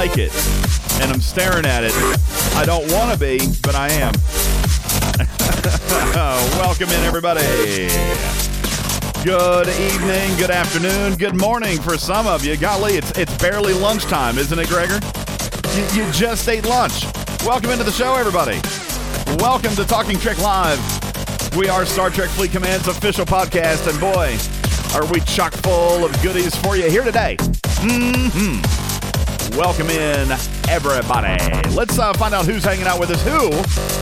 like it, and I'm staring at it. I don't want to be, but I am. Welcome in, everybody. Good evening, good afternoon, good morning for some of you. Golly, it's it's barely lunchtime, isn't it, Gregor? You, you just ate lunch. Welcome into the show, everybody. Welcome to Talking Trek Live. We are Star Trek Fleet Command's official podcast, and boy, are we chock full of goodies for you here today. hmm Welcome in, everybody. Let's uh, find out who's hanging out with us. Who,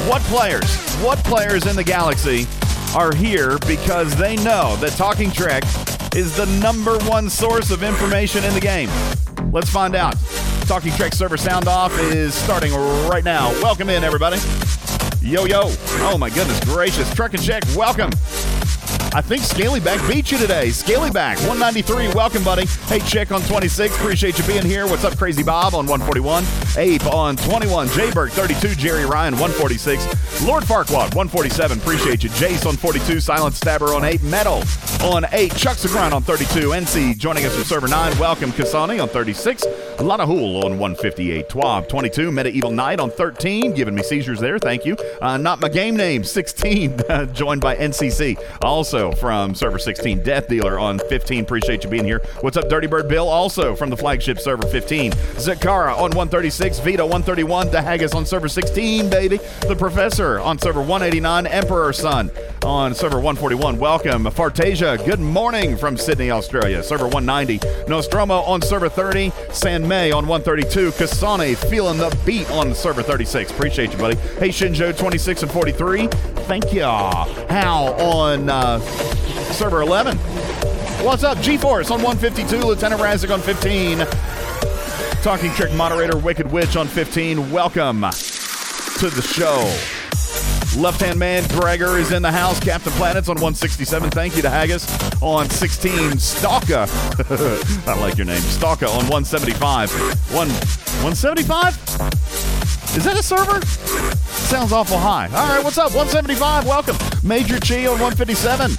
what players, what players in the galaxy are here because they know that Talking Trek is the number one source of information in the game. Let's find out. Talking Trek server sound off is starting right now. Welcome in, everybody. Yo, yo. Oh, my goodness gracious. Trek and Check, welcome. I think Scalyback beat you today. Scalyback, 193. Welcome, buddy. Hey, Chick on 26. Appreciate you being here. What's up, Crazy Bob on 141? Ape on 21. Jayberg, 32. Jerry Ryan, 146. Lord Farquaad, 147. Appreciate you. Jace on 42. Silent Stabber on 8. Metal on 8. Chuck Sagran on 32. NC joining us from server 9. Welcome, Kasani on 36. Lana Hool on 158. Twab, 22. Medieval Knight on 13. Giving me seizures there. Thank you. Uh, not my game name, 16. joined by NCC. Also, from server 16, Death Dealer on 15. Appreciate you being here. What's up, Dirty Bird Bill? Also from the flagship server 15, Zakara on 136, Vito 131, Dahagas on server 16, baby. The Professor on server 189, Emperor Son on server 141. Welcome, Fartasia. Good morning from Sydney, Australia. Server 190, Nostromo on server 30, San May on 132, Kasane feeling the beat on server 36. Appreciate you, buddy. Hey, Shinjo 26 and 43. Thank you. How on uh, server 11. What's up, G-Force on 152, Lieutenant Razik on 15, Talking Trek Moderator Wicked Witch on 15. Welcome to the show. Left hand man Gregor is in the house. Captain Planets on 167. Thank you to Haggis on 16. Stalker. I like your name. Stalker on 175. One 175? Is that a server? Sounds awful high. All right, what's up? 175. Welcome. Major Chi on 157.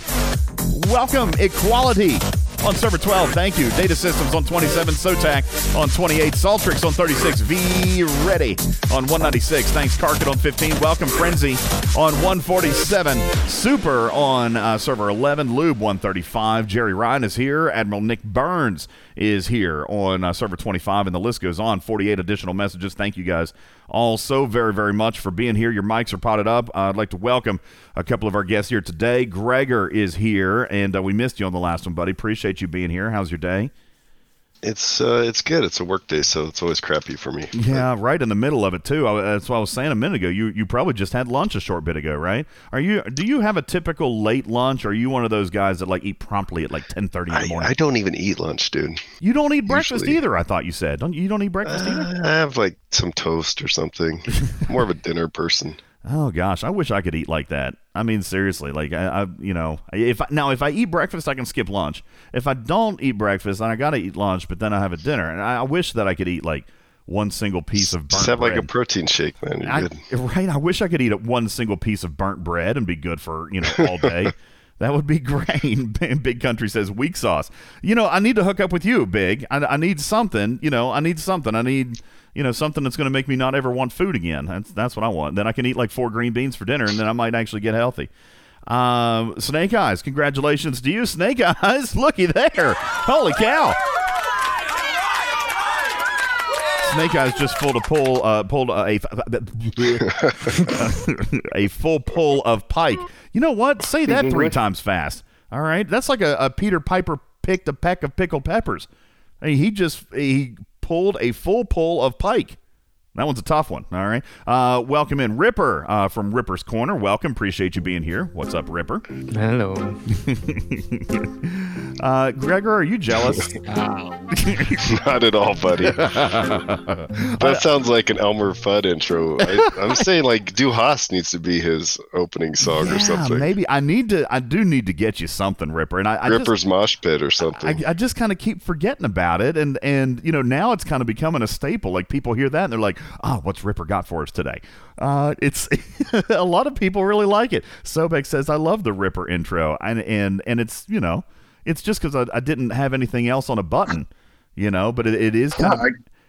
Welcome. Equality on server 12. Thank you. Data Systems on 27. Sotac on 28. Saltrix on 36. V Ready on 196. Thanks, Karkit on 15. Welcome, Frenzy on 147. Super on uh, server 11. Lube 135. Jerry Ryan is here. Admiral Nick Burns is here on uh, server 25, and the list goes on. 48 additional messages. Thank you guys all so very, very much for being here. Your mics are potted up. Uh, I'd like to welcome a couple of our guests here today. Gregor is here, and uh, we missed you on the last one, buddy. Appreciate you being here. How's your day? It's uh, it's good. It's a work day, so it's always crappy for me. Yeah, right in the middle of it too. I, that's what I was saying a minute ago. You you probably just had lunch a short bit ago, right? Are you? Do you have a typical late lunch? Or are you one of those guys that like eat promptly at like ten thirty in the morning? I, I, don't even eat lunch, dude. You don't eat breakfast Usually. either. I thought you said. Don't you don't eat breakfast uh, either? I have like some toast or something. More of a dinner person. Oh gosh, I wish I could eat like that. I mean, seriously, like I, I you know, if I, now if I eat breakfast, I can skip lunch. If I don't eat breakfast, then I gotta eat lunch, but then I have a dinner, and I, I wish that I could eat like one single piece of burnt Just have bread. like a protein shake, man. You're I, good. Right? I wish I could eat one single piece of burnt bread and be good for you know all day. That would be great. Big Country says weak sauce. You know, I need to hook up with you, Big. I, I need something. You know, I need something. I need you know something that's going to make me not ever want food again. That's that's what I want. Then I can eat like four green beans for dinner, and then I might actually get healthy. Um, Snake Eyes, congratulations to you, Snake Eyes. Looky there, holy cow! Snake Eyes just pulled a pull, uh, pulled a a full pull of pike. You know what? Say that three times fast. All right, that's like a, a Peter Piper picked a peck of pickled peppers. Hey, he just he pulled a full pull of pike. That one's a tough one. All right. Uh, welcome in Ripper uh, from Ripper's Corner. Welcome. Appreciate you being here. What's up, Ripper? Hello. uh, Gregor, are you jealous? Not at all, buddy. that sounds like an Elmer Fudd intro. I, am saying like Du Hast needs to be his opening song yeah, or something. Maybe I need to. I do need to get you something, Ripper. And I, I Ripper's just, Mosh Pit or something. I, I just kind of keep forgetting about it, and and you know now it's kind of becoming a staple. Like people hear that and they're like oh, what's Ripper got for us today? Uh, it's a lot of people really like it. Sobek says, I love the Ripper intro, and and and it's you know, it's just because I, I didn't have anything else on a button, you know, but it, it is kind of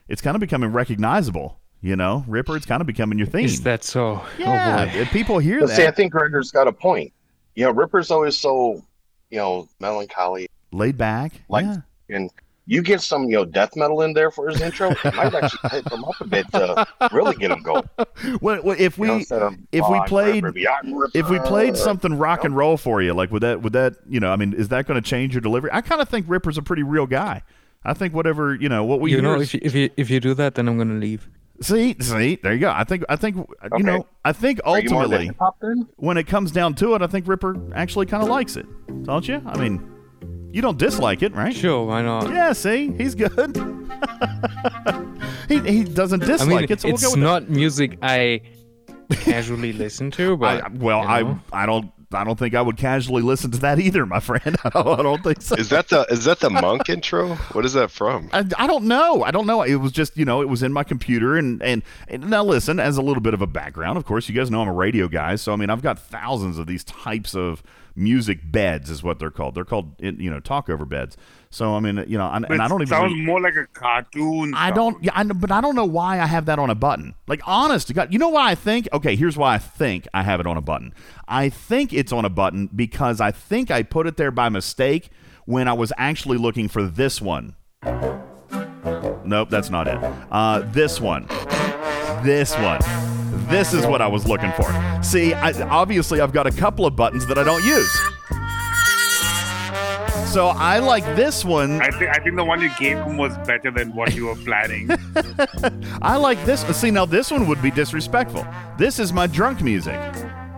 it's kind of becoming recognizable. You know, Ripper, it's kind of becoming your theme. Is that so? yeah, Oh boy. people hear But that see, I think Gregor's got a point. You know, Ripper's always so, you know, melancholy, laid back. Like- yeah. and you get some, you know, death metal in there for his intro, it might actually hype him up a bit to really get him going. Well, well, if You know, we of, if we "Oh, I'm played- Ripper, I'm if we played something rock you and roll for you, like would that would that you know? I mean, is that going to change your delivery? I kind of think Ripper's a pretty real guy. I think whatever you know, what we you hear know, is- if you, if you if you do that, then I'm gonna leave. see, see, there you go. I think I think you know, I think Are you more into ultimately when it comes down to it, I think Ripper actually kind of likes it, don't you? I mean, you don't dislike it, right? Sure, why not? Yeah, see, he's good. he he doesn't I dislike mean, it, so we'll it's go with not music I casually listen to, but I, well, you I. I don't I don't think I would casually listen to that either, my friend. I don't, I don't think so. Is that the is that the monk intro? What is that from? I, I don't know. I don't know. It was just you know it was in my computer and, and and now listen as a little bit of a background. Of course, you guys know I'm a radio guy, so I mean I've got thousands of these types of music beds is what they're called. They're called you know talkover beds. So I mean you know and, and I don't even. sounds really- more like a cartoon. I don't, yeah, I, know- but I don't know why I have that on a button. Like, honest to God, you know why I think? Okay, here's why I think I have it on a button. I think it's on a button because I think I put it there by mistake when I was actually looking for this one. Nope, that's not it. Uh, this one. This one. This is what I was looking for. See, I, obviously, I've got a couple of buttons that I don't use. So I like this one. I think I think the one you gave him was better than what you were planning. I like this. See, now this one would be disrespectful. This is my drunk music.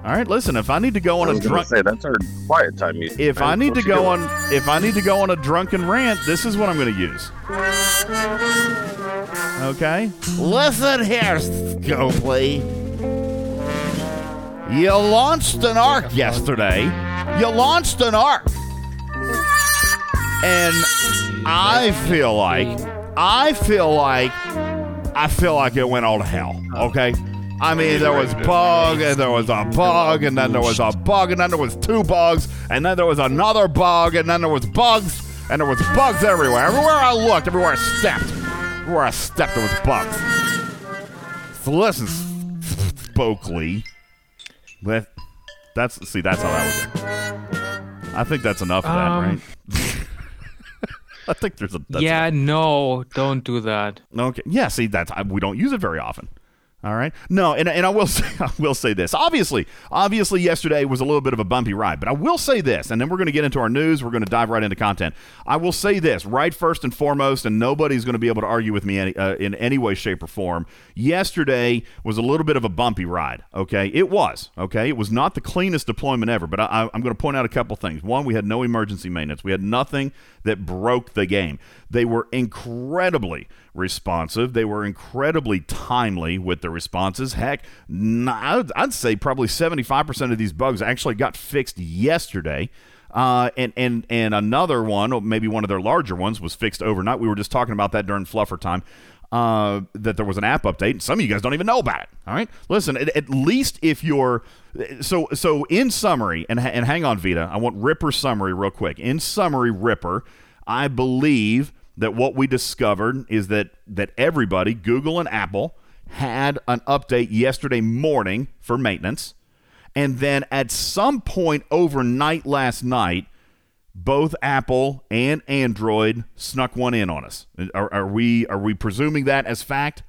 All right, listen. If I need to go on a was gonna drunk, say that's our quiet time music. if man. I need to go doing? on, if I need to go on a drunken rant, this is what I'm going to use. Okay. Listen here, Scopely. You launched an arc yesterday. You launched an arc. And I feel like, I feel like, I feel like it went all to hell. Okay. I mean, there was bug, and there was a bug, and then there was a bug, and then there was two bugs, and then there was another bug, and then there was bugs, and there was bugs everywhere. Everywhere I looked, everywhere I stepped, everywhere I stepped, there was bugs. So listen, Scopely, that that's see, that's how that was. It. I think that's enough of that, Um, right? I think there's a that's yeah, no, don't do that. Okay. Yeah. See, that's I, we don't use it very often. All right. No, and, and I will say I will say this. Obviously, obviously, yesterday was a little bit of a bumpy ride, but I will say this, and then we're going to get into our news. We're going to dive right into content. I will say this right first and foremost, and nobody's going to be able to argue with me any, uh, in any way, shape, or form. Yesterday was a little bit of a bumpy ride. Okay, it was. Okay, it was not the cleanest deployment ever, but I, I'm going to point out a couple things. One, we had no emergency maintenance. We had nothing that broke the game. They were incredibly responsive. They were incredibly timely with the responses. Heck, I'd say probably 75% of these bugs actually got fixed yesterday. Uh, and, and, and another one, maybe one of their larger ones, was fixed overnight. We were just talking about that during Fluffer time. Uh, that there was an app update, and some of you guys don't even know about it. All right, listen. At, at least if you're so so. In summary, and and hang on, Vita. I want Ripper summary real quick. In summary, Ripper. I believe that what we discovered is that that everybody, Google and Apple, had an update yesterday morning for maintenance, and then at some point overnight last night, both Apple and Android snuck one in on us. Are, are we are we presuming that as fact?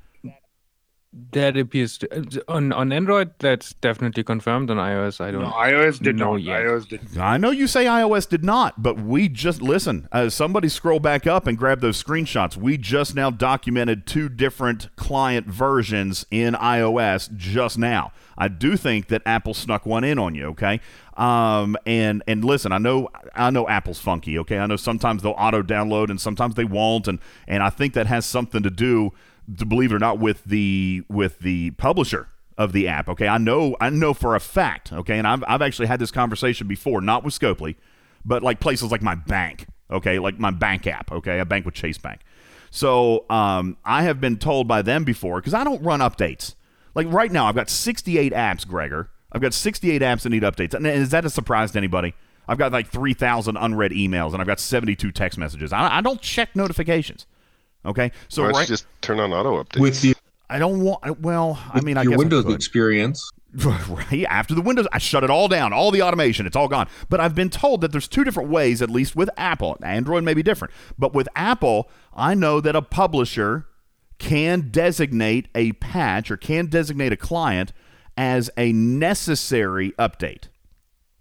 That appears to, uh, on on Android. That's definitely confirmed. On iOS, I don't. No, iOS did know not. yet. iOS did. I know you say iOS did not, but we just listen. Uh, somebody scroll back up and grab those screenshots. We just now documented two different client versions in iOS just now. I do think that Apple snuck one in on you. Okay, um, and and listen, I know I know Apple's funky. Okay, I know sometimes they'll auto download and sometimes they won't, and and I think that has something to do, to believe it or not, with the with the publisher of the app. Okay, I know I know for a fact. Okay, and I've I've actually had this conversation before, not with Scopely, but like places like my bank. Okay, like my bank app. Okay, I bank with Chase Bank. So um, I have been told by them before because I don't run updates. Like right now, I've got 68 apps, Gregor. I've got 68 apps that need updates. And is that a surprise to anybody? I've got like 3,000 unread emails and I've got 72 text messages. I, I don't check notifications. Okay, so Why don't right, you just turn on auto updates? with the I don't want. Well, I mean, I your guess I Windows could. experience. right after the Windows, I shut it all down, all the automation, it's all gone. But I've been told that there's two different ways, at least with Apple. Android may be different, but with Apple, I know that a publisher can designate a patch or can designate a client as a necessary update.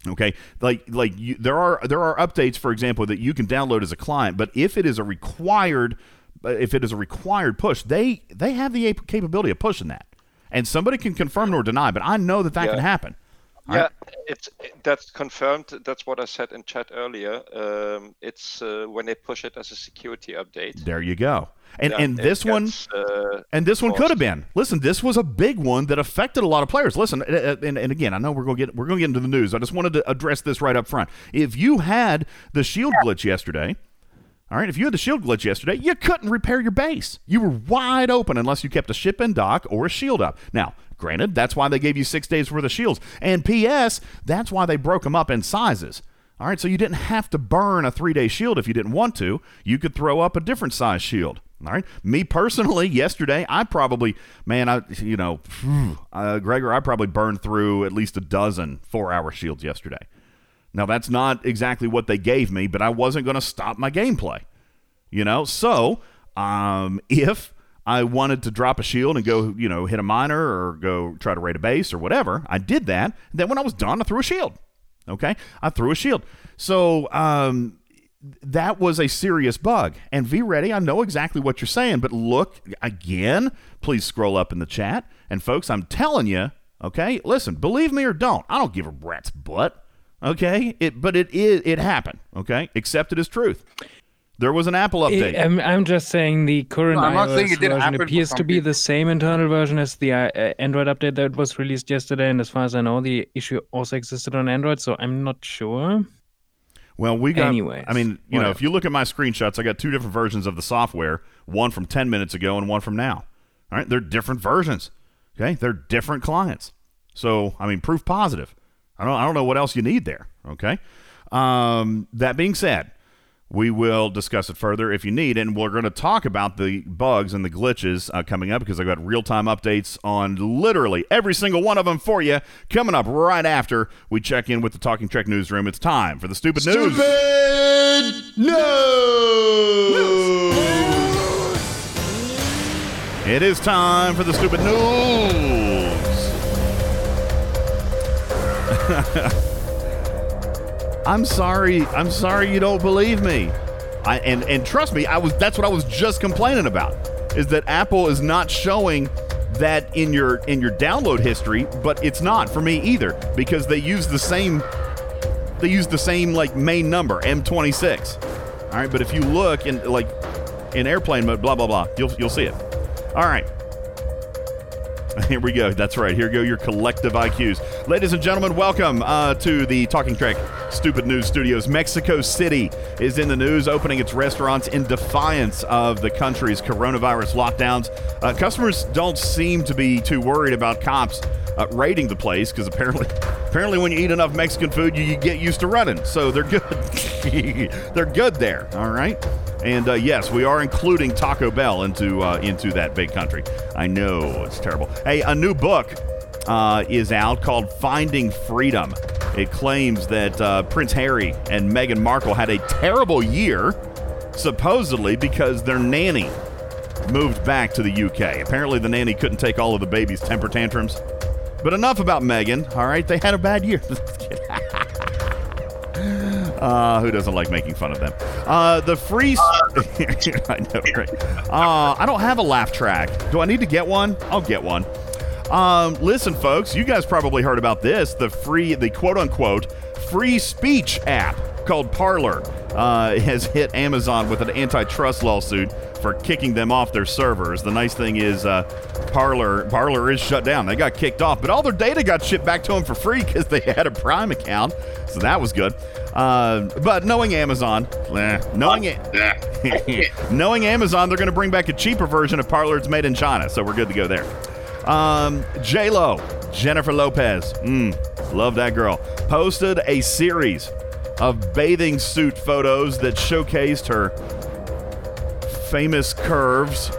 Okay, like like you, there are there are updates, for example, that you can download as a client, but if it is a required if it is a required push, they they have the capability of pushing that, and somebody can confirm or deny. But I know that that can happen. All Yeah, right? it's that's confirmed. That's what I said in chat earlier. Um, it's uh, when they push it as a security update. There you go. And and it this one uh, and this one could have been. Listen, this was a big one that affected a lot of players. Listen, uh, uh, and, and again, I know we're going to get we're going to get into the news. I just wanted to address this right up front. If you had the shield glitch yesterday, all right, if you had the shield glitch yesterday, you couldn't repair your base. You were wide open unless you kept a ship in dock or a shield up. Now, granted, that's why they gave you six days worth of shields. And P.S., that's why they broke them up in sizes. All right, so you didn't have to burn a three day shield if you didn't want to. You could throw up a different size shield. All right. Me personally, yesterday, I probably, man, I, you know, uh, Gregor, I probably burned through at least a dozen four hour shields yesterday. Now, that's not exactly what they gave me, but I wasn't going to stop my gameplay. You know, so um, if I wanted to drop a shield and go, you know, hit a miner or go try to raid a base or whatever, I did that. Then when I was done, I threw a shield. Okay, I threw a shield. So um, that was a serious bug. And V Ready, I know exactly what you're saying, but look again. Please scroll up in the chat. And folks, I'm telling you, okay, listen, believe me or don't, I don't give a rat's butt. Okay, it but it is it happened. Okay, accept it as truth. There was an Apple update. I'm, I'm just saying the current No, I'm not iOS saying it didn't version happen for appears to be the same internal version as the uh, Android update that was released yesterday. And as far as I know, the issue also existed on Android, so I'm not sure. Well, we got. Anyways, I mean, you know, if you look at my screenshots, I got two different versions of the software. One from ten minutes ago and one from now. All right, they're different versions. Okay, they're different clients. So, I mean, proof positive. I don't. I don't know what else you need there. Okay. Um, that being said, we will discuss it further if you need, and we're going to talk about the bugs and the glitches uh, coming up because I've got real time updates on literally every single one of them for you coming up right after we check in with the Talking Trek newsroom. It's time for the stupid, news. Stupid news. It is time for the stupid news. I'm sorry. I'm sorry you don't believe me. I and and trust me, I was that's what I was just complaining about. Is that Apple is not showing that in your in your download history, but it's not for me either because they use the same they use the same like main number M26. All right, but if you look in like in airplane mode, blah blah blah, you'll you'll see it. All right. Here we go. That's right. Here go your collective IQs. Ladies and gentlemen, welcome uh, to the Talking Trek Stupid News Studios. Mexico City is in the news, opening its restaurants in defiance of the country's coronavirus lockdowns. Uh, customers don't seem to be too worried about cops uh, raiding the place because apparently, apparently, when you eat enough Mexican food, you, you get used to running. So they're good. they're good there. All right. And uh, yes, we are including Taco Bell into uh, into that big country. I know it's terrible. Hey, a new book uh, is out called Finding Freedom. It claims that uh, Prince Harry and Meghan Markle had a terrible year, supposedly because their nanny moved back to the UK. Apparently, the nanny couldn't take all of the baby's temper tantrums. But enough about Meghan. All right, they had a bad year. Uh, who doesn't like making fun of them? Uh, the free. I know, right? Uh, I don't have a laugh track. Do I need to get one? I'll get one. Um, listen, folks, you guys probably heard about this. The free, the quote unquote free speech app. Called Parler uh, has hit Amazon with an antitrust lawsuit for kicking them off their servers. The nice thing is, uh, Parler Parler is shut down. They got kicked off, but all their data got shipped back to them for free because they had a Prime account, so that was good. Uh, but knowing Amazon, eh, knowing it, knowing Amazon, they're going to bring back a cheaper version of Parler. Made in China, so we're good to go there. Um, J Lo, Jennifer Lopez, mm, love that girl, posted a series of bathing suit photos that showcased her famous curves.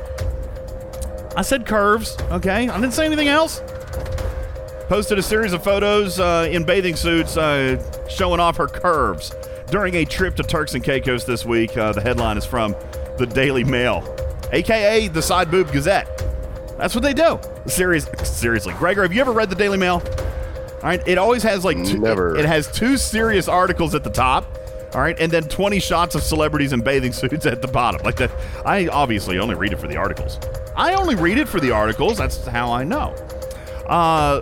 I said curves, okay? I didn't say anything else. Posted a series of photos uh, in bathing suits uh, showing off her curves during a trip to Turks and Caicos this week. Uh, the headline is from the Daily Mail, aka the Side Boob Gazette. That's what they do. Serious, seriously, Gregor, have you ever read the Daily Mail? All right, it always has like two, Never. It has two serious articles at the top. All right, and then 20 shots of celebrities in bathing suits at the bottom. Like that. I obviously only read it for the articles. I only read it for the articles. That's how I know. Uh,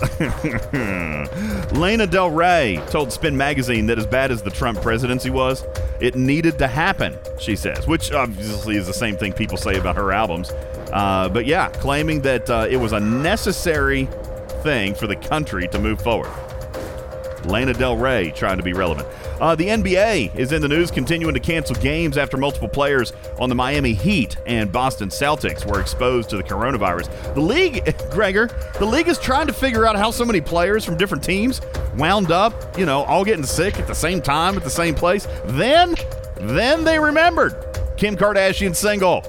Lana Del Rey told Spin Magazine that as bad as the Trump presidency was, it needed to happen, she says, which obviously is the same thing people say about her albums. Uh, but yeah, claiming that uh, it was a necessary thing for the country to move forward. Lana Del Rey trying to be relevant. Uh, the NBA is in the news, continuing to cancel games after multiple players on the Miami Heat and Boston Celtics were exposed to the coronavirus. The league, Gregor, the league is trying to figure out how so many players from different teams wound up, you know, all getting sick at the same time at the same place. Then, then they remembered Kim Kardashian single.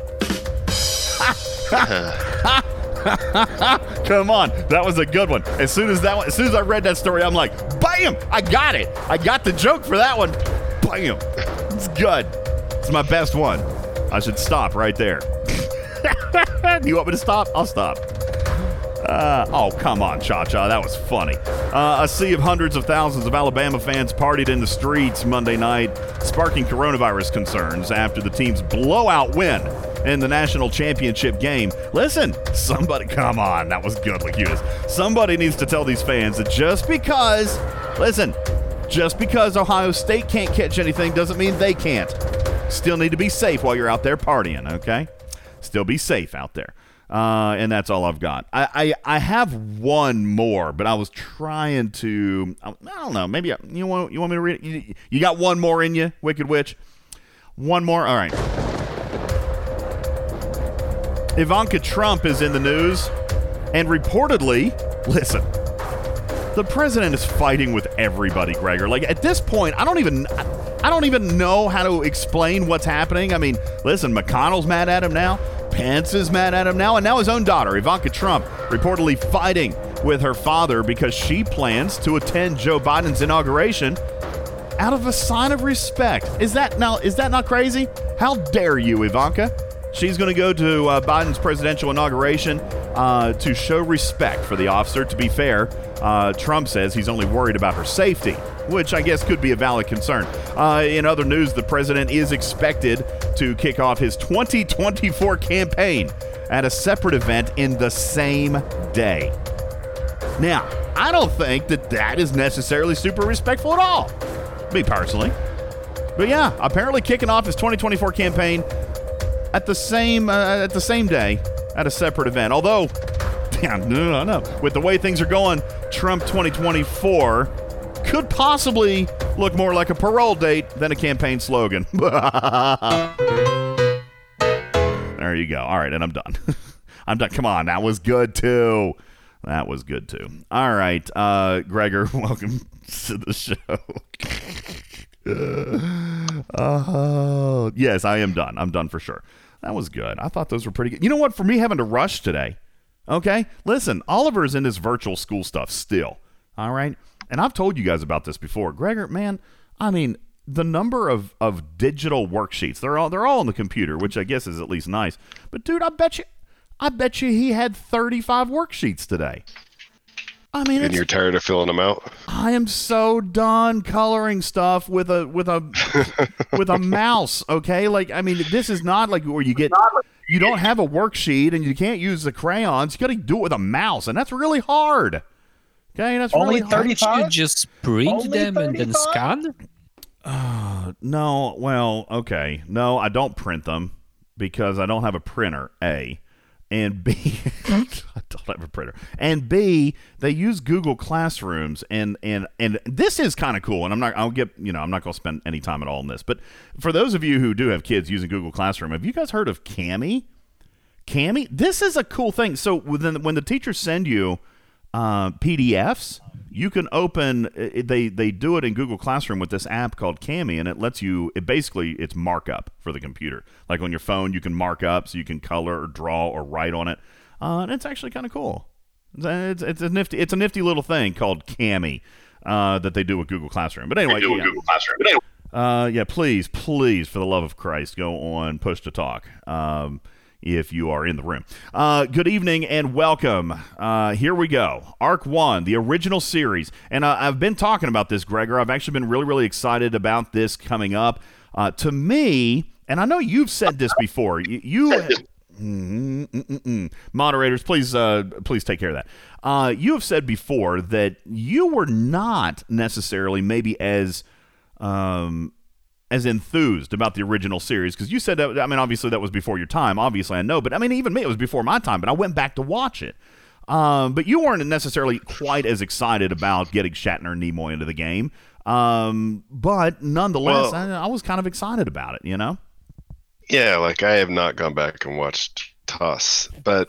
Come on, that was a good one. As soon as that one, as soon as I read that story, I'm like, bam! I got it. I got the joke for that one. Bam! It's good. It's my best one. I should stop right there. You want me to stop? I'll stop. Uh, oh, come on, Cha Cha. That was funny. Uh, a sea of hundreds of thousands of Alabama fans partied in the streets Monday night, sparking coronavirus concerns after the team's blowout win in the national championship game. Listen, somebody, come on. That was good, Lacutis. Somebody needs to tell these fans that just because, listen, just because Ohio State can't catch anything doesn't mean they can't. Still need to be safe while you're out there partying, okay? Still be safe out there. Uh, and that's all I've got. I, I, I have one more, but I was trying to. I, I don't know. Maybe I, you want you want me to read it? You, you got one more in you, Wicked Witch. One more. All right. Ivanka Trump is in the news, and reportedly, listen, the president is fighting with everybody, Gregor. Like at this point, I don't even I don't even know how to explain what's happening. I mean, listen, McConnell's mad at him now. Pence is mad at him now, and now his own daughter, Ivanka Trump, reportedly fighting with her father because she plans to attend Joe Biden's inauguration out of a sign of respect. Is that now is that not crazy? How dare you, Ivanka? She's going to go to uh, Biden's presidential inauguration uh, to show respect for the officer. To be fair, uh, Trump says he's only worried about her safety, which I guess could be a valid concern. Uh, in other news, the president is expected to kick off his 2024 campaign at a separate event in the same day. Now, I don't think that that is necessarily super respectful at all, me personally. But yeah, apparently kicking off his 2024 campaign at the same uh, at the same day at a separate event. Although, damn, no, no, no. With the way things are going, Trump 2024 could possibly look more like a parole date than a campaign slogan. there you go. All right, and I'm done. I'm done. Come on, that was good too. That was good too. All right, uh, Gregor, welcome to the show. Oh, yes, I am done. I'm done for sure. That was good. I thought those were pretty good. You know what? For me, having to rush today, okay? Listen, Oliver's in this virtual school stuff still, all right? And I've told you guys about this before. Gregor, man, I mean, the number of, of digital worksheets, they're all they're all on the computer, which I guess is at least nice. But dude, I bet you I bet you he had 35 worksheets today. I mean, And it's, you're tired of filling them out? I am so done coloring stuff with a with a with a mouse. Okay, like I mean, this is not like where you get you don't have a worksheet and you can't use the crayons. You got to do it with a mouse, and that's really hard. Okay, that's Only really hard. 35? You just print Only them and then 35? scan? Uh, no, well, okay. No, I don't print them because I don't have a printer, A. And B, I don't have a printer. And B, they use Google Classrooms and and and this is kind of cool. And I'm not I'll get, you know, I'm not going to spend any time at all on this. But for those of you who do have kids using Google Classroom, have you guys heard of Kami? Kami, this is a cool thing. So when when the teachers send you uh, PDFs, you can open. They they do it in Google Classroom with this app called Kami, and it lets you. It basically it's markup for the computer. Like on your phone, you can mark up, so you can color or draw or write on it, uh, and it's actually kind of cool. It's, it's a nifty. It's a nifty little thing called Kami uh, that they do with Google Classroom. But anyway, yeah. Google Classroom. But anyway, Uh, yeah, please, please, for the love of Christ, go on push to talk. Um, if you are in the room. Uh, good evening and welcome. Uh, here we go. Arc 1, the original series. And uh, I've been talking about this, Gregor. I've actually been really, really excited about this coming up. Uh, to me, and I know you've said this before, you. you Mm, mm, mm, mm. Moderators, please, uh, please take care of that. Uh, you have said before that you were not necessarily maybe as um, as enthused about the original series because you said that. I mean, obviously that was before your time. Obviously, I know, but I mean, even me, it was before my time. But I went back to watch it. Um, but you weren't necessarily quite as excited about getting Shatner and Nimoy into the game. Um, but nonetheless, Well- I, I was kind of excited about it. You know. Yeah, like I have not gone back and watched TOS, but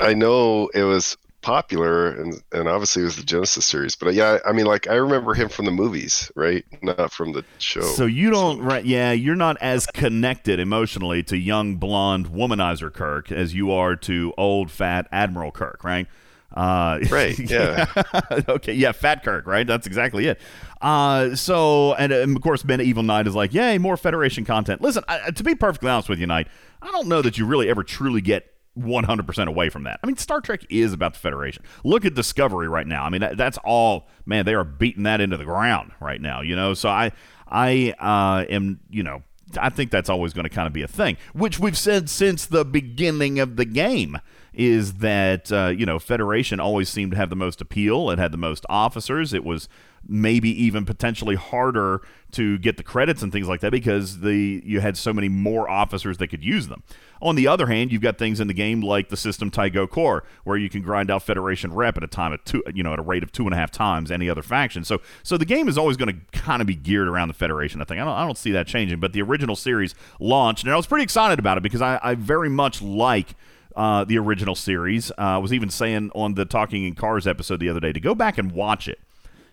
I know it was popular and and obviously it was the Genesis series. But yeah, I mean, like I remember him from the movies, right? Not from the show. So you don't, right? Yeah, you're not as connected emotionally to young blonde womanizer Kirk as you are to old fat Admiral Kirk, right? Uh, Right, yeah. okay. Yeah. Fat Kirk. Right. That's exactly it. Uh, so and, and of course, Medieval Knight is like, yay, more Federation content. Listen, I, to be perfectly honest with you, Knight, I don't know that you really ever truly get 100% away from that. I mean, Star Trek is about the Federation. Look at Discovery right now. I mean, that, that's all, man, they are beating that into the ground right now, you know? So I, I, uh, am, you know, I think that's always going to kind of be a thing, which we've said since the beginning of the game is that, uh, you know, Federation always seemed to have the most appeal. It had the most officers. It was maybe even potentially harder to get the credits and things like that because the you had so many more officers that could use them. On the other hand, you've got things in the game like the system Tygo Core, where you can grind out Federation rep at a time of two, you know, at a rate of two and a half times any other faction. So, so the game is always going to kind of be geared around the Federation. I think I don't, I don't see that changing. But the original series launched, and I was pretty excited about it because I, I very much like uh, the original series. Uh, I was even saying on the Talking in Cars episode the other day to go back and watch it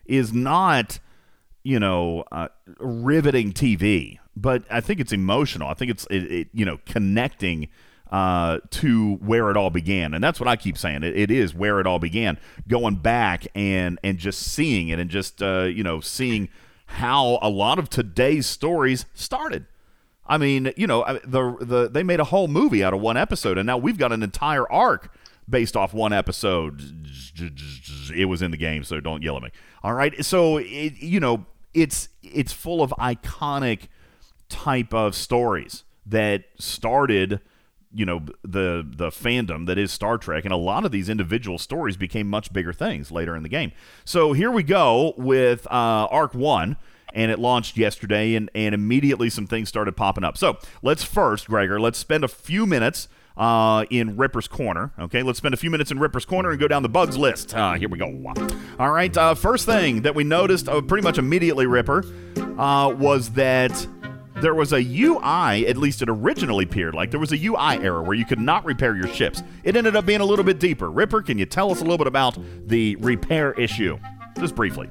is not you know uh, riveting TV, but I think it's emotional. I think it's it, it, you know connecting uh, to where it all began, and that's what I keep saying. It, it is where it all began. Going back and and just seeing it, and just uh, you know seeing how a lot of today's stories started. I mean, you know, the the they made a whole movie out of one episode, and now we've got an entire arc based off one episode. It was in the game, so don't yell at me. All right, so it, you know, it's it's full of iconic type of stories that started you know the the fandom that is Star Trek and a lot of these individual stories became much bigger things later in the game. So here we go with uh, Arc 1 and it launched yesterday and and immediately some things started popping up. So, let's first Gregor, let's spend a few minutes uh, in Ripper's Corner. Okay, let's spend a few minutes in Ripper's Corner and go down the bugs list. Uh, here we go. All right, uh, first thing that we noticed uh, pretty much immediately, Ripper, uh, was that there was a UI, at least it originally appeared like there was a UI error where you could not repair your ships. It ended up being a little bit deeper. Ripper, can you tell us a little bit about the repair issue? Just briefly.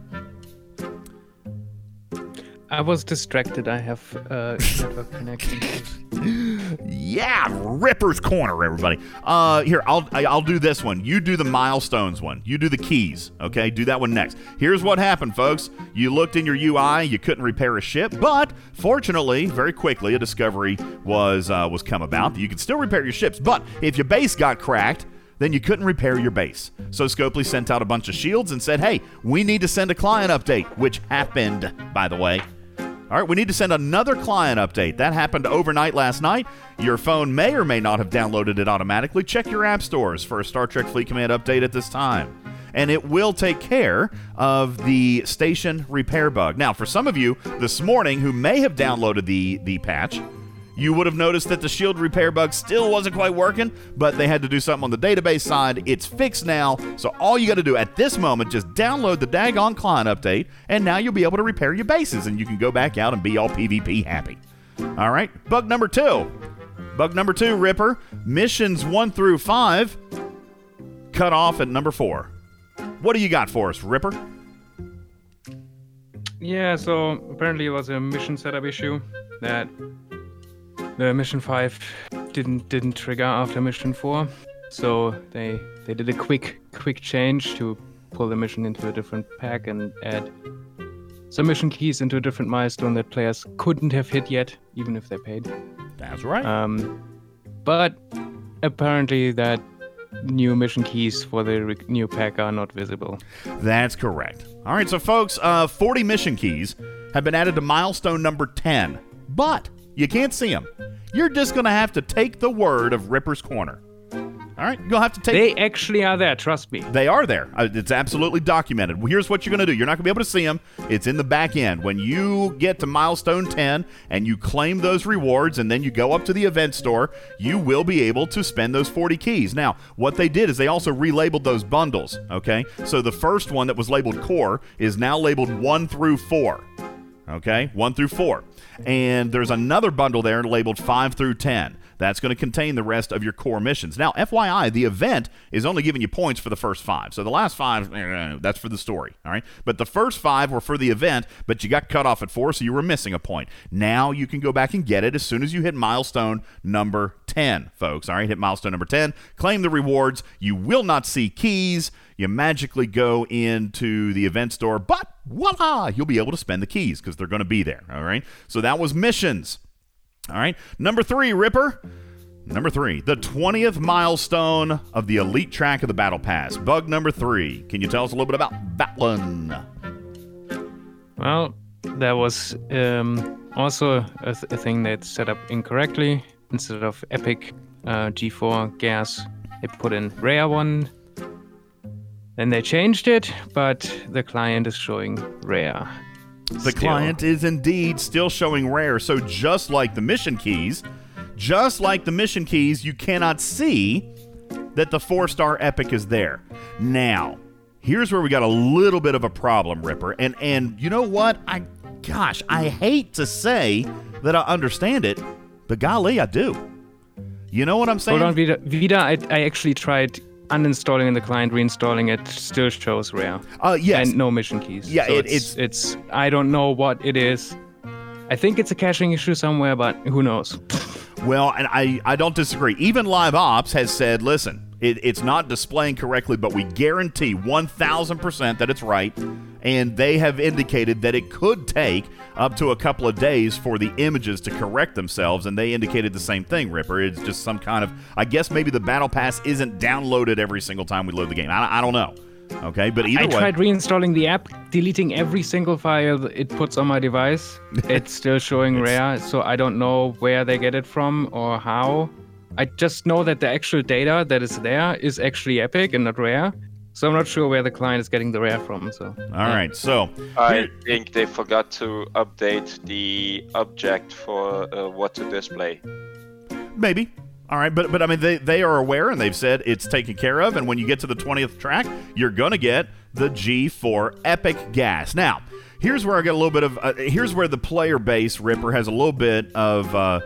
I was distracted. I have uh, network. Yeah, Ripper's Corner, everybody. Uh, here, I'll I'll do this one. You do the milestones one. You do the keys. Okay, do that one next. Here's what happened, folks. You looked in your UI, you couldn't repair a ship, but fortunately, very quickly, a discovery was uh, was come about that you could still repair your ships. But if your base got cracked, then you couldn't repair your base. So Scopely sent out a bunch of shields and said, "Hey, we need to send a client update," which happened, by the way. All right, we need to send another client update. That happened overnight last night. Your phone may or may not have downloaded it automatically. Check your app stores for a Star Trek Fleet Command update at this time. and it will take care of the station repair bug. Now, for some of you this morning who may have downloaded the the patch, you would have noticed that the shield repair bug still wasn't quite working, but they had to do something on the database side. It's fixed now, so all you got to do at this moment just download the Dagon client update, and now you'll be able to repair your bases, and you can go back out and be all PvP happy. All right, bug number two. Bug number two, Ripper. Missions one through five cut off at number four. What do you got for us, Ripper? Yeah, so apparently it was a mission setup issue that the mission five didn't didn't trigger after mission four. So they they did a quick quick change to pull the mission into a different pack and add some mission keys into a different milestone that players couldn't have hit yet, even if they paid. That's right. Um, but apparently that new mission keys for the re- new pack are not visible. That's correct. All right, so folks, uh, 40 mission keys have been added to milestone number 10, but you can't see them. You're just going to have to take the word of Ripper's Corner. All right, you'll have to take. They actually are there, trust me. They are there. Uh, It's absolutely documented. Well, here's what you're going to do. You're not going to be able to see them. It's in the back end. When you get to milestone 10 and you claim those rewards and then you go up to the event store, you will be able to spend those 40 keys. Now, what they did is they also relabeled those bundles, okay? So the first one that was labeled core is now labeled 1 through 4. Okay? 1 through 4. And there's another bundle there labeled 5 through 10. That's going to contain the rest of your core missions. Now, FYI, the event is only giving you points for the first five. So the last five, eh, that's for the story. All right. But the first five were for the event, but you got cut off at four, so you were missing a point. Now you can go back and get it as soon as you hit milestone number 10, folks. All right. Hit milestone number 10, claim the rewards. You will not see keys. You magically go into the event store, but voila, you'll be able to spend the keys because they're going to be there. All right. So that was missions. All right. Number three, Ripper. Number three, the 20th milestone of the elite track of the Battle Pass. Bug number three. Can you tell us a little bit about that one? Well, that was um, also a, th- a thing that's set up incorrectly. Instead of Epic uh, G4 gas, they put in Rare one. Then they changed it, but the client is showing Rare. The Still. client is indeed still showing rare. So just like the mission keys, just like the mission keys, you cannot see that the four star epic is there. Now, here's where we got a little bit of a problem, Ripper. And and you know what? I gosh, I hate to say that I understand it, but golly, I do. You know what I'm saying? Hold on, Vida. Vida, I, I actually tried uninstalling in the client, reinstalling it. Still shows Rare. Uh, yes. And no mission keys. Yeah, So it- it's, it's I don't know what it is. I think it's a caching issue somewhere, but who knows? Well, and I, I don't disagree. Even Live Ops has said, listen, it, it's not displaying correctly, but we guarantee 1,000% that it's right. And they have indicated that it could take up to a couple of days for the images to correct themselves. And they indicated the same thing, Ripper. It's just some kind of, I guess maybe the Battle Pass isn't downloaded every single time we load the game. I, I don't know. Okay, but either way. I way. tried reinstalling the app, deleting every single file it puts on my device. It's still showing rare, so I don't know where they get it from or how. I just know that the actual data that is there is actually epic and not rare. So I'm not sure where the client is getting the rare from. So All right, so I think they forgot to update the object for uh, what to display. Maybe. All right, but but I mean they they are aware and they've said it's taken care of. And when you get to the twentieth track, you're gonna get the G4 Epic Gas. Now, here's where I get a little bit of uh, here's where the player base Ripper has a little bit of. Uh,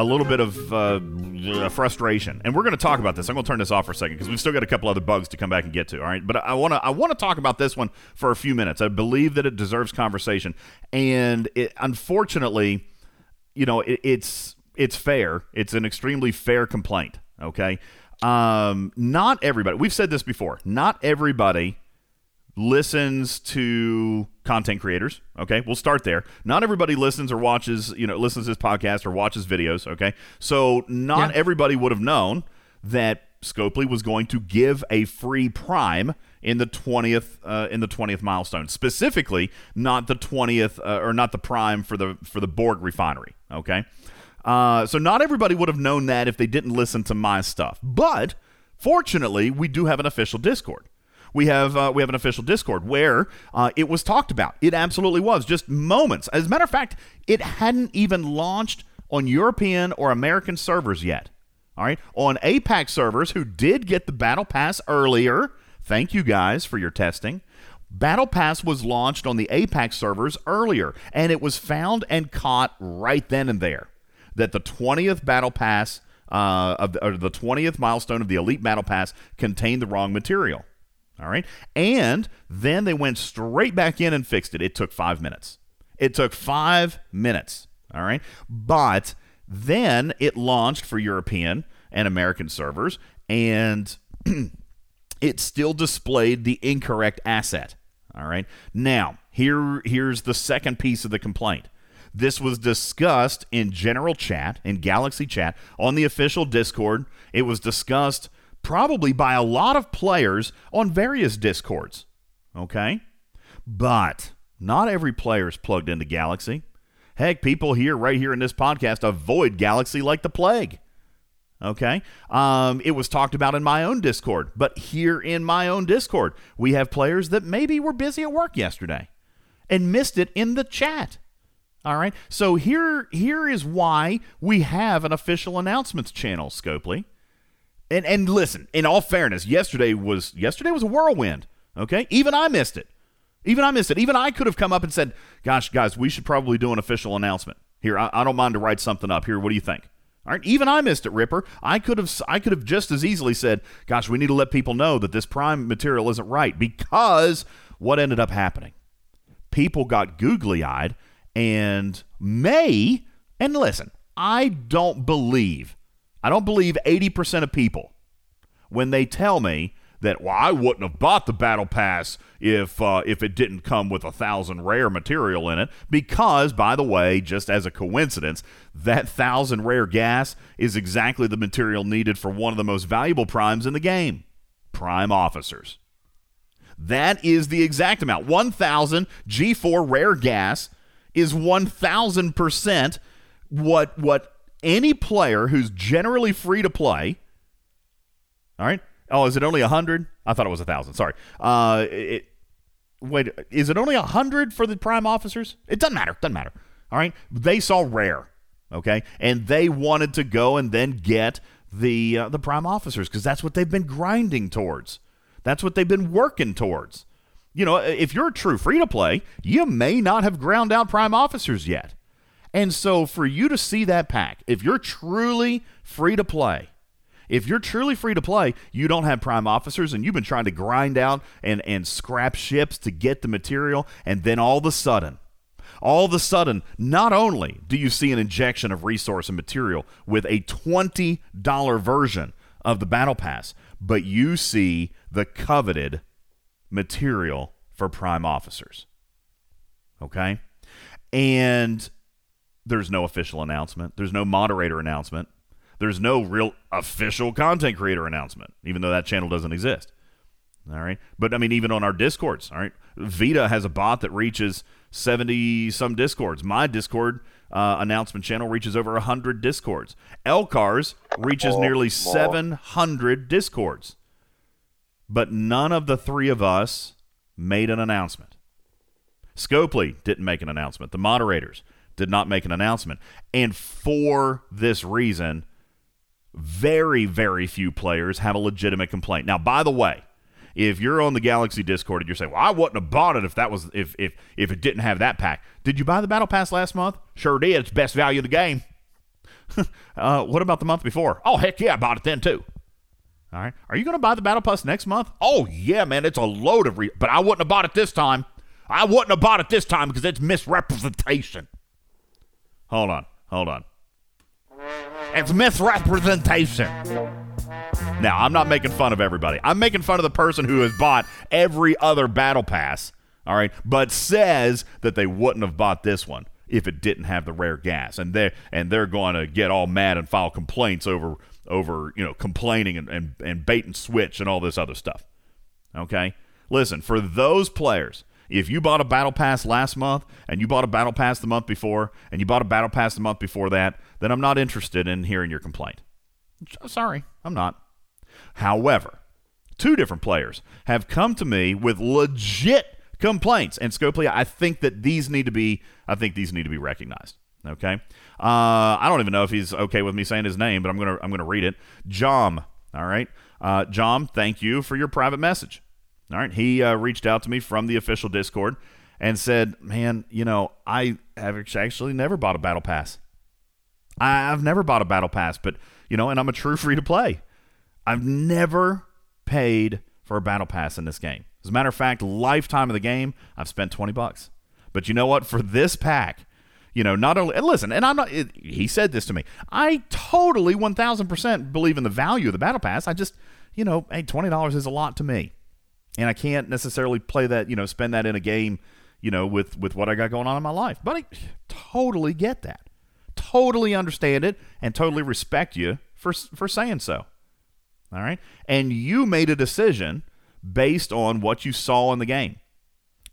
a little bit of uh, frustration, and we're going to talk about this. I'm going to turn this off for a second because we've still got a couple other bugs to come back and get to. All right, but I want to I want to talk about this one for a few minutes. I believe that it deserves conversation, and it, unfortunately, you know, it, it's it's fair. It's an extremely fair complaint. Okay, um, not everybody. We've said this before. Not everybody listens to content creators. Okay, we'll start there. Not everybody listens or watches. You know, listens to this podcast or watches videos. Okay, so not Yeah. everybody would have known that Scopely was going to give a free Prime in the twentieth uh, in the twentieth milestone. Specifically, not the twentieth uh, or not the Prime for the for the Borg refinery. Okay, uh, so not everybody would have known that if they didn't listen to my stuff. But fortunately, we do have an official Discord. We have uh, we have an official Discord where uh, it was talked about. It absolutely was just moments. As a matter of fact, it hadn't even launched on European or American servers yet. All right, on APAC servers who did get the Battle Pass earlier. Thank you guys for your testing. Battle Pass was launched on the APAC servers earlier, and it was found and caught right then and there that the 20th Battle Pass uh, of the, the 20th milestone of the Elite Battle Pass contained the wrong material. All right. And then they went straight back in and fixed it. It took five minutes. It took five minutes. All right. But then it launched for European and American servers, and it still displayed the incorrect asset. All right. Now, here here's the second piece of the complaint. This was discussed in general chat, in Galaxy chat, on the official Discord. It was discussed probably by a lot of players on various Discords. Okay? But not every player is plugged into Galaxy. Heck, people here, right here in this podcast, avoid Galaxy like the plague. Okay. Um, it was talked about in my own Discord, but here in my own Discord, we have players that maybe were busy at work yesterday and missed it in the chat. All right. So here here is why we have an official announcements channel, Scopely. And and listen, in all fairness, yesterday was yesterday was a whirlwind. Okay? Even I missed it. Even I missed it. Even I could have come up and said, "Gosh, guys, we should probably do an official announcement." Here, I, I don't mind to write something up. Here, what do you think? All right, even I missed it, Ripper. I could have I could have just as easily said, "Gosh, we need to let people know that this prime material isn't right." Because what ended up happening? People got googly-eyed and may and listen, I don't believe I don't believe 80% of people when they tell me that well I wouldn't have bought the battle pass if uh, if it didn't come with a thousand rare material in it because by the way just as a coincidence that thousand rare gas is exactly the material needed for one of the most valuable primes in the game prime officers. That is the exact amount. 1000 G4 rare gas is 1000% what what any player who's generally free to play all right? Oh is it only 100 i thought it was 1000 sorry. Uh it, wait is it only 100 for the prime officers? It doesn't matter doesn't matter all right? They saw rare okay? And they wanted to go and then get the uh, the prime officers because that's what they've been grinding towards. That's what they've been working towards. You know, if you're true free to play, you may not have ground out prime officers yet. And so for you to see that pack, if you're truly free to play, if you're truly free to play, you don't have prime officers and you've been trying to grind out and, and scrap ships to get the material, and then all of a sudden, all of a sudden, not only do you see an injection of resource and material with a $20 version of the Battle Pass, but you see the coveted material for prime officers. Okay? And there's no official announcement, there's no moderator announcement, there's no real official content creator announcement, even though that channel doesn't exist. All right. But I mean, even on our discords, all right, Vita has a bot that reaches 70 some discords. My Discord uh, announcement channel reaches over 100 discords. Elcars reaches nearly 700 discords but none of the three of us made an announcement. Scopely didn't make an announcement. The moderators did not make an announcement. And for this reason, very, very few players have a legitimate complaint. Now, by the way, if you're on the Galaxy Discord and you're saying, "Well, I wouldn't have bought it if that was if if if it didn't have that pack," did you buy the Battle Pass last month? Sure did. It's best value of the game. uh, what about the month before? Oh, heck yeah, I bought it then too. All right. Are you going to buy the Battle Pass next month? Oh, yeah, man. It's a load of. Re- but I wouldn't have bought it this time. I wouldn't have bought it this time because it's misrepresentation. Hold on. Hold on. It's misrepresentation. Now, I'm not making fun of everybody. I'm making fun of the person who has bought every other Battle Pass, all right, but says that they wouldn't have bought this one if it didn't have the rare gas. And they and they're going to get all mad and file complaints over over you know complaining and, and, and bait and switch and all this other stuff. Okay, listen for those players. If you bought a battle pass last month and you bought a battle pass the month before and you bought a battle pass the month before that, then I'm not interested in hearing your complaint. Sorry, I'm not. However, two different players have come to me with legit complaints. And Scopely, I think that these need to be, I think these need to be recognized. Okay, uh, I don't even know if he's okay with me saying his name, but I'm gonna I'm gonna read it. Jom, all right, uh, Jom, thank you for your private message. All right, he uh, reached out to me from the official Discord and said, "Man, you know, I have actually never bought a battle pass. I've never bought a battle pass, but you know, and I'm a true free to play. I've never paid for a battle pass in this game. As a matter of fact, lifetime of the game, I've spent 20 bucks. But you know what? For this pack, you know, not only and listen, and I'm not. It, he said this to me. I totally 1,000% believe in the value of the battle pass. I just, you know, hey, twenty dollars is a lot to me, and I can't necessarily play that, you know, spend that in a game, you know, with with what I got going on in my life. But I totally get that, totally understand it, and totally respect you for for saying so. All right, and you made a decision based on what you saw in the game.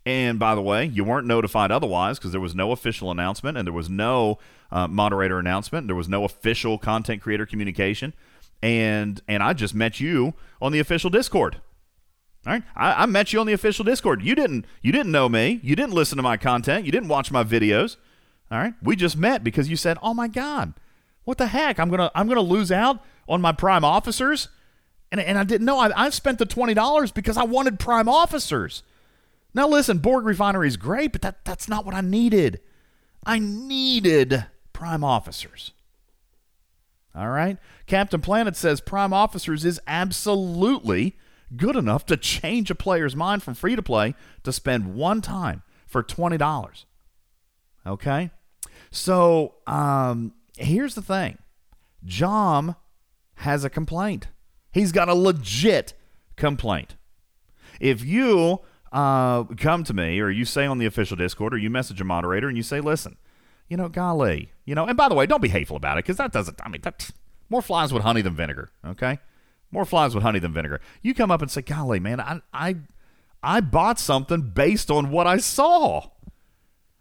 And by the way, you weren't notified otherwise because there was no official announcement and there was no uh, moderator announcement. There was no official content creator communication. And and I just met you on the official Discord. All right, I, I met you on the official Discord. You didn't you didn't know me. You didn't listen to my content. You didn't watch my videos. All right, we just met because you said, "Oh my God, what the heck? I'm gonna I'm gonna lose out on my prime officers." And, and I didn't know. I, I spent the $20 because I wanted prime officers. Now, listen, Borg Refinery is great, but that, that's not what I needed. I needed prime officers. All right? Captain Planet says prime officers is absolutely good enough to change a player's mind from free to play to spend one time for $20. Okay? So, um, here's the thing Jom has a complaint. He's got a legit complaint. If you uh, come to me or you say on the official Discord or you message a moderator and you say, listen, you know, golly, you know, and by the way, don't be hateful about it because that doesn't, I mean, that more flies with honey than vinegar, okay? More flies with honey than vinegar. You come up and say, golly, man, I, I, I bought something based on what I saw.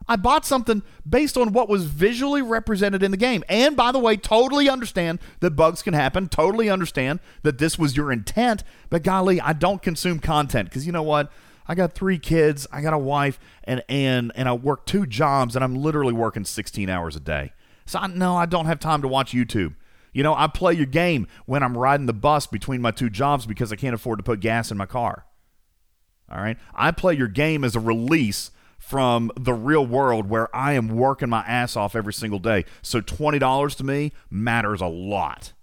I bought something based on what was visually represented in the game. And by the way, totally understand that bugs can happen. Totally understand that this was your intent. But golly, I don't consume content because you know what? I got three kids, I got a wife, and and and I work two jobs, and I'm literally working 16 hours a day. So I, no, I don't have time to watch YouTube. You know, I play your game when I'm riding the bus between my two jobs because I can't afford to put gas in my car. All right, I play your game as a release from the real world where I am working my ass off every single day. So $20 to me matters a lot.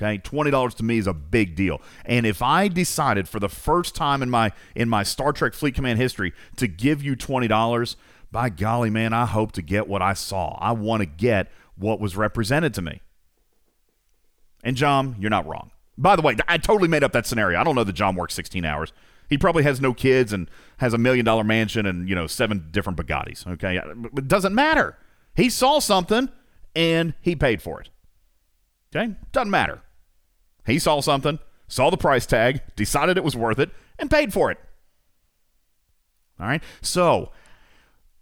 Okay, $20 to me is a big deal. And if I decided for the first time in my in my Star Trek Fleet Command history to give you $20, by golly man, I hope to get what I saw. I want to get what was represented to me. And John, you're not wrong. By the way, I totally made up that scenario. I don't know that John works 16 hours. He probably has no kids and has a million dollar mansion and, you know, seven different Bugattis. Okay. It doesn't matter. He saw something and he paid for it. Okay. Doesn't matter. He saw something, saw the price tag, decided it was worth it, and paid for it. All right. So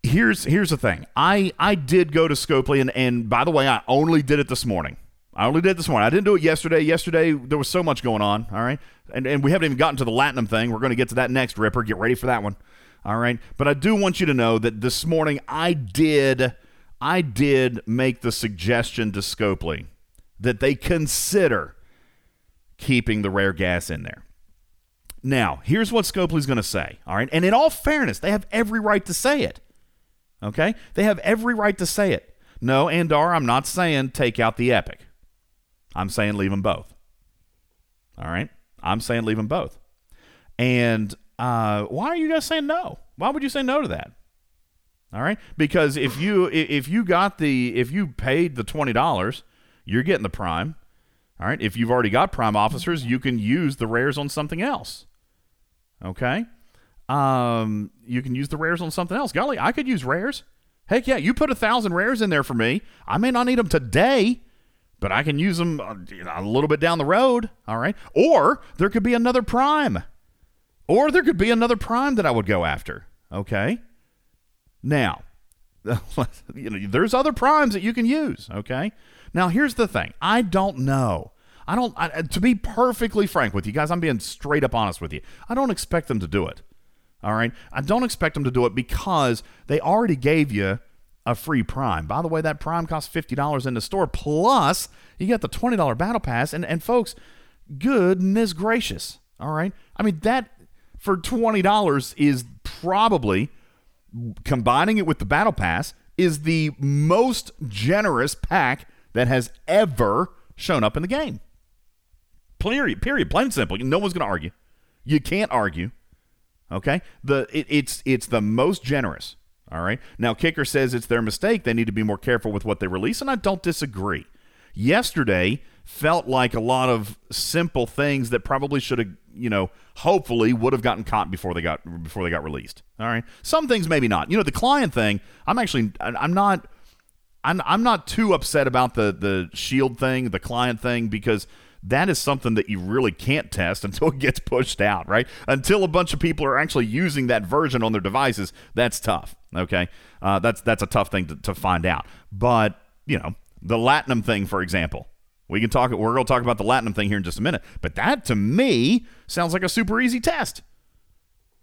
here's here's the thing. I I did go to Scopely and, and by the way, I only did it this morning. I only did this morning. I didn't do it yesterday. Yesterday there was so much going on. All right, and and we haven't even gotten to the Latinum thing. We're going to get to that next, Ripper. Get ready for that one. All right, but I do want you to know that this morning I did I did make the suggestion to Scopely that they consider keeping the rare gas in there. Now, here's what Scopely's going to say. All right, and in all fairness, they have every right to say it. Okay, they have every right to say it. No, Andar, I'm not saying take out the epic. I'm saying leave them both. All right. I'm saying leave them both. And uh, why are you guys saying no? Why would you say no to that? All right. Because if you if you got the if you paid the twenty dollars, you're getting the prime. All right. If you've already got prime officers, you can use the rares on something else. Okay. Um, you can use the rares on something else. Golly, I could use rares. Heck yeah, you put a thousand rares in there for me. I may not need them today, but I can use them uh, a little bit down the road. All right. Or there could be another prime. Or there could be another prime that I would go after. Okay. Now, you know, there's other primes that you can use. Okay. Now, here's the thing I don't know. I don't. I, uh, to be perfectly frank with you guys, I'm being straight up honest with you. I don't expect them to do it. All right, I don't expect them to do it because they already gave you a free Prime. By the way, that Prime costs fifty dollars in the store plus you get the twenty dollar Battle Pass. And and folks, goodness gracious, all right. I mean that for twenty dollars is probably combining it with the Battle Pass is the most generous pack that has ever shown up in the game. Period. Period. Plain and simple. No one's going to argue. You can't argue. Okay. The it, it's it's the most generous. All right. Now Kicker says it's their mistake. They need to be more careful with what they release, and I don't disagree. Yesterday felt like a lot of simple things that probably should have, you know, hopefully would have gotten caught before they got before they got released. All right. Some things maybe not. You know, the client thing, I'm actually I'm not I'm I'm not too upset about the the shield thing, the client thing because that is something that you really can't test until it gets pushed out, right? Until a bunch of people are actually using that version on their devices, that's tough. Okay, uh, that's that's a tough thing to, to find out. But you know, the Latinum thing, for example, we can talk. We're going to talk about the Latinum thing here in just a minute. But that to me sounds like a super easy test.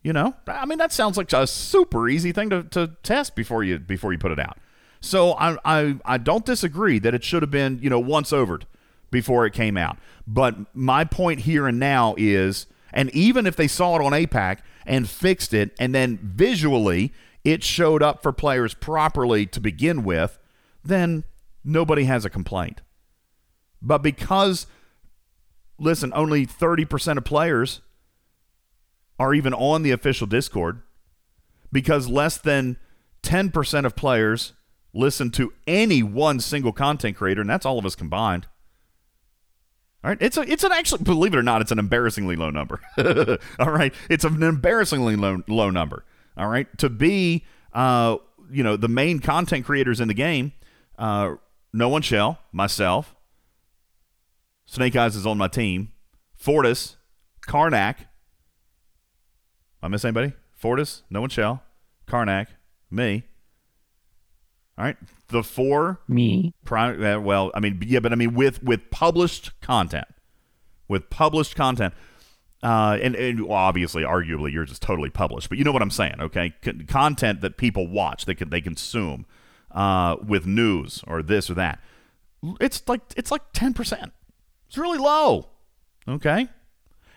You know, I mean, that sounds like a super easy thing to, to test before you before you put it out. So I, I I don't disagree that it should have been you know once overed before it came out. But my point here and now is, and even if they saw it on APAC and fixed it, and then visually it showed up for players properly to begin with, then nobody has a complaint. But because, listen, only 30% of players are even on the official Discord, because less than 10% of players listen to any one single content creator, and that's all of us combined. All right, it's a, it's an actually believe it or not, it's an embarrassingly low number. all right, it's an embarrassingly low low number. All right, to be uh, you know the main content creators in the game, uh, no one shall myself. Snake Eyes is on my team. Fortis, Karnak. I miss anybody? Fortis, no one shall. Karnak, me. All right, the four me. Prime, uh, well, I mean, yeah, but I mean with with published content, with published content, uh, and, and obviously, arguably, yours is totally published, but you know what I'm saying, okay? C- content that people watch, they can they consume, uh, with news or this or that. It's like it's like ten percent. It's really low, okay?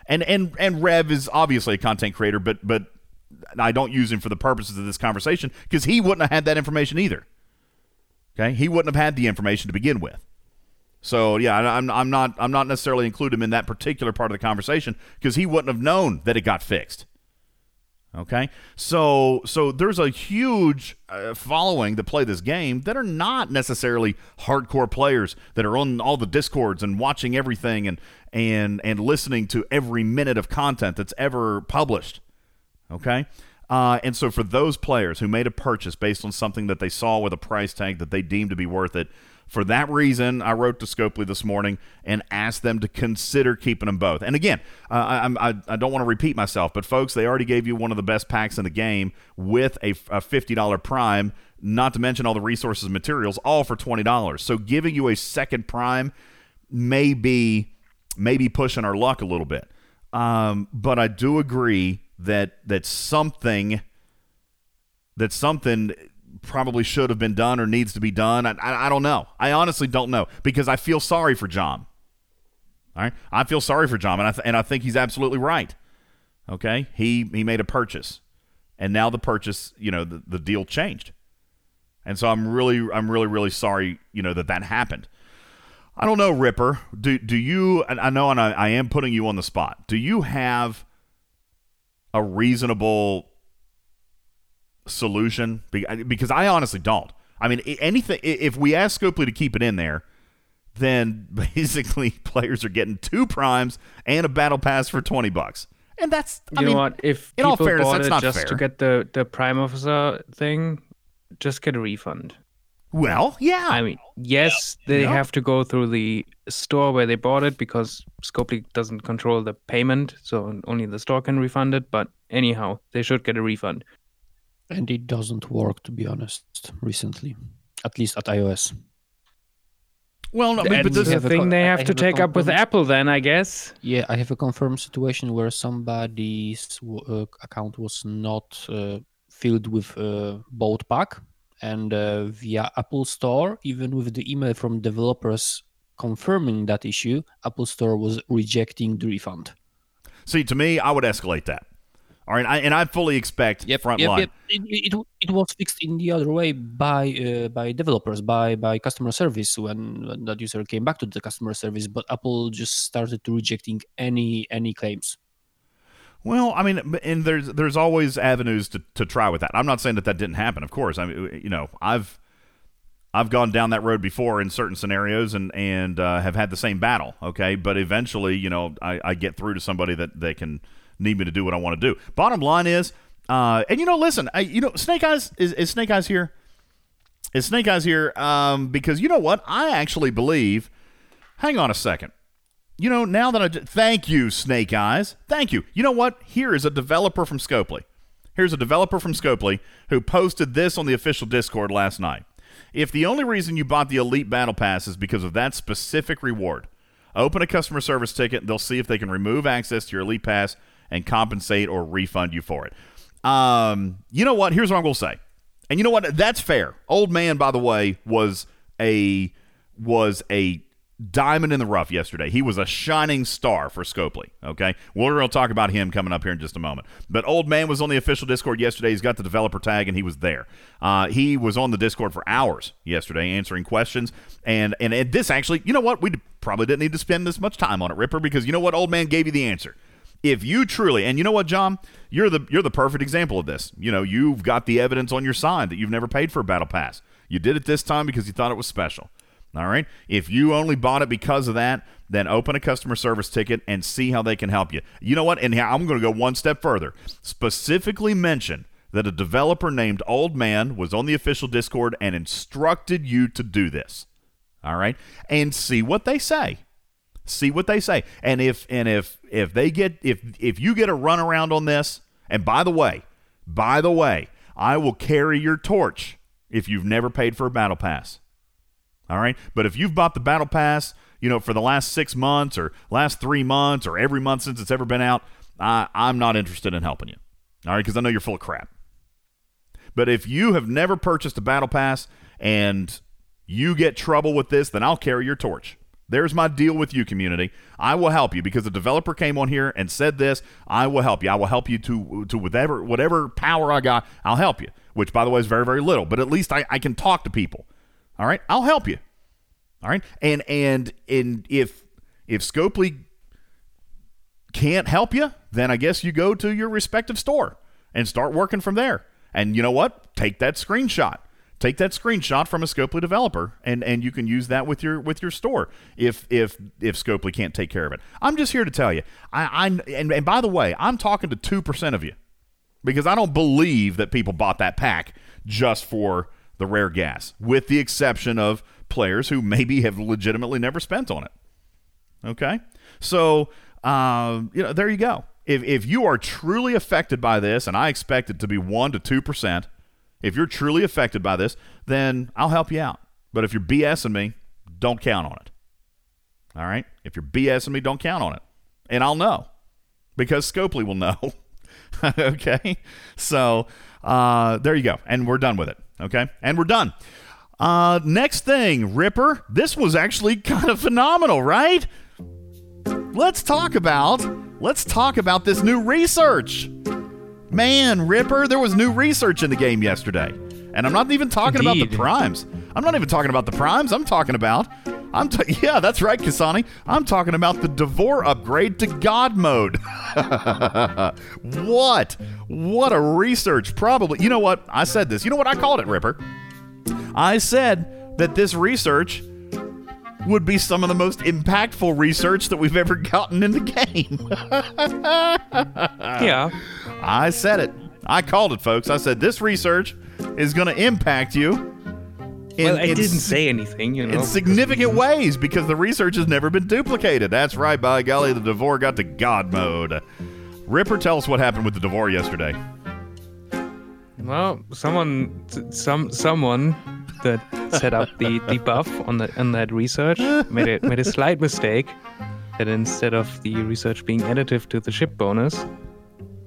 And and and Rev is obviously a content creator, but but I don't use him for the purposes of this conversation because he wouldn't have had that information either. Okay, he wouldn't have had the information to begin with. So yeah, I'm, I'm not I'm not necessarily including him in that particular part of the conversation because he wouldn't have known that it got fixed. Okay, so so there's a huge uh, following that play this game that are not necessarily hardcore players that are on all the discords and watching everything and and and listening to every minute of content that's ever published. Okay, uh, and so for those players who made a purchase based on something that they saw with a price tag that they deemed to be worth it, for that reason, I wrote to Scopely this morning and asked them to consider keeping them both. And again, uh, I, I, I, don't want to repeat myself, but folks, they already gave you one of the best packs in the game with a, a $50 Prime, not to mention all the resources and materials, all for $20. So giving you a second Prime may be, may be pushing our luck a little bit. Um, but I do agree that that something that something probably should have been done or needs to be done. I, I, I, don't know. I honestly don't know because I feel sorry for John. All right, I feel sorry for John, and I th- and I think he's absolutely right. Okay, he he made a purchase, and now the purchase, you know, the, the deal changed, and so I'm really I'm really really sorry, you know, that that happened. I don't know, Ripper. Do do you? I know, and I, I am putting you on the spot. Do you have a reasonable solution? Because I honestly don't. I mean, anything. If we ask Scopely to keep it in there, then basically players are getting two primes and a battle pass for twenty bucks, and that's. You I know mean, what? If in all fairness, that's not just fair. to get the the prime officer thing, just get a refund. Well, yeah. I mean, yes, they Yeah. have to go through the store where they bought it because Scopely doesn't control the payment, so only the store can refund it. But anyhow, they should get a refund. And it doesn't work, to be honest, recently, at least at iOS. Well, no, I mean, but That's this, the a thing co- they I- have I to have a take up with Apple then, I guess. Yeah, I have a confirmed situation where somebody's uh, account was not uh, filled with uh, boat pack, and uh, via Apple Store, even with the email from developers confirming that issue, Apple Store was rejecting the refund. see, to me, I would escalate that. All right, I, and I fully expect frontline. It, it, it was fixed in the other way by uh, by developers, by by customer service when, when that user came back to the customer service, but Apple just started to rejecting any any claims. Well, I mean, and there's there's always avenues to, to try with that. I'm not saying that that didn't happen. Of course, I mean, you know, I've I've gone down that road before in certain scenarios and and uh, have had the same battle. Okay, but eventually, you know, I, I get through to somebody that they can need me to do what I want to do. Bottom line is, uh, and you know, listen, I, you know, Snake Eyes is, is Snake Eyes here. Is Snake Eyes here? Um, because you know what, I actually believe. Hang on a second. You know, now that I thank you, Snake Eyes, thank you. You know what? Here is a developer from Scopely. Here's a developer from Scopely who posted this on the official Discord last night. If the only reason you bought the Elite Battle Pass is because of that specific reward, open a customer service ticket. They'll see if they can remove access to your Elite Pass and compensate or refund you for it. Um, you know what? Here's what I'm going to say. And you know what? That's fair. Old man, by the way, was a was a diamond in the rough yesterday. He was a shining star for Scopely. Okay, we're going to talk about him coming up here in just a moment. But old man was on the official Discord yesterday. He's got the developer tag, and he was there. Uh, he was on the Discord for hours yesterday answering questions. And, and and this actually, you know what? We probably didn't need to spend this much time on it, Ripper, because you know what? Old man gave you the answer. If you truly, and you know what, John, you're the you're the perfect example of this. You know, you've got the evidence on your side that you've never paid for a battle pass. You did it this time because you thought it was special. All right. If you only bought it because of that, then open a customer service ticket and see how they can help you. You know what? And I'm going to go one step further. Specifically mention that a developer named Old Man was on the official Discord and instructed you to do this. All right. And see what they say. See what they say. And if and if if they get if if you get a runaround on this, and by the way, by the way, I will carry your torch if you've never paid for a battle pass. All right. But if you've bought the battle pass, you know, for the last six months or last three months or every month since it's ever been out, I, I'm not interested in helping you. All right. Because I know you're full of crap. But if you have never purchased a battle pass and you get trouble with this, then I'll carry your torch. There's my deal with you, community. I will help you because the developer came on here and said this. I will help you. I will help you to to whatever whatever power I got. I'll help you. Which, by the way, is very very little. But at least I, I can talk to people. All right, I'll help you. All right, and and and if if Scopely can't help you, then I guess you go to your respective store and start working from there. And you know what? Take that screenshot. Take that screenshot from a Scopely developer, and, and you can use that with your with your store if if if Scopely can't take care of it. I'm just here to tell you. I, I and, and by the way, I'm talking to two percent of you because I don't believe that people bought that pack just for the rare gas, with the exception of players who maybe have legitimately never spent on it. Okay, so um, you know there you go. If if you are truly affected by this, and I expect it to be one to two percent, if you're truly affected by this, then I'll help you out. But if you're BSing me, don't count on it. All right, if you're BSing me, don't count on it, and I'll know because Scopely will know. okay, so uh, there you go, and we're done with it. Okay, and we're done. Uh, next thing, Ripper. This was actually kind of phenomenal, right? Let's talk about let's talk about this new research. Man, Ripper, there was new research in the game yesterday. And I'm not even talking about the primes. I'm not even talking about the primes. I'm talking about I'm t- yeah, that's right, Kasani. I'm talking about the Devore upgrade to God mode. what? What a research. Probably. You know what? I said this. You know what I called it, Ripper? I said that this research would be some of the most impactful research that we've ever gotten in the game. yeah. I said it. I called it, folks. I said this research is going to impact you. In, Well, I in didn't say anything, you know. in significant ways because the research has never been duplicated. That's right, by golly, the Devore got to God mode. Ripper, tell us what happened with the Devore yesterday. Well, someone, some, someone that set up the, the buff on the on that research made a made a slight mistake that instead of the research being additive to the ship bonus,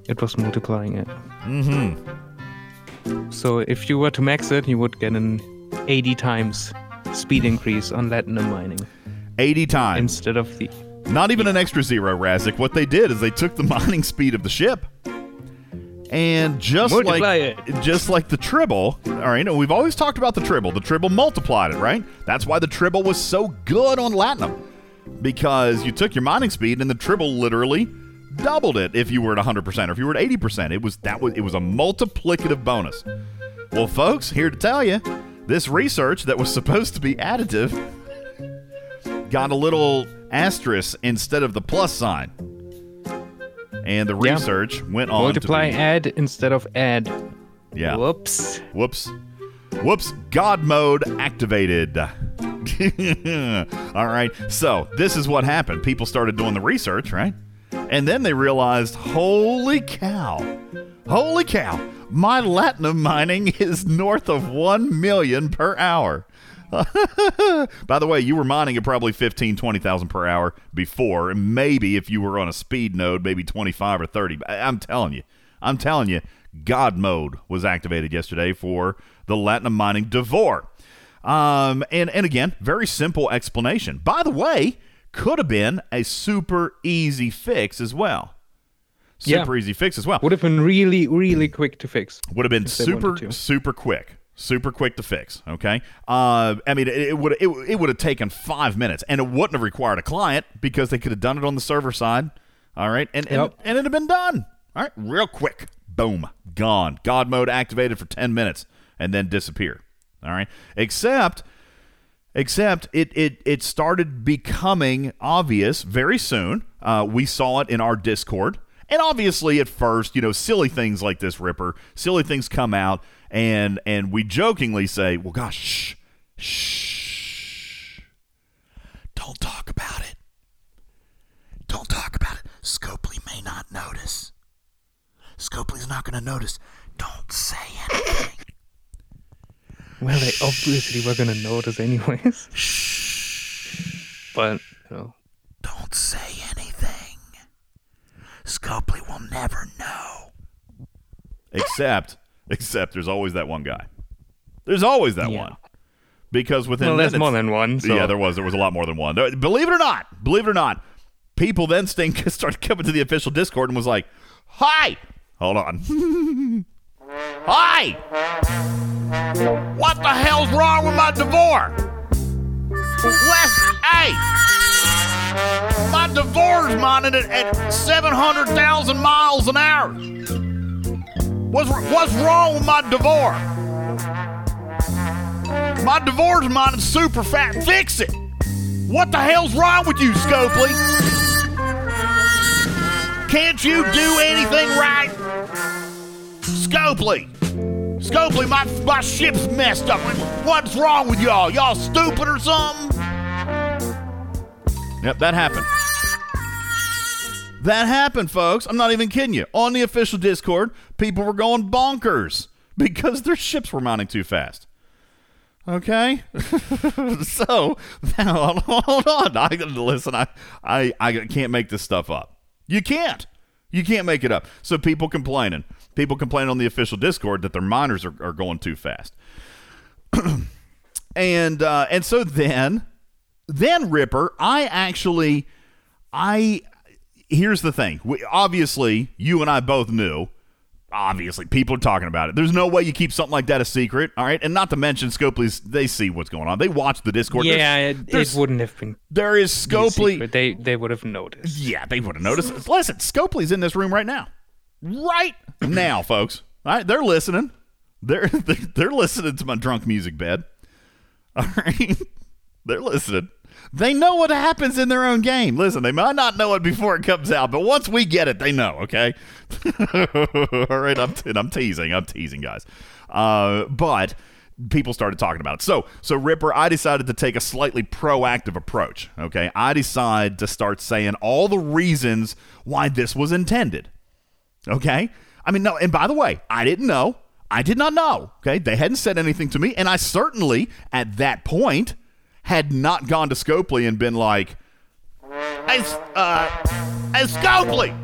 it was multiplying it. Mm-hmm. So if you were to max it, you would get an 80 times speed increase on latinum mining 80 times. instead of the Not even an extra zero, Razik. What they did is they took the mining speed of the ship and just Multiply like just like the tribble, all right, and we've always talked about the tribble. The tribble multiplied it, right? That's why the tribble was so good on Latinum. Because you took your mining speed and the tribble literally doubled it if you were at 100% or if you were at 80%. It was that was it was a multiplicative bonus. Well, folks, here to tell you, this research that was supposed to be additive got a little asterisk instead of the plus sign. And the Yeah. research went on multiply to be, add instead of add. yeah. Whoops. Whoops. Whoops. God mode activated. All right. So, this is what happened. People started doing the research, right? And then they realized, holy cow. Holy cow. My latinum mining is north of 1 million per hour. By the way, you were mining at probably 15, 20,000 per hour before. and Maybe if you were on a speed node, maybe 25 or 30. But I'm telling you, I'm telling you, God mode was activated yesterday for the Latinum mining Devore. Um, and, and again, very simple explanation. By the way, could have been a super easy fix as well. Yeah. Super easy fix as well Would have been really, really quick to fix. would have been super super quick super quick to fix okay uh, i mean it, would it, it would have taken five minutes and it wouldn't have required a client because they could have done it on the server side all right and and, Yep. and it'd have been done all right real quick boom gone god mode activated for 10 minutes and then disappear all right except except it it it started becoming obvious very soon. Uh, we saw it in our Discord, and obviously at first, you know, silly things like this Ripper, silly things come out, and and we jokingly say, "Well, gosh, shh, shh, don't talk about it. Don't talk about it. Scopely may not notice. Scopely's not going to notice. Don't say anything." Well, they obviously were gonna notice anyways. Shh. But you know, Don't say anything. Scopely will never know. Except, except there's always that one guy. There's always that Yeah. one. Because within well, there's minutes- more than one. So Yeah, there was. There was a lot more than one. Believe it or not, believe it or not, people then stink, started coming to the official Discord and was like, "Hi, hold on, hi, what the hell's wrong with my Devore's? Listen, hey, my Devore's it at seven hundred thousand miles an hour. What's what's wrong with my Devore's? My Devore's mining super fat. Fix it. What the hell's wrong with you, Scopely? Can't you do anything right? Scopely. Scopely, my, my ship's messed up. What's wrong with y'all? Y'all stupid or something? Yep, that happened. That happened, folks. I'm not even kidding you. On the official Discord, people were going bonkers because their ships were mounting too fast. Okay, so now hold on. I listen. I, I I can't make this stuff up. You can't. You can't make it up. So people complaining. People complaining on the official Discord that their miners are, are going too fast. and uh, and so then then Ripper, I actually I here's the thing. We, obviously, you and I both knew. Obviously, people are talking about it. There's no way you keep something like that a secret, all right? And not to mention, Scopely's, they see what's going on. They watch the Discord. Yeah, it, there's- it wouldn't have been There is Scopely. They they would have noticed. Yeah, they would have noticed. Listen, Scopely's in this room right now. Right now, folks. All right, they're listening. They're they're listening to my drunk music bed. All right. They're listening. They know what happens in their own game. Listen, they might not know it before it comes out, but once we get it, they know, okay? All right, I'm, and I'm teasing. I'm teasing, guys. Uh, but people started talking about it. So, so Ripper, I decided to take a slightly proactive approach, okay? I decided to start saying all the reasons why this was intended. Okay? I mean, no, and by the way, I didn't know. I did not know. Okay, they hadn't said anything to me, and I certainly at that point had not gone to Scopely and been like, "Hey, uh, hey, Scopely,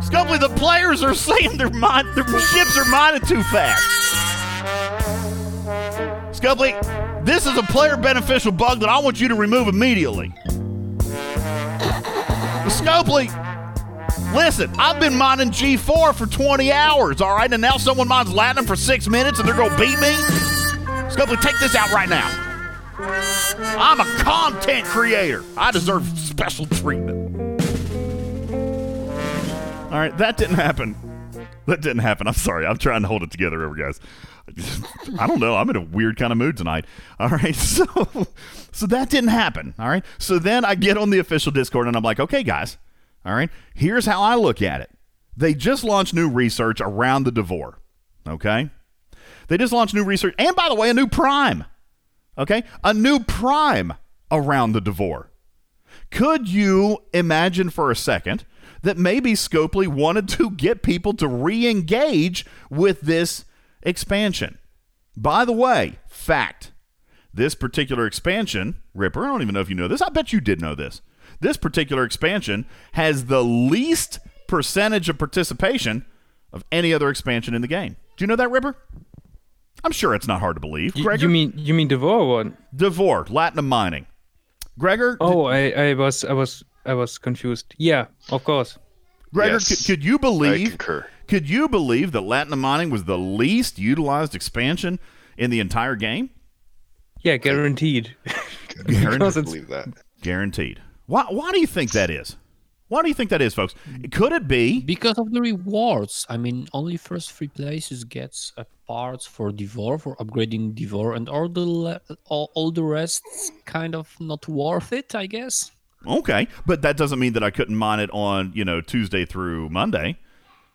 Scopely, the players are saying their their ships are mining too fast." Scopely, this is a player beneficial bug that I want you to remove immediately. Scopely, listen, I've been mining G4 for 20 hours, all right? And now someone mines Latinum for six minutes and they're going to beat me? Scopely, take this out right now. I'm a content creator. I deserve special treatment. All right, that didn't happen. That didn't happen. I'm sorry. I'm trying to hold it together over, guys. I don't know. I'm in a weird kind of mood tonight. All right. So so that didn't happen. All right. So then I get on the official Discord and I'm like, okay, guys. All right. Here's how I look at it. They just launched new research around the Devore. Okay. They just launched new research. And by the way, a new prime. Okay. A new prime around the Devore. Could you imagine for a second that maybe Scopely wanted to get people to re engage with this expansion? By the way, fact this particular expansion, Ripper, I don't even know if you know this. I bet you did know this. This particular expansion has the least percentage of participation of any other expansion in the game. Do you know that, Ripper? I'm sure it's not hard to believe. Y- Gregor, you mean you mean Devore one? Devore, Latinum mining. Gregor, Oh, I, I was I was I was confused. Yeah, of course. Gregor, Yes. could, could you believe? concur. Could you believe that Latinum mining was the least utilized expansion in the entire game? Yeah, guaranteed. Guaranteed. because I it's believe that. Guaranteed. Why? Why do you think that is? Why do you think that is, folks? Could it be? Because of the rewards. I mean, only first three places gets a parts for Devore for upgrading Devore, and all the le- all, all the rest's kind of not worth it, I guess. Okay, but that doesn't mean that I couldn't mine it on you know Tuesday through Monday.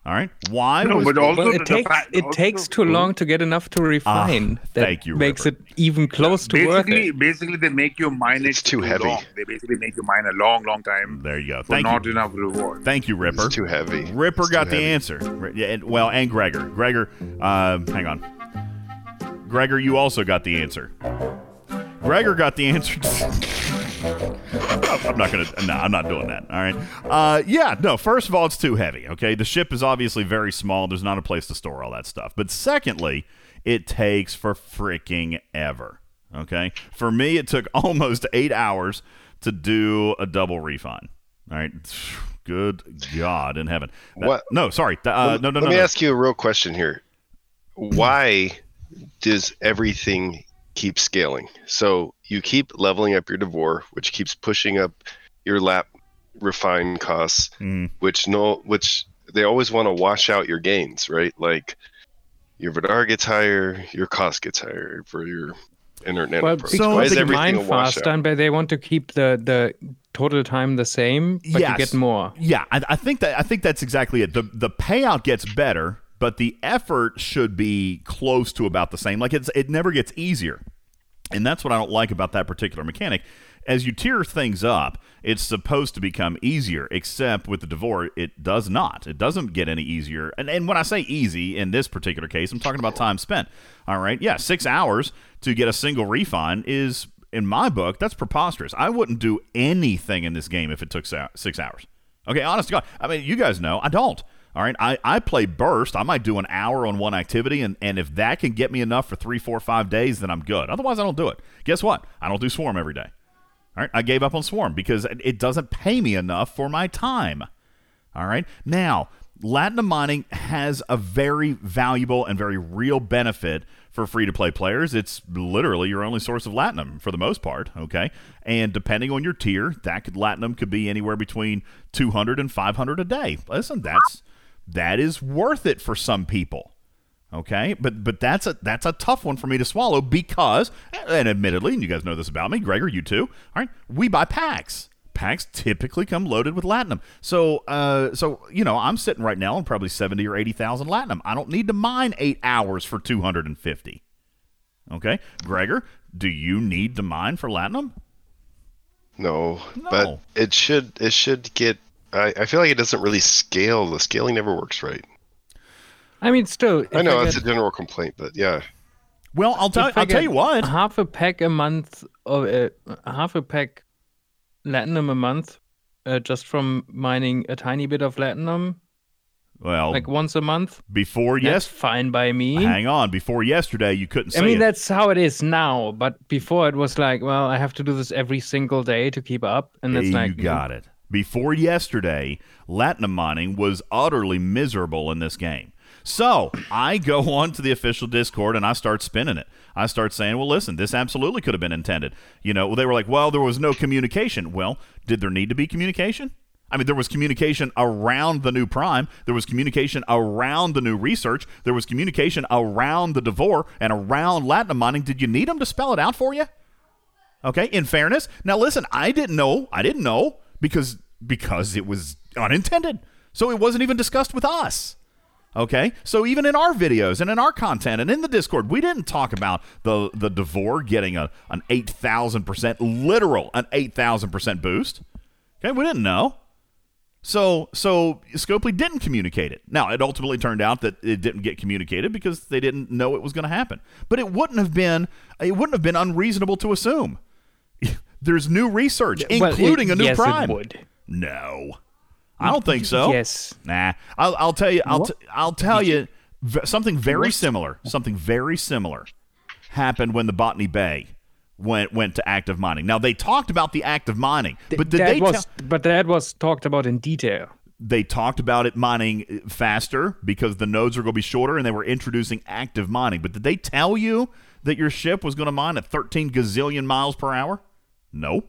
All right. Why? No, was, but also well, the it takes fact- it also- takes too long to get enough to refine. that Ah, thank you, makes Ripper. it even close to worth basically, it. basically, they make you mine It's it too heavy. long. They basically make you mine a long, long time there you go. for Thank not you. enough reward. Thank you, Ripper. It's too heavy. Ripper It's got too the heavy. answer. Yeah, and, well, and Gregor. Gregor, uh, hang on. Gregor, you also got the answer. Gregor got the answer. I'm not gonna. No, I'm not doing that. All right. Uh, yeah. No. First of all, it's too heavy. Okay. The ship is obviously very small. There's not a place to store all that stuff. But secondly, it takes for freaking ever. Okay. For me, it took almost eight hours to do a double refine. All right. Good God in heaven. That- What- No, sorry. Uh, Let- no, no, Let no. me no. ask you a real question here. Why does everything keep scaling? So you keep leveling up your Devore, which keeps pushing up your lap refine costs, Mm. which no, which they always want to wash out your gains, right? Like your Vidar gets higher, your cost gets higher for your internet Well, approach. because Why is they everything mine a washout? faster, and but they want to keep the the total time the same, but Yes. you get more. Yeah, I, I think that I think that's exactly it. The the payout gets better, but the effort should be close to about the same. Like it's it never gets easier. And that's what I don't like about that particular mechanic. As you tier things up, it's supposed to become easier, except with the Devore, it does not. It doesn't get any easier. And, and when I say easy in this particular case, I'm talking about time spent. All right. Yeah, six hours to get a single refine is, in my book, that's preposterous. I wouldn't do anything in this game if it took six hours. Okay, honest to God. I mean, you guys know, I don't. All right, I, I play burst. I might do an hour on one activity, and, and if that can get me enough for three, four, five days, then I'm good. Otherwise, I don't do it. Guess what? I don't do swarm every day. All right, I gave up on swarm because it- doesn't pay me enough for my time. All right, now Latinum mining has a very valuable and very real benefit for free to play players. It's literally your only source of Latinum for the most part. Okay, and depending on your tier, that could Latinum could be anywhere between 200 and 500 a day. Listen, that's that is worth it for some people. Okay, but but that's a that's a tough one for me to swallow because, and admittedly, and you guys know this about me, Gregor, you too. All right, we buy packs. Packs typically come loaded with latinum. So, uh, so you know, I'm sitting right now on probably seventy or eighty thousand latinum. I don't need to mine eight hours for two hundred and fifty. Okay, Gregor, do you need to mine for latinum? No, No. but it should it should get. I, I feel like it doesn't really scale. The scaling never works right. I mean, still. I know get that's a general complaint, but yeah, Well, I'll tell I I'll tell you what. Half a pack a month, or uh, half a pack latinum a month, uh, just from mining a tiny bit of latinum, Well, like once a month. before yes, fine by me. hang on. Before yesterday, you couldn't say I mean, it. that's how it is now. But before it was like, well, I have to do this every single day to keep up, and that's you like, you got it. Before yesterday, Latinum mining was utterly miserable in this game. So I go on to the official Discord and I start spinning it. I start saying, well, listen, this absolutely could have been intended. You know, they were like, well, there was no communication. Well, did there need to be communication? I mean, there was communication around the new Prime. There was communication around the new research. There was communication around the Devore and around Latinum mining. Did you need them to spell it out for you? Okay, in fairness. Now listen, I didn't know. I didn't know because because it was unintended. So it wasn't even discussed with us. Okay? So even in our videos and in our content and in the Discord, we didn't talk about the the Devore getting a an 8000% literal an 8000% boost. Okay? We didn't know. So so Scopely didn't communicate it. Now it ultimately turned out that it didn't get communicated because they didn't know it was going to happen. But it wouldn't have been it wouldn't have been unreasonable to assume. There's new research, Well, it- including a new yes, it prime. would. No, I don't think so. Yes. Nah, I'll, I'll tell you. I'll, What? t- I'll tell you v- something very similar. Something very similar happened when the Botany Bay went went to active mining. Now they talked about the active mining, but did that they was, tell? but that was talked about in detail. They talked about it mining uh, faster because the nodes are going to be shorter, and they were introducing active mining. But did they tell you that your ship was going to mine at 13 gazillion miles per hour? No.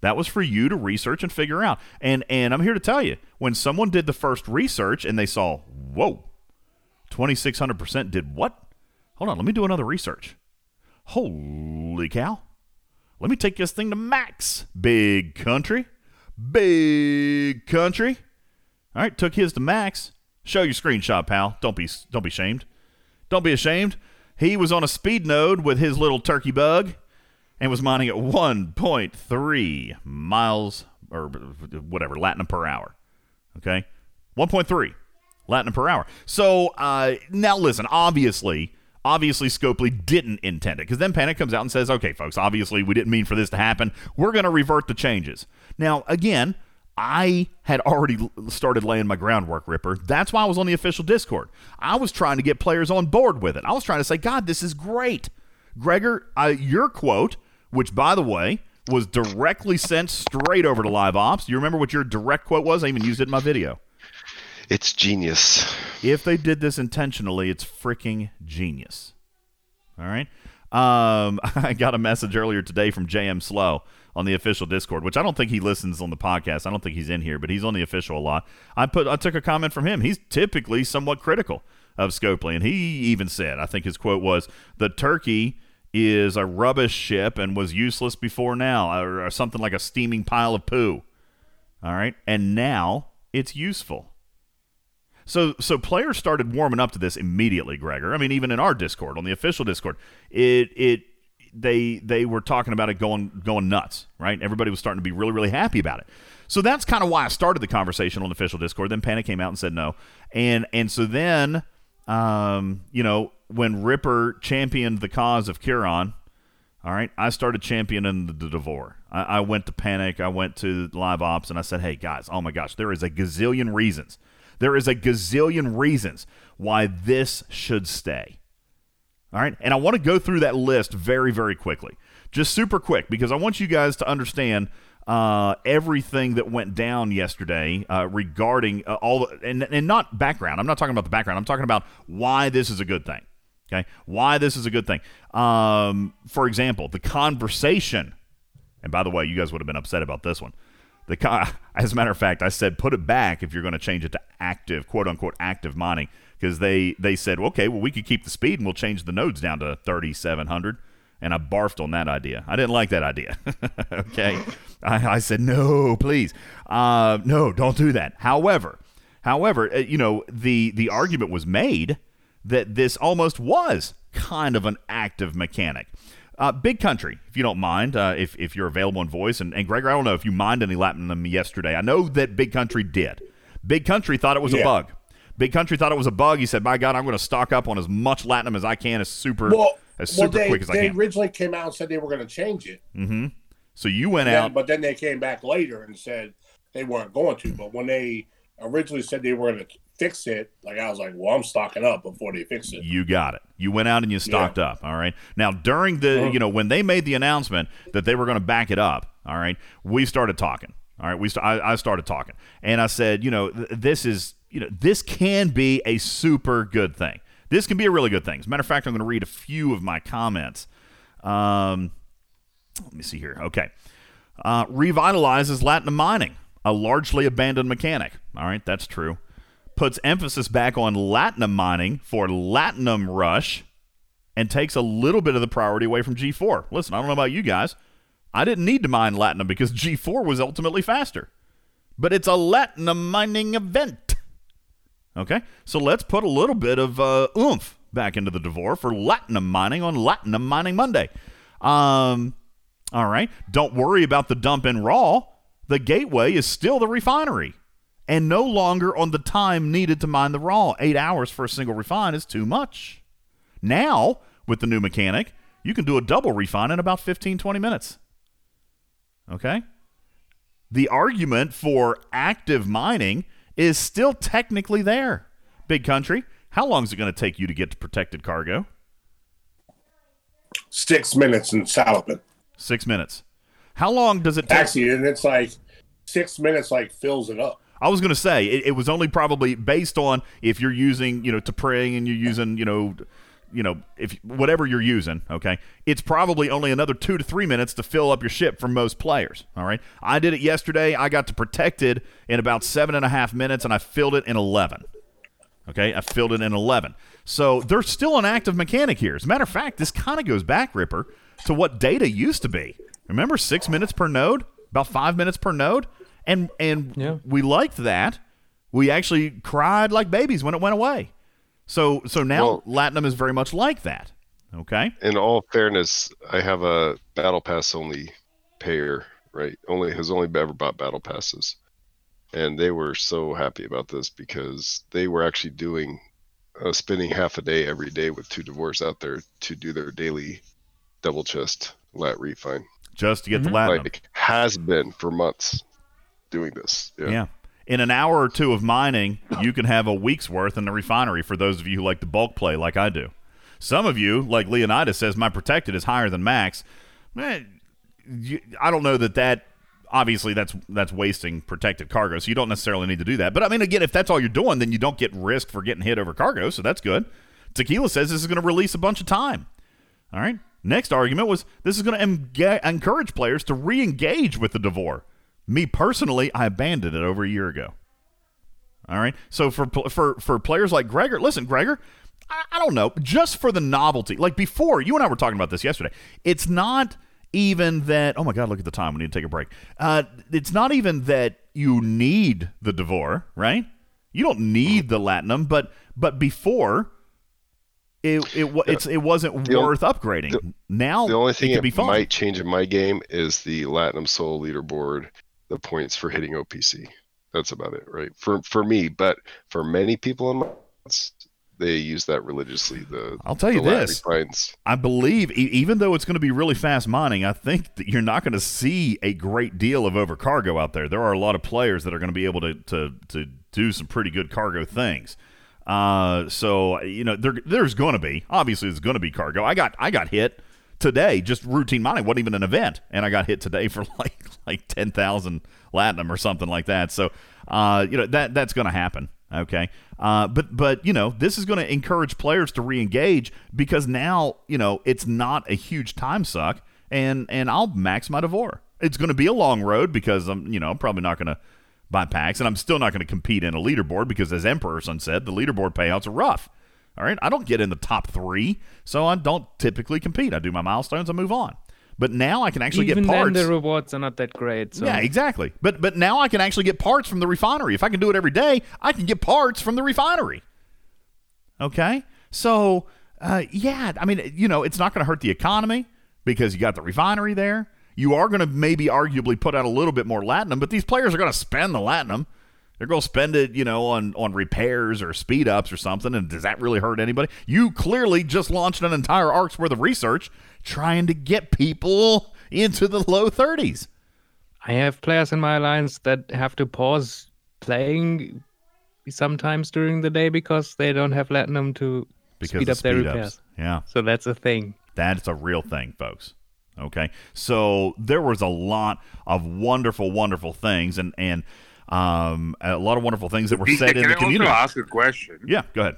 That was for you to research and figure out. And and I'm here to tell you, when someone did the first research and they saw, whoa, 2600% did what? Hold on, let me do another research. Holy cow. Let me take this thing to max. Big country. Big country. All right, took his to max. Show your screenshot, pal. Don't be don't be ashamed. Don't be ashamed. He was on a speed node with his little turkey bug and was mining at 1.3 miles or whatever latinum per hour. Okay, 1.3 latinum per hour. So uh, now listen, obviously, obviously Scopely didn't intend it because then Panic comes out and says, "Okay, folks, obviously we didn't mean for this to happen. We're going to revert the changes." Now again. I had already started laying my groundwork, Ripper. That's why I was on the official Discord. I was trying to get players on board with it. I was trying to say, God, this is great. Gregor, uh, your quote, which by the way was directly sent straight over to Live Ops. You remember what your direct quote was? I even used it in my video. it's genius. If they did this intentionally, it's freaking genius. All right. Um, I got a message earlier today from JM Slow on the official Discord, which I don't think he listens on the podcast. I don't think he's in here, but he's on the official a lot. I put I took a comment from him. He's typically somewhat critical of Scopely, and he even said, I think his quote was, "The turkey is a rubbish ship and was useless before now, or, or something like a steaming pile of poo." All right, and now it's useful. So so players started warming up to this immediately, Gregor. I mean, even in our Discord, on the official Discord, it it they they were talking about it going going nuts, right? Everybody was starting to be really really happy about it. So that's kind of why I started the conversation on official Discord. Then Panic came out and said no, and and so then um, you know when Ripper championed the cause of Curon, all right, I started championing the, the Devore. I, I went to Panic, I went to Live Ops, and I said, hey guys, oh my gosh, there is a gazillion reasons. There is a gazillion reasons why this should stay. All right, and I want to go through that list very, very quickly, just super quick, because I want you guys to understand uh, everything that went down yesterday uh, regarding uh, all, the, and and not background. I'm not talking about the background. I'm talking about why this is a good thing. Okay, why this is a good thing. Um, for example, the conversation. And by the way, you guys would have been upset about this one. The as a matter of fact, I said put it back if you're going to change it to active, quote unquote, active mining, because they they said, okay, well we could keep the speed and we'll change the nodes down to 3,700. And I barfed on that idea. I didn't like that idea. okay, I, I said no, please, uh, no, don't do that. However, however, uh, you know the the argument was made that this almost was kind of an active mechanic. Uh, Big Country, if you don't mined, uh, if, if you're available in voice. And, and Gregor, I don't know if you mind any Latinum yesterday. I know that Big Country did. Big Country thought it was a bug. Big Country thought it was a bug. He said, "My God, I'm going to stock up on as much latinum as I can, as super, Well, as well, super they, quick as I can." they originally came out and said they were going to change it. hmm So you went out. but then they came back later and said they weren't going to. But when they originally said they were going to fix it, like I was like, well, I'm stocking up before they fix it. You got it. You went out and you stocked up. All right. Now during the, Mhm. you know, when they made the announcement that they were going to back it up, all right, we started talking. All right, we st- I, I started talking, and I said, you know, th- this is, you know, this can be a super good thing. This can be a really good thing. As a matter of fact, I'm going to read a few of my comments. Um, let me see here. Okay. Uh, revitalizes Latinum mining, a largely abandoned mechanic. All right, that's true. Puts emphasis back on Latinum mining for Latinum Rush and takes a little bit of the priority away from G4. Listen, I don't know about you guys. I didn't need to mine Latinum because G4 was ultimately faster. But it's a Latinum mining event. Okay, so let's put a little bit of uh, oomph back into the Devore for Latinum mining on Latinum Mining Monday. Um, all right, don't worry about the dump in raw. The gateway is still the refinery and no longer on the time needed to mine the raw. Eight hours for a single refine is too much. Now, with the new mechanic, you can do a double refine in about 15, 20 minutes. Okay? The argument for active mining is still technically there. Big country, how long is it going to take you to get to protected cargo? Six minutes in Salaman. Six minutes. How long does it take? Actually, and it's like six minutes, like fills it up. I was going to say it, it was only probably based on if you're using, you know, to pray and you're using, you know, you know, if whatever you're using, okay, it's probably only another two to three minutes to fill up your ship for most players. All right, I did it yesterday. I got to protected in about seven and a half minutes, and I filled it in eleven. Okay, I filled it in eleven. So there's still an active mechanic here. As a matter of fact, this kind of goes back, Ripper, to what data used to be. Remember, six minutes per node, about five minutes per node, and and Yeah. we liked that. We actually cried like babies when it went away. So so now Well- Latinum is very much like that. Okay. in all fairness, I have a battle pass only payer, right? Only has only ever bought battle passes, and they were so happy about this because they were actually doing uh, spending half a day every day with two Devores out there to do their daily double chest lat refine. Just to get Mm-hmm. the Latinum. Like has been for months doing this. Yeah. Yeah. In an hour or two of mining, you can have a week's worth in the refinery for those of you who like to bulk play like I do. Some of you, like Leonidas says, my protected is higher than max. Eh, you- I don't know that that obviously that's that's wasting protected cargo, so you don't necessarily need to do that. But I mean, again, if that's all you're doing, then you don't get risk for getting hit over cargo, so that's good. Tequila says this is going to release a bunch of time. All right. Next argument was this is going to emga- encourage players to re-engage with the Devore. Me personally, I abandoned it over a year ago. All right. So for for for players like Gregor, listen, Gregor, I, I don't know, just for the novelty. Like before, you and I were talking about this yesterday. It's not even that. Oh my God, look at the time. We need to take a break. Uh, it's not even that you need the Devore, right? You don't need the Latinum, but but before. It it, it's, it wasn't The worth upgrading. the- now The only thing it it, could be fun. might change in my game is the Latinum Soul leaderboard, the points for hitting OPC. That's about it, right? For for me, but for many people in my they use that religiously. The I'll tell you this. I believe, e- even though it's going to be really fast mining, I think that you're not going to see a great deal of over cargo out there. There are a lot of players that are going to be able to to, to do some pretty good cargo things. Uh, so you know, there, there's going to be obviously there's going to be cargo. I got I got hit today, just routine mining wasn't even an event, and I got hit today for like like ten thousand latinum or something like that. So uh, you know that that's going to happen. Okay, uh, but but you know this is going to encourage players to re-engage because now you know it's not a huge time suck, and and I'll max my Devore. It's going to be a long road because I'm you know I'm probably not going to buy packs, and I'm still not going to compete in a leaderboard because as Emperor Son said, the leaderboard payouts are rough. All right, I don't get in the top three, so I don't typically compete. I do my milestones, I move on. But now I can actually Even get parts. then, the rewards are not that great. So. Yeah, exactly. But but now I can actually get parts from the refinery. If I can do it every day, I can get parts from the refinery. Okay, so uh, yeah, I mean, you know, it's not going to hurt the economy because you got the refinery there. You are going to maybe arguably put out a little bit more latinum, but these players are going to spend the latinum. They're going to spend it, you know, on on repairs or speed ups or something. And does that really hurt anybody? You clearly just launched an entire arc's worth of research trying to get people into the low 30s. I have players in my alliance that have to pause playing sometimes during the day because they don't have latinum to Because speed up their speed ups. repairs. Yeah. So that's a thing. That's a real thing, folks. Okay, so there was a lot of wonderful, wonderful things, and and um, a lot of wonderful things that were said in can the I community. also ask a question? Yeah, go ahead.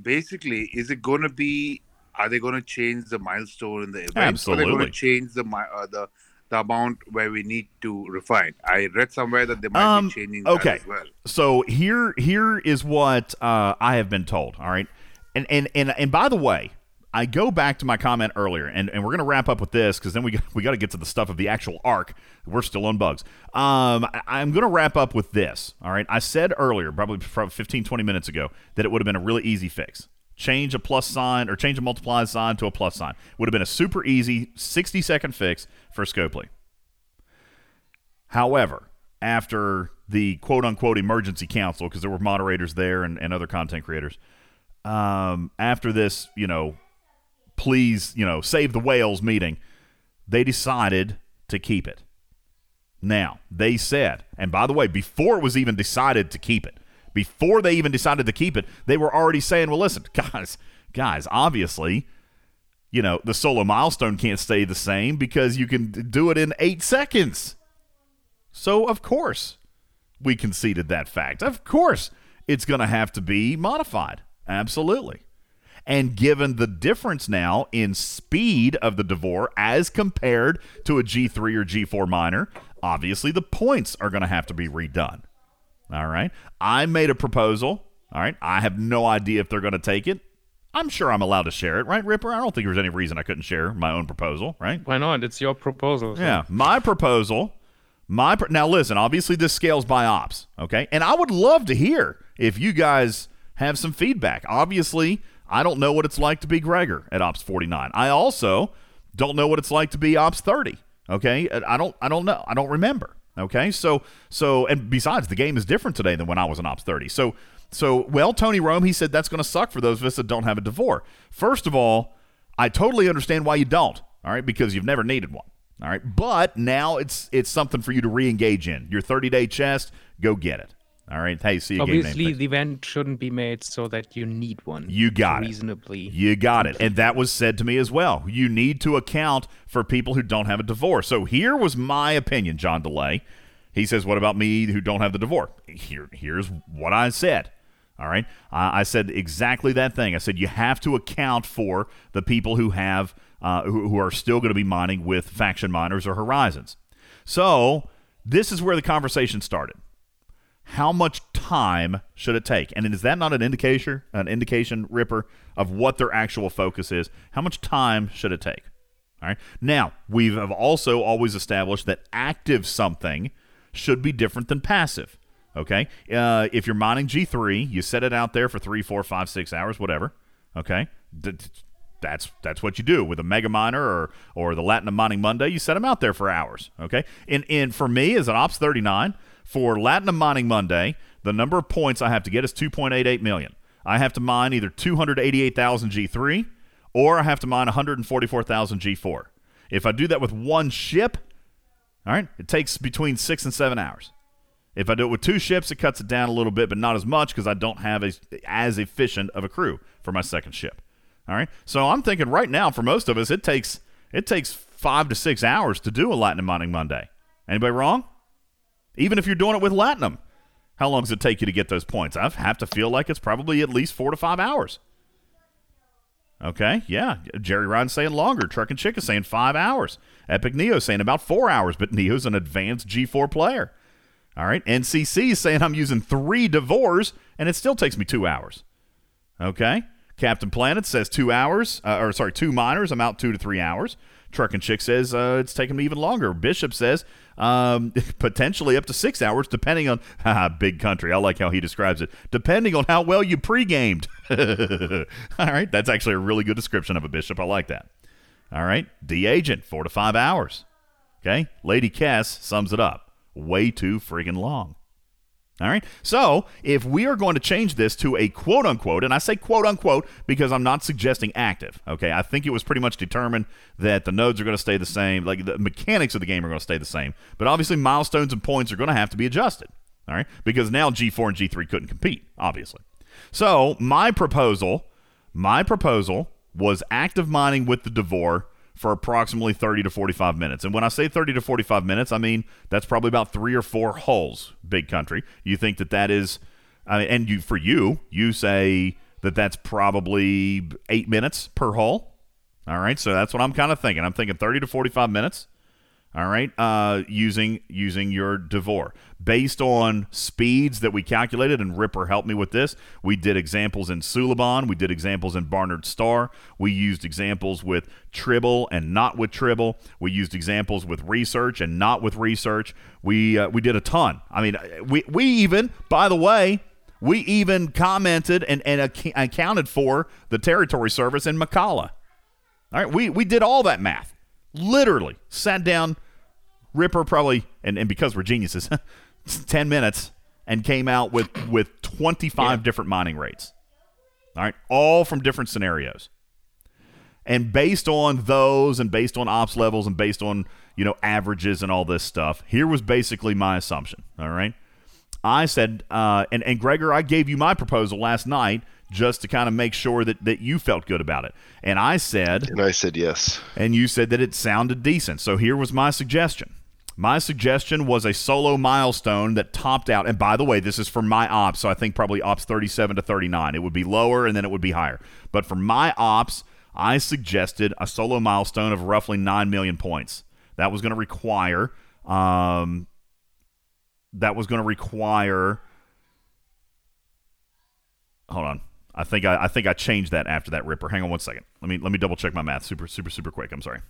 Basically, is it going to be? Are they going to change the milestone in the event? Absolutely. are they going to change the uh, the the amount where we need to refine? I read somewhere that they might Um, be changing okay. that as well. So here here is what uh, I have been told. All right, and and and and by the way, I go back to my comment earlier, and, and we're going to wrap up with this because then we we got to get to the stuff of the actual arc. We're still on bugs. Um, I- I'm going to wrap up with this. All right, I said earlier, probably probably 15 20 minutes ago, that it would have been a really easy fix. Change a plus sign or change a multiply sign to a plus sign would have been a super easy 60 second fix for Scopely. However, after the quote unquote emergency council, because there were moderators there and, and other content creators, um, after this, you know, please, you know, save the whales meeting, they decided to keep it. Now, they said, and by the way, before it was even decided to keep it, before they even decided to keep it, they were already saying, well, listen, guys, guys, obviously, you know, the solo milestone can't stay the same because you can do it in eight seconds. So, of course, we conceded that fact. Of course, it's going to have to be modified. Absolutely. And given the difference now in speed of the Devore as compared to a G3 or G4 miner, obviously the points are going to have to be redone. All right. I made a proposal. All right. I have no idea if they're going to take it. I'm sure I'm allowed to share it, right, Ripper? I don't think there's any reason I couldn't share my own proposal, right? Why not? It's your proposal. so- Yeah, my proposal. My pro- now listen. Obviously, this scales by ops. Okay, and I would love to hear if you guys have some feedback. Obviously, I don't know what it's like to be Gregor at Ops 49. I also don't know what it's like to be Ops 30. Okay, I don't. I don't know. I don't remember. Okay, so so and besides, the game is different today than when I was in Ops 30. So so well, Tony Rome, he said that's going to suck for those of us that don't have a Devore. First of all, I totally understand why you don't. All right, because you've never needed one. All right, but now it's it's something for you to re-engage in. Your 30 day chest, go get it. All right, hey, see you. Obviously, the event shouldn't be made so that you need one. You got it. reasonably. You got it. And that was said to me as well. You need to account for people who don't have a divorce. So here was my opinion, John DeLay. He says, What about me who don't have the divorce? Here, here's what I said. All right. I I said exactly that thing. I said you have to account for the people who have uh, who, who are still going to be mining with faction miners or horizons. So this is where the conversation started how much time should it take? And is that not an indication, an indication, Ripper, of what their actual focus is? How much time should it take? All right. Now we have also always established that active something should be different than passive. Okay. Uh, if you're mining G3, you set it out there for three, four, five, six hours, whatever. Okay. That's that's what you do with a mega miner or or the Latinum mining Monday. You set them out there for hours. Okay. And and for me as an Ops 39 for Latinum mining Monday, the number of points I have to get is 2.88 million. I have to mine either 288,000 G3 or I have to mine 144,000 G4. If I do that with one ship, all right, it takes between six and seven hours. If I do it with two ships, it cuts it down a little bit, but not as much because I don't have a, as efficient of a crew for my second ship. All right, so I'm thinking right now for most of us, it takes it takes five to six hours to do a Latinum mining Monday. Anybody wrong? Even if you're doing it with Latinum, how long does it take you to get those points? I have to feel like it's probably at least four to five hours. Okay, yeah. Jerry Ryan's saying longer. Truck and Chick is saying five hours. Epic Neo saying about four hours, but Neo's an advanced G4 player. All right, NCC is saying I'm using three Devores, and it still takes me two hours. Okay, Captain Planet says two hours, uh, or sorry, two miners. I'm out two to three hours. Truck and Chick says uh, it's taking me even longer. Bishop says um, potentially up to six hours, depending on big country. I like how he describes it. Depending on how well you pre-gamed. All right, that's actually a really good description of a bishop. I like that. All right, D Agent, four to five hours. Okay, Lady Cass sums it up. way too friggin' long. All right. So if we are going to change this to a quote unquote, and I say quote unquote because I'm not suggesting active. Okay. I think it was pretty much determined that the nodes are going to stay the same. Like the mechanics of the game are going to stay the same. But obviously, milestones and points are going to have to be adjusted. All right. Because now G4 and G3 couldn't compete, obviously. So my proposal, my proposal was active mining with the Devore for approximately 30 to 45 minutes. And when I say 30 to 45 minutes, I mean that's probably about three or four holes, big country. You think that that is, I mean, and you for you, you say that that's probably eight minutes per hole. All right, so that's what I'm kind of thinking. I'm thinking 30 to 45 minutes. All right, uh, using using your Devore based on speeds that we calculated, and Ripper helped me with this. We did examples in Suliban, we did examples in Barnard Star, we used examples with Tribble and not with Tribble. We used examples with research and not with research. We uh, we did a ton. I mean, we we even, by the way, we even commented and and ac- accounted for the territory service in Macalla. All right, we we did all that math. Literally sat down, Ripper probably, and, and because we're geniuses, 10 minutes and came out with, with 25 different mining rates. All right, all from different scenarios. And based on those and based on ops levels and based on, you know, averages and all this stuff, here was basically my assumption. All right. I said, uh, and, and Gregor, I gave you my proposal last night just to kind of make sure that, that you felt good about it. And I said, And I said yes. and you said that it sounded decent. So here was my suggestion. My suggestion was a solo milestone that topped out. And by the way, this is for my ops, so I think probably ops 37 to 39. It would be lower and then it would be higher. But for my ops, I suggested a solo milestone of roughly 9 million points. That was going to require um, that was going to require hold on i think I, I think i changed that after that ripper hang on one second let me let me double check my math super super super quick i'm sorry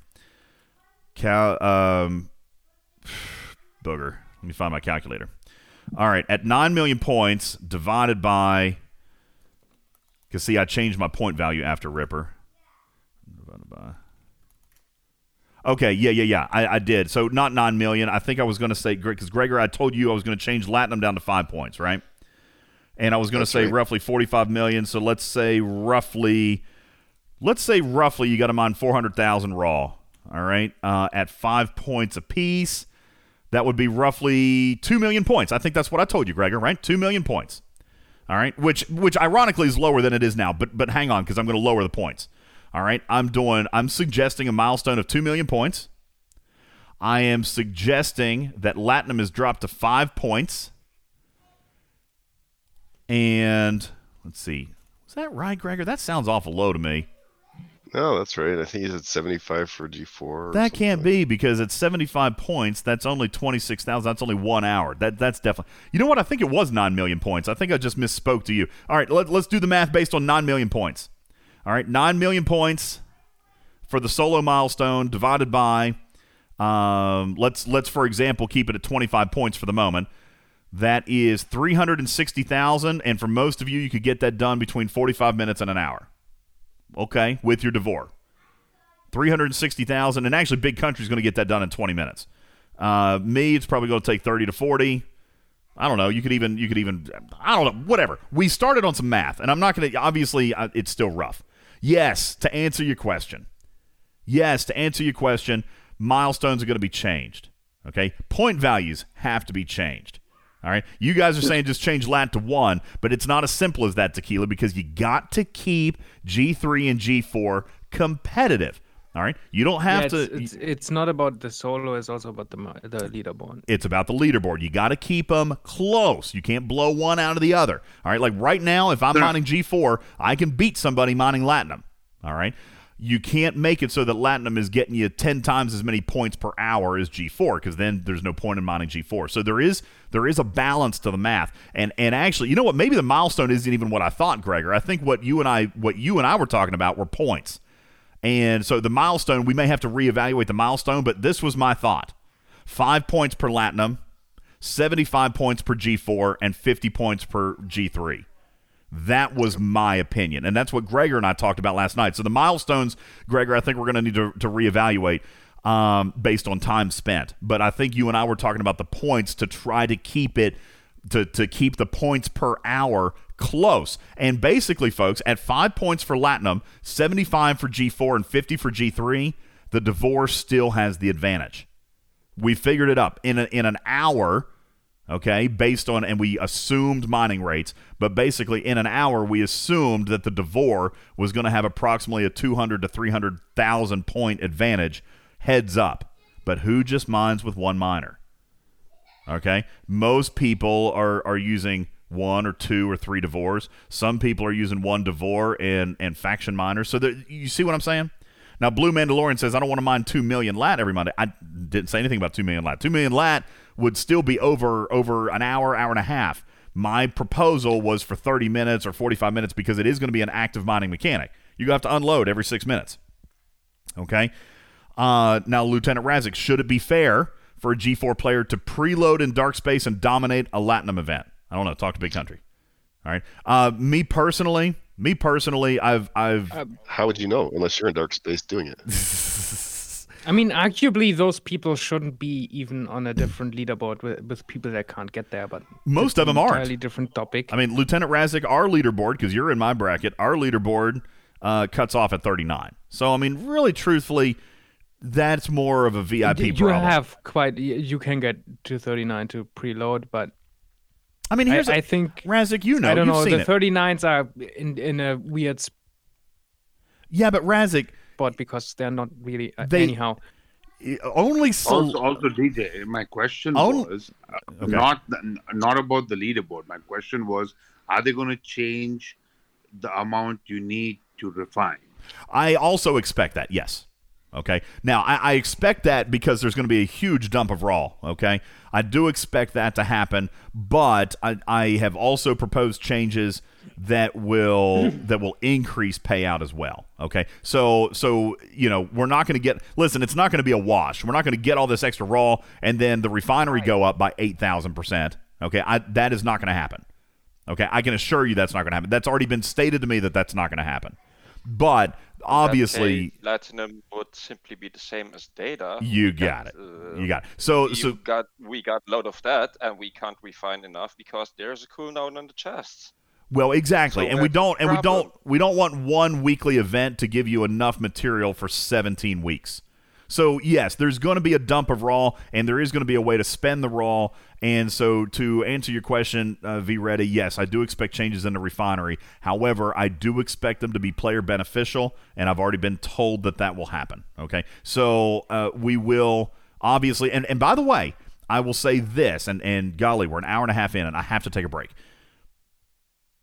Cal, um, booger let me find my calculator all right at 9 million points divided by because see i changed my point value after ripper divided by Okay, yeah, yeah, yeah. I, I did. So not nine million. I think I was going to say because Gregor, I told you I was going to change Latinum down to five points, right? And I was going to say right. roughly forty-five million. So let's say roughly, let's say roughly, you got to mine four hundred thousand raw. All right, uh, at five points apiece, that would be roughly two million points. I think that's what I told you, Gregor. Right, two million points. All right, which which ironically is lower than it is now. But but hang on, because I'm going to lower the points. All right, I'm doing. I'm suggesting a milestone of two million points. I am suggesting that Latinum is dropped to five points. And let's see, was that right, Gregor? That sounds awful low to me. No, that's right. I think he said 75 for G4. That can't be because at 75 points, that's only 26,000. That's only one hour. That That's definitely. You know what? I think it was 9 million points. I think I just misspoke to you. All right, let, let's do the math based on 9 million points. All right, 9 million points for the solo milestone divided by, um, let's, let's, for example, keep it at 25 points for the moment. That is 360,000. And for most of you, you could get that done between 45 minutes and an hour. Okay, with your Devore. 360,000 and actually big country's going to get that done in 20 minutes. Uh, me it's probably going to take 30 to 40. I don't know. You could even you could even I don't know, whatever. We started on some math and I'm not going to obviously uh, it's still rough. Yes, to answer your question. Yes, to answer your question, milestones are going to be changed. Okay? Point values have to be changed. All right. You guys are saying just change lat to one, but it's not as simple as that, Tequila, because you got to keep G3 and G4 competitive. All right. You don't have Yeah, to. it's, it's, it's not about the solo; it's also about the the leaderboard. it's about the leaderboard. You got to keep them close. You can't blow one out of the other. All right. Like right now, if I'm mining G4, I can beat somebody mining Latinum. All right. You can't make it so that Latinum is getting you 10 times as many points per hour as G4 because then there's no point in mining G4. So there is there is a balance to the math. And and actually, you know what? Maybe the milestone isn't even what I thought, Gregor. I think what you and I what you and I were talking about were points. And so the milestone, we may have to reevaluate the milestone, but this was my thought. 5 points per Latinum, 75 points per G4 and 50 points per G3. That was my opinion. And that's what Gregor and I talked about last night. So the milestones, Gregor, I think we're going to need to, reevaluate. um, based on time spent. But I think you and I were talking about the points to try to keep it to to keep the points per hour close. And basically, folks, at five points for Latinum, 75 for G4, and 50 for G3, the divorce still has the advantage. We figured it up in a, in an hour okay, based on, and we assumed mining rates, but basically in an hour, we assumed that the Devore was going to have approximately a 200 to 300,000 point advantage heads up. But who just mines with one miner? Okay, most people are, are using one or two or three Devores. Some people are using one Devore and, and faction miners. So there, you see what I'm saying? Now, Blue Mandalorian says, I don't want to mine 2 million lat every Monday. I didn't say anything about 2 million lat. 2 million lat would still be over over an hour, hour and a half. My proposal was for 30 minutes or 45 minutes because it is going to be an active mining mechanic. You have to unload every six minutes. Okay. Uh, now, Lieutenant Razik, should it be fair for a G4 player to preload in dark space and dominate a Latinum event? I don't know. Talk to Big Country. All right. Uh, me personally, me personally, I've, I've. How would you know unless you're in dark space doing it? I mean, arguably, those people shouldn't be even on a different leaderboard with, with people that can't get there. But most of them aren't. Entirely different topic. I mean, Lieutenant Razik, our leaderboard, because you're in my bracket, our leaderboard uh, cuts off at 39. So, I mean, really, truthfully, that's more of a VIP you problem. have quite. You can get to 39 to preload, but I mean, here's I, a- I think Razik, you know, I don't know. The it. 39s are in in a weird Yeah, but Razik, spot because they're not really. Uh, They- anyhow, only so. Also, also, DJ, my question Own- was uh, Okay. not not about the leaderboard. My question was, are they going to change the amount you need to refine? I also expect that, yes. Okay. Now, I, I expect that because there's going to be a huge dump of raw. Okay. I do expect that to happen, but I, I have also proposed changes that will that will increase payout as well. Okay. So so you know we're not going to get listen. It's not going to be a wash. We're not going to get all this extra raw and then the refinery go up by eight thousand percent. Okay. I, that is not going to happen. Okay, I can assure you that's not going to happen. That's already been stated to me that that's not going to happen. But obviously, Latinum would simply be the same as data. you got it. uh, You got it. So so got we got load of that, and we can't refine enough because there's a cooldown on the chests. well, exactly. So and we don't and we don't we don't want one weekly event to give you enough material for 17 weeks. So yes, there's going to be a dump of raw, and there is going to be a way to spend the raw. And so, to answer your question, uh, V Ready, yes, I do expect changes in the refinery. However, I do expect them to be player beneficial, and I've already been told that that will happen. Okay, so uh, we will obviously, and and by the way, I will say this, and and golly, we're an hour and a half in, and I have to take a break.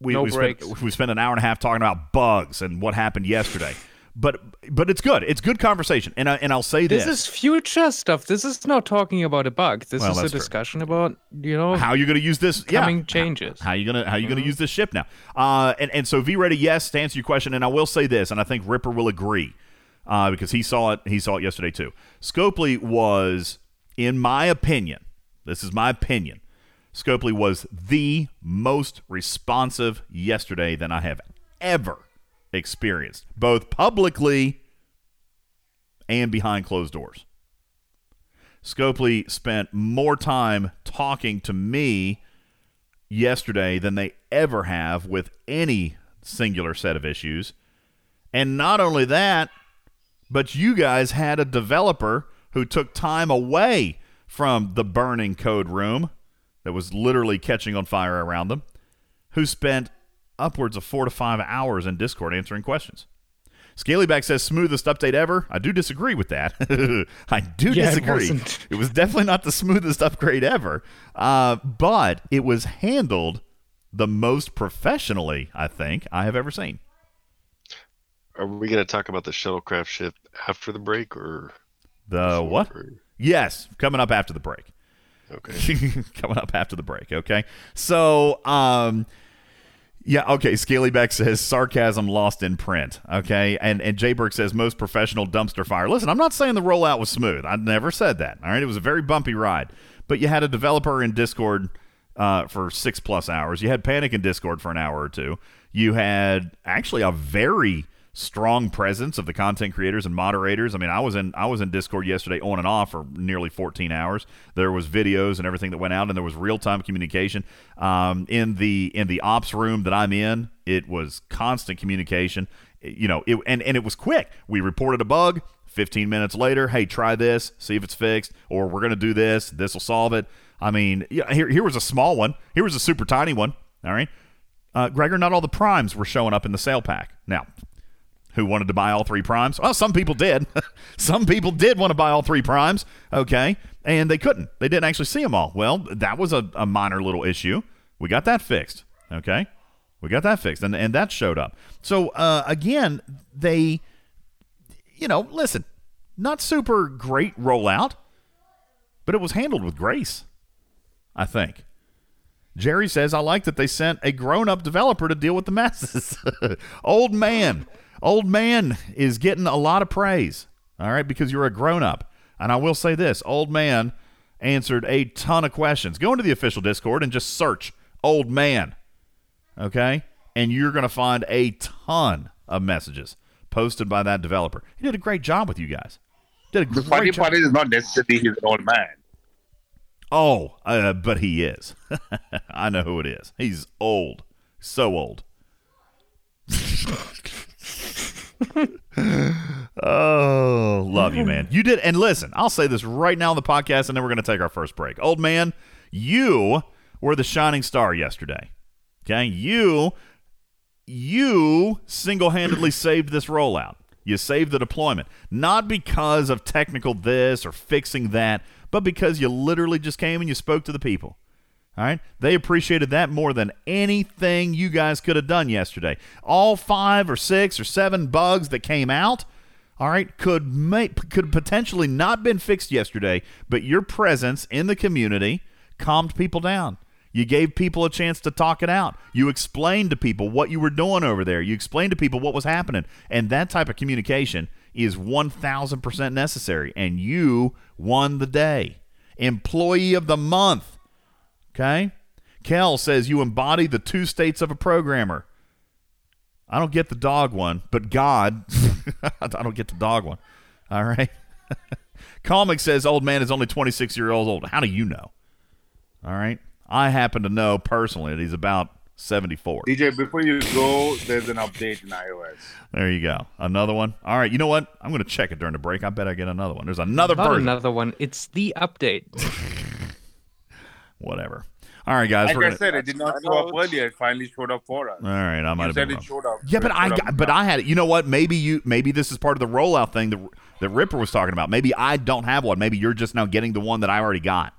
We, No we. Spent, we spent an hour and a half talking about bugs and what happened yesterday. But but it's good. It's good conversation. And I, and I'll say this this. is future stuff. This is not talking about a bug. This Well, is a true. discussion about you know how you're going to use this yeah. changes. How you gonna how you gonna use this ship now? Uh, and and so V ready yes to answer your question, and I will say this, and I think Ripper will agree uh, because he saw it he saw it yesterday too. Scopely was, in my opinion, this is my opinion, Scopely was the most responsive yesterday than I have ever experienced, both publicly and behind closed doors. Scopely spent more time talking to me yesterday than they ever have with any singular set of issues. And not only that, but you guys had a developer who took time away from the burning code room that was literally catching on fire around them, who spent upwards of four to five hours in Discord answering questions. Scalyback says smoothest update ever. I do disagree with that. I do Yeah, disagree. wasn't. It was definitely not the smoothest upgrade ever, uh, but it was handled the most professionally I think I have ever seen. Are we going to talk about the shuttlecraft ship after the break or? The what? or- Yes, coming up after the break. Okay. coming up after the break. Okay, so um, yeah, okay. Scalyback says sarcasm lost in print. Okay, and and Jayberg says most professional dumpster fire. Listen, I'm not saying the rollout was smooth. I never said that. All right, it was a very bumpy ride, but you had a developer in Discord uh, for six plus hours. You had Panic in Discord for an hour or two. You had actually a very strong presence of the content creators and moderators. I mean, I was in I was in Discord yesterday on and off for nearly 14 hours. There was videos and everything that went out, and there was real time communication. Um, in the in the ops room that I'm in, it was constant communication. You know, it, and and it was quick. We reported a bug. 15 minutes later, hey, try this, see if it's fixed, or we're going to do this. This will solve it. I mean, yeah, here, here was a small one. Here was a super tiny one. All right. Uh, Gregor, not all the primes were showing up in the sale pack. Now, who wanted to buy all three primes? Well, some people did. some people did want to buy all three primes, okay, and they couldn't. They didn't actually see them all. Well, that was a, a minor little issue. We got that fixed, okay? We got that fixed, and, and that showed up. So, uh, again, they, you know, listen, not super great rollout, but it was handled with grace, I think. Jerry says, I like that they sent a grown up developer to deal with the masses. Old man. Old man is getting a lot of praise, all right, because you're a grown up. And I will say this Old man answered a ton of questions. Go into the official Discord and just search Old man, okay? And you're going to find a ton of messages posted by that developer. He did a great job with you guys. Did a The funny job. part is not necessarily he's an old man. Oh, uh, but he is. I know who it is. He's old. So old. oh, love you, man. You did. And listen, I'll say this right now on the podcast, and then we're going to take our first break. Old man, you were the shining star yesterday. Okay? You, you single handedly saved this rollout. You saved the deployment. Not because of technical this or fixing that, but because you literally just came and you spoke to the people. All right? They appreciated that more than anything you guys could have done yesterday. All five or six or seven bugs that came out, all right, could make could potentially not been fixed yesterday, but your presence in the community calmed people down. You gave people a chance to talk it out. You explained to people what you were doing over there. You explained to people what was happening. And that type of communication is 1000% necessary. And you won the day. Employee of the month. Okay? Kel says you embody the two states of a programmer. I don't get the dog one, but God, I don't get the dog one. All right. Comic says old man is only 26 years old. How do you know? All right. I happen to know personally that he's about 74. DJ, before you go, there's an update in iOS. There you go. Another one. All right. You know what? I'm going to check it during the break. I bet I get another one. There's another Not version. another one. It's the update. Whatever. All right, guys. Like we're I gonna, said, it did not show up earlier. It finally showed up for us. All right. I might You have said been it wrong. showed up. Yeah, but I got, but. I had it. You know what? Maybe you maybe this is part of the rollout thing that that Ripper was talking about. Maybe I don't have one. Maybe you're just now getting the one that I already got.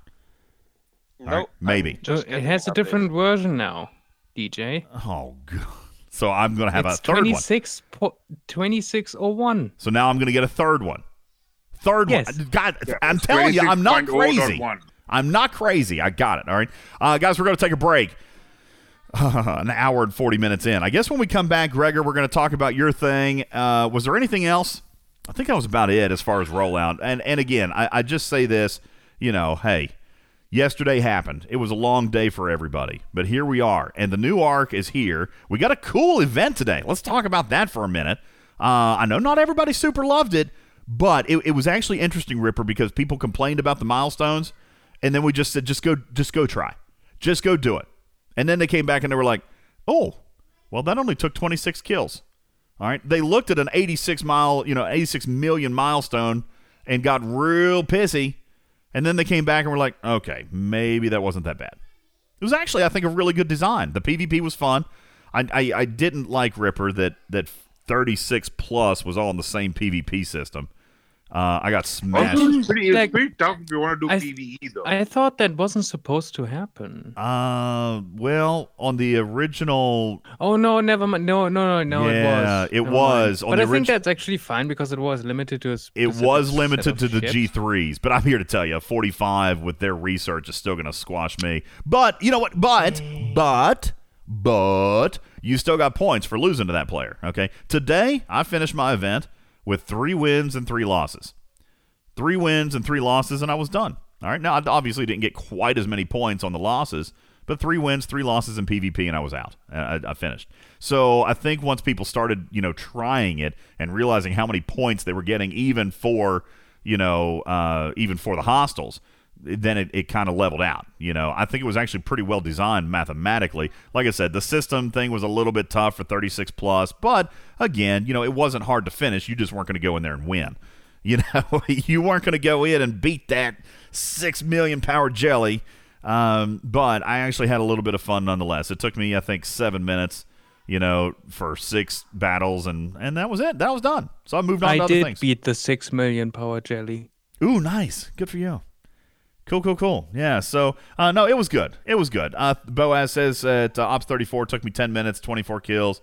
No, right, maybe. Just it has a update. different version now, DJ. Oh god. So I'm going to have it's a third one. 26 po- 2601. So now I'm going to get a third one. Third Yes. one. God, Yeah, I'm telling you, I'm not 26.0.1. crazy. I'm not crazy. I got it. All right. Uh, guys, we're going to take a break. an hour and 40 minutes in. I guess when we come back, Gregor, we're going to talk about your thing. Uh, was there anything else? I think that was about it as far as rollout. And and again, I, I just say this, you know, hey, yesterday happened. It was a long day for everybody, but here we are, and the new arc is here. We got a cool event today. Let's talk about that for a minute. Uh, I know not everybody super loved it, but it, it was actually interesting, Ripper, because people complained about the milestones, and then we just said, just go, just go try, just go do it, and then they came back and they were like, oh, well, that only took 26 kills. All right. They looked at an 86 mile, you know, 86 million milestone and got real pissy. And then they came back and were like, okay, maybe that wasn't that bad. It was actually, I think, a really good design. The PvP was fun. I, I, I didn't like Ripper that, that 36 plus was all in the same PvP system. Uh, I got smashed. It's pretty, it's Like, pretty tough if you want to do I- PVE though. I thought that wasn't supposed to happen. Uh, well, on the original, Oh no, never mind. No, no, no, no. Yeah, it was. it Never was. On But the I think that's actually fine because it was limited to a. it specific was set limited of to the. G3s, but I'm here to tell you, 45 with their research is still going to squash me. But you know what? But but but you still got points for losing to that player. Okay, today I finished my event with three wins and three losses. Three wins and three losses, and I was done. All right. Now I obviously didn't get quite as many points on the losses, but three wins, three losses in PvP, and I was out. I, I finished. So I think once people started, you know, trying it and realizing how many points they were getting, even for, you know, uh, even for the hostiles, then it, it kind of leveled out. You know, I think it was actually pretty well designed mathematically. Like I said, the system thing was a little bit tough for 36 plus, but again, you know, it wasn't hard to finish. You just weren't going to go in there and win. You know, you weren't going to go in and beat that six million power jelly. Um, but I actually had a little bit of fun nonetheless. It took me, I think, seven minutes. You know, for six battles, and and that was it. That was done. So I moved on I to other did things. beat the six million power jelly. Ooh, nice. Good for you. Cool, cool, cool. Yeah. So, uh, no, it was good. It was good. Uh, Boaz says at uh, Ops 34 took me 10 minutes, 24 kills.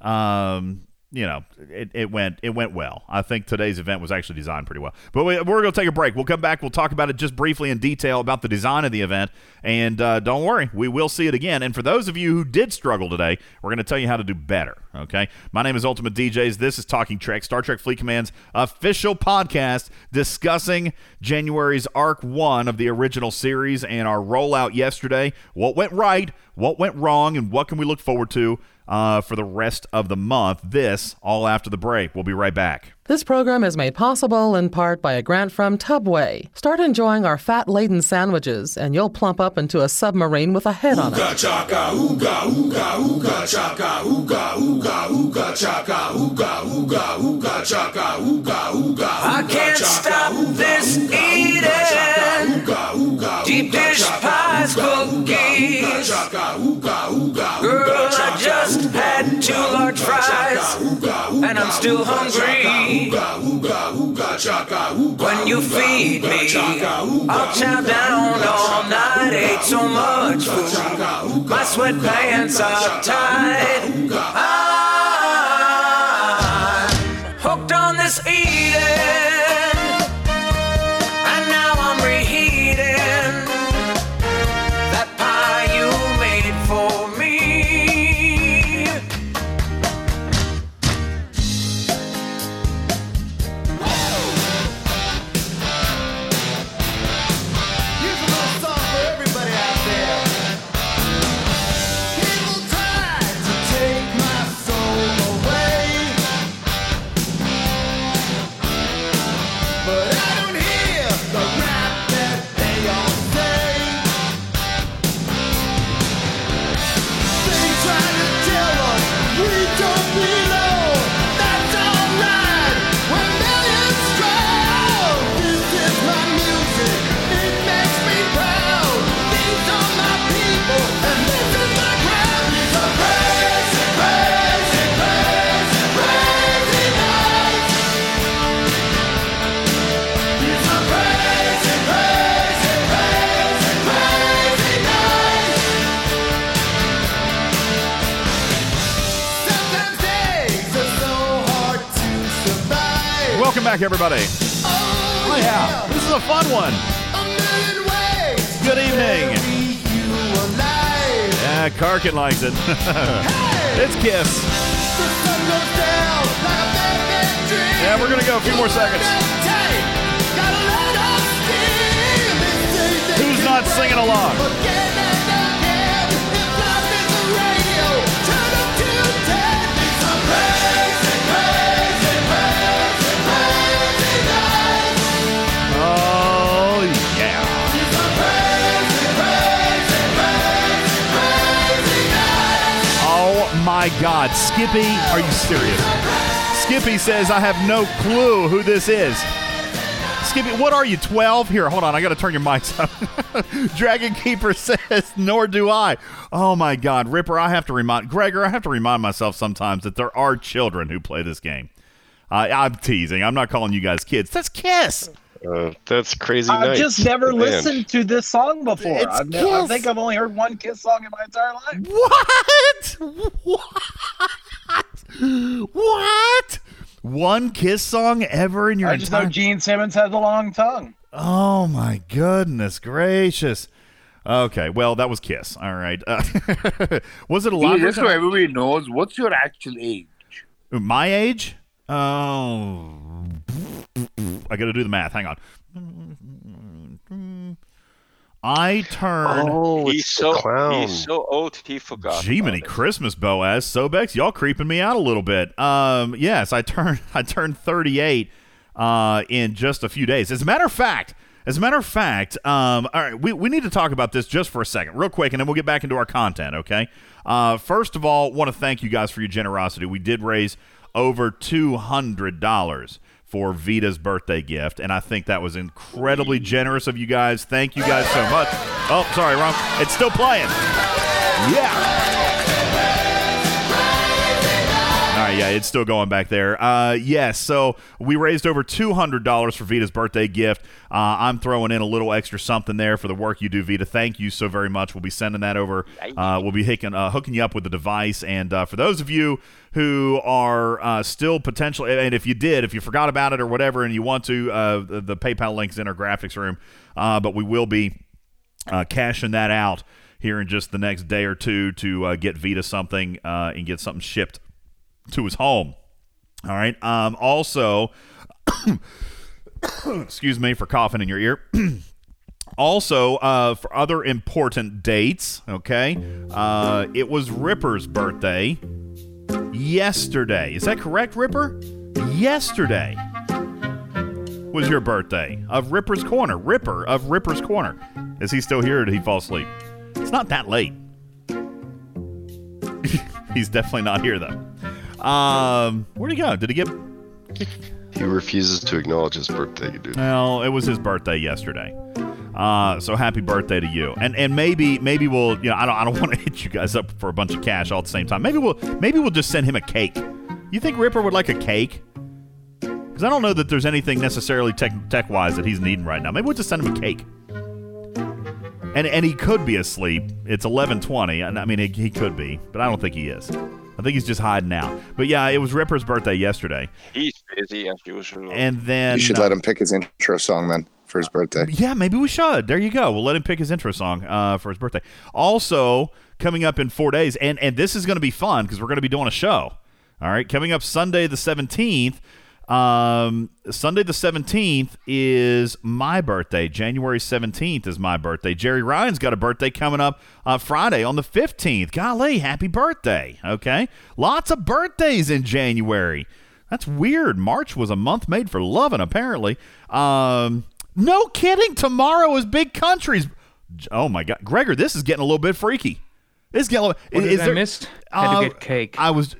Um, you know, it, it went it went well. I think today's event was actually designed pretty well. But we, we're going to take a break. We'll come back. We'll talk about it just briefly in detail about the design of the event. And uh, don't worry, we will see it again. And for those of you who did struggle today, we're going to tell you how to do better. Okay. My name is Ultimate DJs. This is Talking Trek, Star Trek Fleet Command's official podcast discussing January's Arc 1 of the original series and our rollout yesterday. What went right, what went wrong, and what can we look forward to uh, for the rest of the month. This all after the break. We'll be right back. This program is made possible in part by a grant from Tubway. Start enjoying our fat laden sandwiches, and you'll plump up into a submarine with a head on it. I can't stop this eating. Deep dish pies, cookies. Girl, I just had two large fries, and I'm still hungry. When you feed me, I'll chow down all night. Ate so much food, my sweatpants are tight. I'm back, everybody. Oh, yeah. This is a fun one. A million ways Good evening. bury you alive. Yeah, Karkin likes it. it's Kiss. The sun goes down like. Yeah, we're going to go a few more seconds. Tight, gotta let off steam. They say they Who's not singing along? My God. Skippy, are you serious? Skippy says, I have no clue who this is. Skippy, what are you, 12? Here, hold on. I got to turn your mics up. Dragon Keeper says, nor do I. Oh, my God. Ripper, I have to remind, Gregor, I have to remind myself sometimes that there are children who play this game. Uh, I'm teasing. I'm not calling you guys kids. That's Kiss. Uh, that's crazy. I've Nights, just never the band. listened to this song before. It's I've ne- I think I've only heard one Kiss song in my entire life. What? What? What? One Kiss song ever in your life? I just know Gene Simmons has a long tongue. Oh my goodness gracious. Okay, well that was Kiss. All right. Uh, was it a live Just so everybody knows, what's your actual age? My age? Oh, I got to do the math. Hang on. I turn. Oh, He's it's the so clown. he's so old he forgot. Gee, about many. Christmas Boaz Sobex, y'all creeping me out a little bit. Um, yes, I turned I turned 38 uh, in just a few days. As a matter of fact, as a matter of fact, um, all right, we, we need to talk about this just for a second, real quick, and then we'll get back into our content. Okay. Uh, first of all, want to thank you guys for your generosity. We did raise over two hundred dollars for Vita's birthday gift, and I think that was incredibly generous of you guys. Thank you guys so much. Oh, sorry, wrong. It's still playing. Yeah. Yeah, it's still going back there. Uh, yes, so we raised over two hundred dollars for Vita's birthday gift. Uh, I'm throwing in a little extra something there for the work you do, Vita. Thank you so very much. We'll be sending that over. Uh, we'll be hooking, uh, hooking you up with the device. And uh, for those of you who are uh, still potential, and if you did, if you forgot about it or whatever, and you want to, uh, the, the PayPal link's in our graphics room. Uh, but we will be uh, cashing that out here in just the next day or two to uh, get Vita something uh, and get something shipped to his home. All right. Um, also, excuse me for coughing in your ear. also, uh, for other important dates, okay, uh, it was Ripper's birthday yesterday. Is that correct, Ripper? Yesterday was your birthday of Ripper's Corner. Ripper of Ripper's Corner. Is he still here or did he fall asleep? It's not that late. He's definitely not here though. Um, where'd he go? Did he get? He refuses to acknowledge his birthday, dude. Well, it was his birthday yesterday. Uh, so happy birthday to you. And and maybe maybe we'll you know I don't I don't want to hit you guys up for a bunch of cash all at the same time. Maybe we'll maybe we'll just send him a cake. You think Ripper would like a cake? Because I don't know that there's anything necessarily tech tech wise that he's needing right now. Maybe we'll just send him a cake. And and he could be asleep. It's 11:20, and I mean he, he could be, but I don't think he is. I think he's just hiding out. But yeah, it was Ripper's birthday yesterday, He's busy as usual. and then you should uh, let him pick his intro song then for his birthday. Yeah, maybe we should. There you go. We'll let him pick his intro song uh, for his birthday. Also, coming up in four days, and and this is going to be fun because we're going to be doing a show. All right, coming up Sunday the seventeenth. Um, Sunday the seventeenth is my birthday. January seventeenth is my birthday. Jerry Ryan's got a birthday coming up uh, Friday on the fifteenth. Golly, happy birthday! Okay, lots of birthdays in January. That's weird. March was a month made for loving, apparently. Um, no kidding. Tomorrow is Big Country's. Oh my God, Gregor, this is getting a little bit freaky. This is getting. What is did I there- miss? Had to Uh, get cake. I was.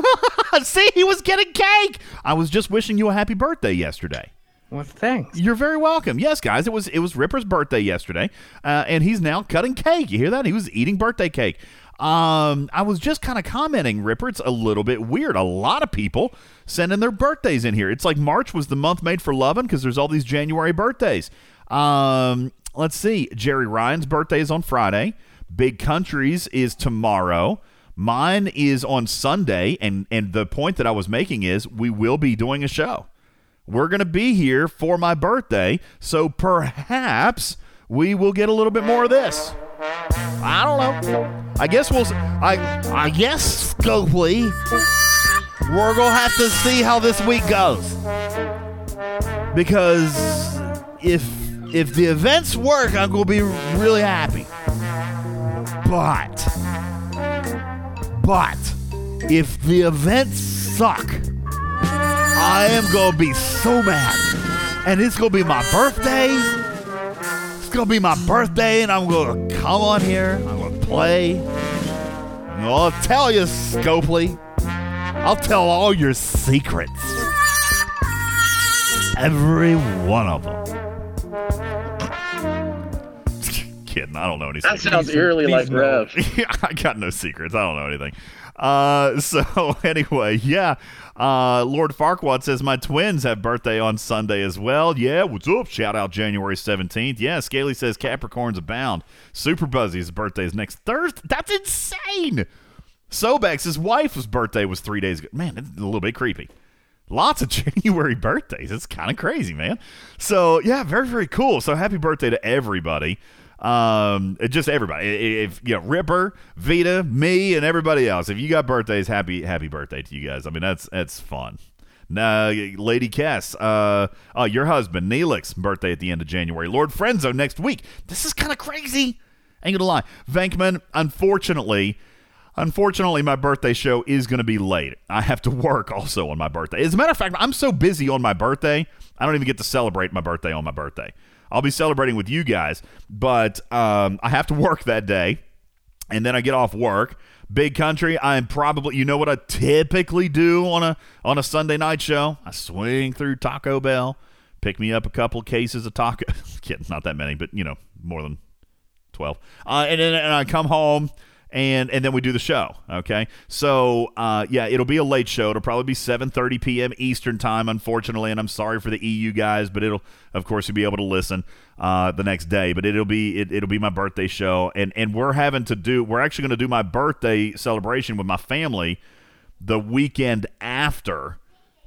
See, he was getting cake. I was just wishing you a happy birthday yesterday. Well, thanks. You're very welcome. Yes, guys, it was it was Ripper's birthday yesterday, uh, and he's now cutting cake. You hear that? He was eating birthday cake. Um, I was just kind of commenting, Ripper. It's a little bit weird. A lot of people sending their birthdays in here. It's like March was the month made for loving because there's all these January birthdays. Um, let's see. Jerry Ryan's birthday is on Friday. Big Countries is tomorrow. Mine is on Sunday, and and the point that I was making is we will be doing a show. We're going to be here for my birthday, so perhaps we will get a little bit more of this. I don't know. I guess we'll. I I guess Scopely, we're gonna have to see how this week goes because if if the events work, I'm gonna be really happy. But but if the events suck, I am gonna be so mad. And it's gonna be my birthday. It's gonna be my birthday, and I'm gonna come on here. I'm gonna play. I'll tell you, Scopely. I'll tell all your secrets. Every one of them. Kidding. I don't know any That secrets. sounds eerily like Rev. I got no secrets. I don't know anything. Uh, so anyway, yeah. Uh, Lord Farquaad says my twins have birthday on Sunday as well. Yeah, what's up? Shout out January seventeenth. Yeah, Scaly says Capricorns abound. Super Buzzy's birthday is next Thursday. That's insane. Sobex's wife's birthday was three days ago. Man, it's a little bit creepy. Lots of January birthdays. It's kind of crazy, man. So yeah, very very cool. So happy birthday to everybody. Um, just everybody. If you know Ripper, Vita, me, and everybody else. If you got birthdays, happy happy birthday to you guys. I mean that's that's fun. Now, Lady Cass, uh, uh, your husband, Neelix, birthday at the end of January. Lord Frenzo next week. This is kind of crazy. Ain't gonna lie. Venkman, unfortunately, unfortunately, my birthday show is gonna be late. I have to work also on my birthday. As a matter of fact, I'm so busy on my birthday, I don't even get to celebrate my birthday on my birthday. I'll be celebrating with you guys, but um, I have to work that day and then I get off work. Big country, I'm probably you know what I typically do on a on a Sunday night show? I swing through Taco Bell, pick me up a couple cases of taco. Not that many, but you know, more than 12. Uh, and then and I come home and and then we do the show. Okay, so uh, yeah, it'll be a late show. It'll probably be 7:30 p.m. Eastern time, unfortunately. And I'm sorry for the EU guys, but it'll of course you'll be able to listen uh, the next day. But it'll be it, it'll be my birthday show, and and we're having to do. We're actually going to do my birthday celebration with my family the weekend after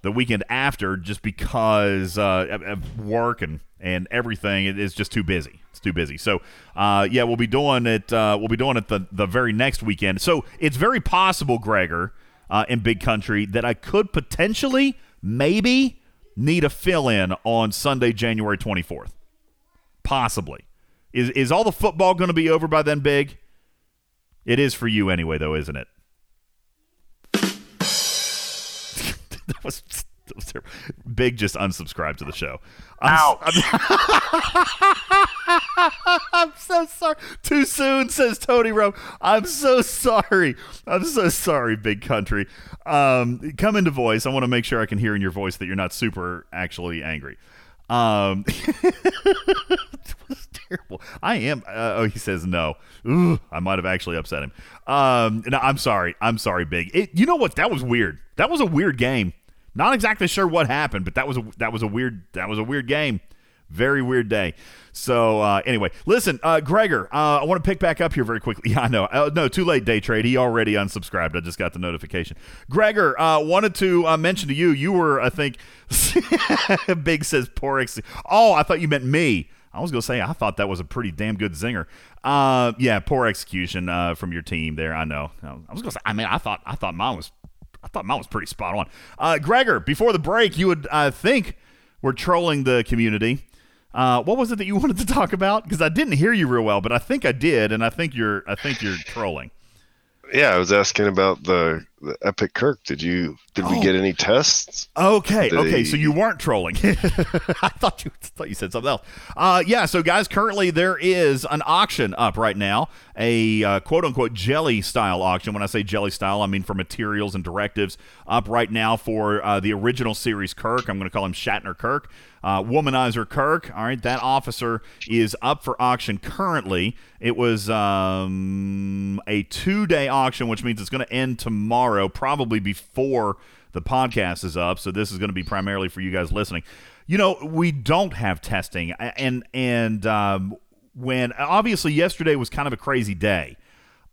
the weekend after just because uh, work and, and everything it is just too busy it's too busy. So uh, yeah we'll be doing it uh, we'll be doing it the, the very next weekend. So it's very possible gregor uh, in big country that i could potentially maybe need a fill-in on sunday january 24th possibly. Is, is all the football going to be over by then big? It is for you anyway though isn't it? That was. Big just unsubscribed to the show. I'm, I'm, I'm so sorry. Too soon, says Tony Rome. I'm so sorry. I'm so sorry, Big Country. Um, come into voice. I want to make sure I can hear in your voice that you're not super actually angry. Um, it was terrible. I am. Uh, oh, he says no. Ooh, I might have actually upset him. Um, no, I'm sorry. I'm sorry, Big. It, you know what? That was weird. That was a weird game. Not exactly sure what happened, but that was a that was a weird that was a weird game. Very weird day. So uh, anyway, listen, uh, Gregor, uh, I want to pick back up here very quickly. Yeah, I know. Uh, no, too late. Day trade. He already unsubscribed. I just got the notification. Gregor, uh, wanted to uh, mention to you. You were, I think, Big says poor ex. Oh, I thought you meant me. I was gonna say I thought that was a pretty damn good zinger. Uh, yeah, poor execution uh, from your team there. I know. I was gonna say. I mean, I thought I thought mine was I thought mine was pretty spot on. Uh, Gregor, before the break, you would I think were trolling the community. Uh, what was it that you wanted to talk about? Because I didn't hear you real well, but I think I did, and I think you're I think you're trolling. Yeah, I was asking about the, the Epic Kirk. Did you did we Oh. get any tests? Okay, Did okay, he- so you weren't trolling. I thought you thought you said something else. Uh, yeah, so guys, currently there is an auction up right now, a uh, quote unquote jelly style auction. When I say jelly style, I mean for materials and directives up right now for uh, the original series Kirk. I'm going to call him Shatner Kirk. Uh, Womanizer Kirk. All right, that officer is up for auction currently. It was um, a two day auction, which means it's going to end tomorrow, probably before the podcast is up. So this is going to be primarily for you guys listening. You know, we don't have testing, and and um, when obviously yesterday was kind of a crazy day,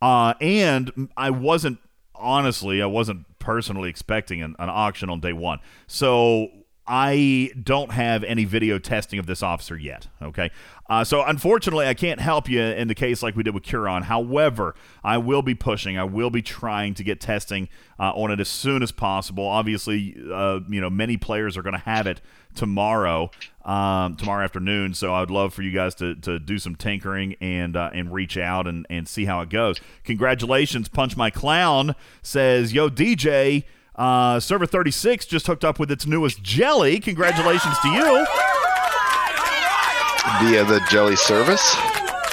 uh, and I wasn't honestly, I wasn't personally expecting an, an auction on day one. So I don't have any video testing of this officer yet. Okay. Uh, so unfortunately, I can't help you in the case like we did with Curon. However, I will be pushing. I will be trying to get testing uh, on it as soon as possible. Obviously, uh, you know, many players are going to have it tomorrow, um, tomorrow afternoon. So I'd love for you guys to, to do some tinkering and uh, and reach out and, and see how it goes. Congratulations, Punch My Clown says, "Yo, DJ." Uh, Server 36 just hooked up with its newest jelly. Congratulations to you. Via the jelly service.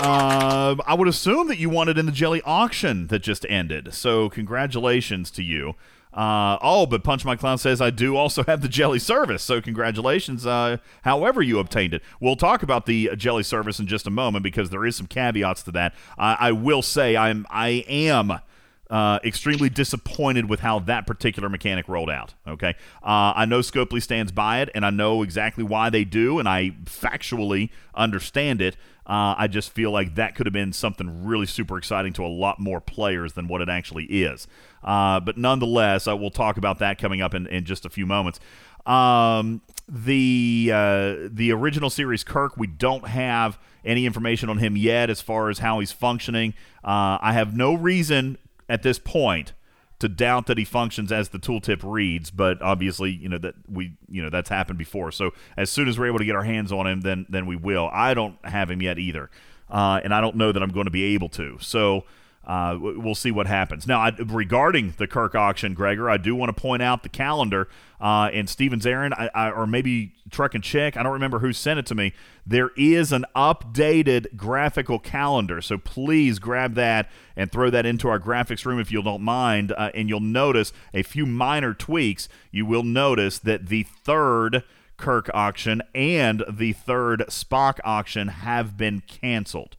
Uh, I would assume that you won it in the jelly auction that just ended. So congratulations to you. Uh, oh, but Punch My Clown says I do also have the jelly service. So congratulations. Uh, however you obtained it, we'll talk about the jelly service in just a moment because there is some caveats to that. I, I will say I'm I am uh, extremely disappointed with how that particular mechanic rolled out. Okay, uh, I know Scopely stands by it, and I know exactly why they do, and I factually understand it. Uh, I just feel like that could have been something really super exciting to a lot more players than what it actually is. Uh, but nonetheless, uh, we'll talk about that coming up in, in just a few moments. Um, the uh, the original series Kirk, we don't have any information on him yet as far as how he's functioning. Uh, I have no reason at this point to doubt that he functions as the tooltip reads, but obviously, you know that we, you know, that's happened before. So as soon as we're able to get our hands on him, then then we will. I don't have him yet either, uh, and I don't know that I'm going to be able to. So. Uh, we'll see what happens. Now, I, regarding the Kirk auction, Gregor, I do want to point out the calendar. Uh, and Stevens Aaron, I, I, or maybe Truck and Check, I don't remember who sent it to me. There is an updated graphical calendar. So please grab that and throw that into our graphics room if you don't mind. Uh, and you'll notice a few minor tweaks. You will notice that the third Kirk auction and the third Spock auction have been canceled.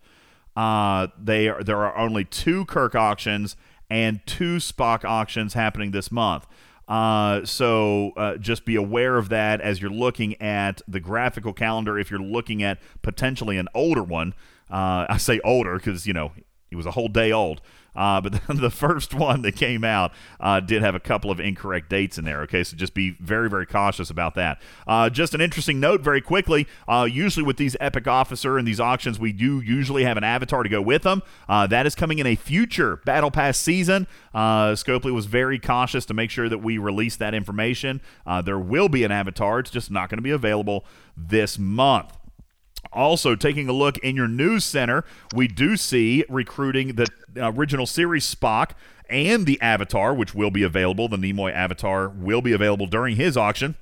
Uh, they are, there are only two Kirk auctions and two Spock auctions happening this month. Uh, so uh, just be aware of that as you're looking at the graphical calendar. If you're looking at potentially an older one, uh, I say older because you know he was a whole day old. Uh, but the first one that came out uh, did have a couple of incorrect dates in there. Okay, so just be very, very cautious about that. Uh, just an interesting note, very quickly. Uh, usually with these Epic Officer and these auctions, we do usually have an avatar to go with them. Uh, that is coming in a future Battle Pass season. Uh, Scopely was very cautious to make sure that we release that information. There will be an avatar. It's just not going to be available this month. Also, taking a look in your news center, we do see recruiting the original series Spock and the Avatar, which will be available. The Nimoy Avatar will be available during his auction.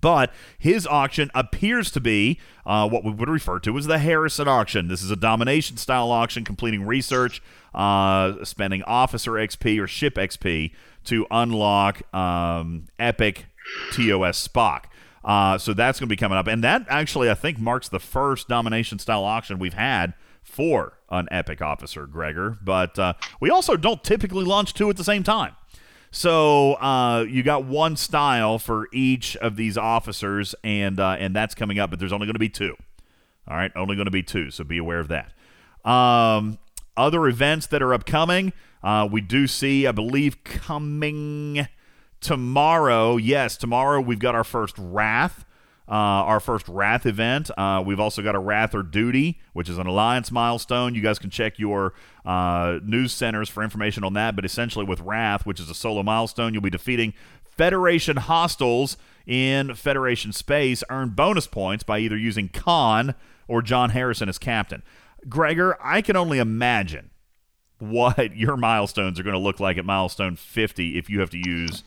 But his auction appears to be uh, what we would refer to as the Harrison auction. This is a domination style auction, completing research, uh, spending officer XP or ship XP to unlock um, epic TOS Spock. Uh, so that's going to be coming up. And that actually, I think, marks the first domination style auction we've had for an epic officer, Gregor. But uh, we also don't typically launch two at the same time. So uh, you got one style for each of these officers, and uh, and that's coming up. But there's only going to be two. All right, only going to be two. So be aware of that. Um, other events that are upcoming, uh, we do see, I believe, coming tomorrow. Yes, tomorrow we've got our first Wrath. Uh, our first Wrath event. Uh, we've also got a Wrath or Duty, which is an Alliance milestone. You guys can check your uh, news centers for information on that. But essentially, with Wrath, which is a solo milestone, you'll be defeating Federation hostiles in Federation space. Earn bonus points by either using Khan or John Harrison as captain. Gregor, I can only imagine what your milestones are going to look like at milestone 50 if you have to use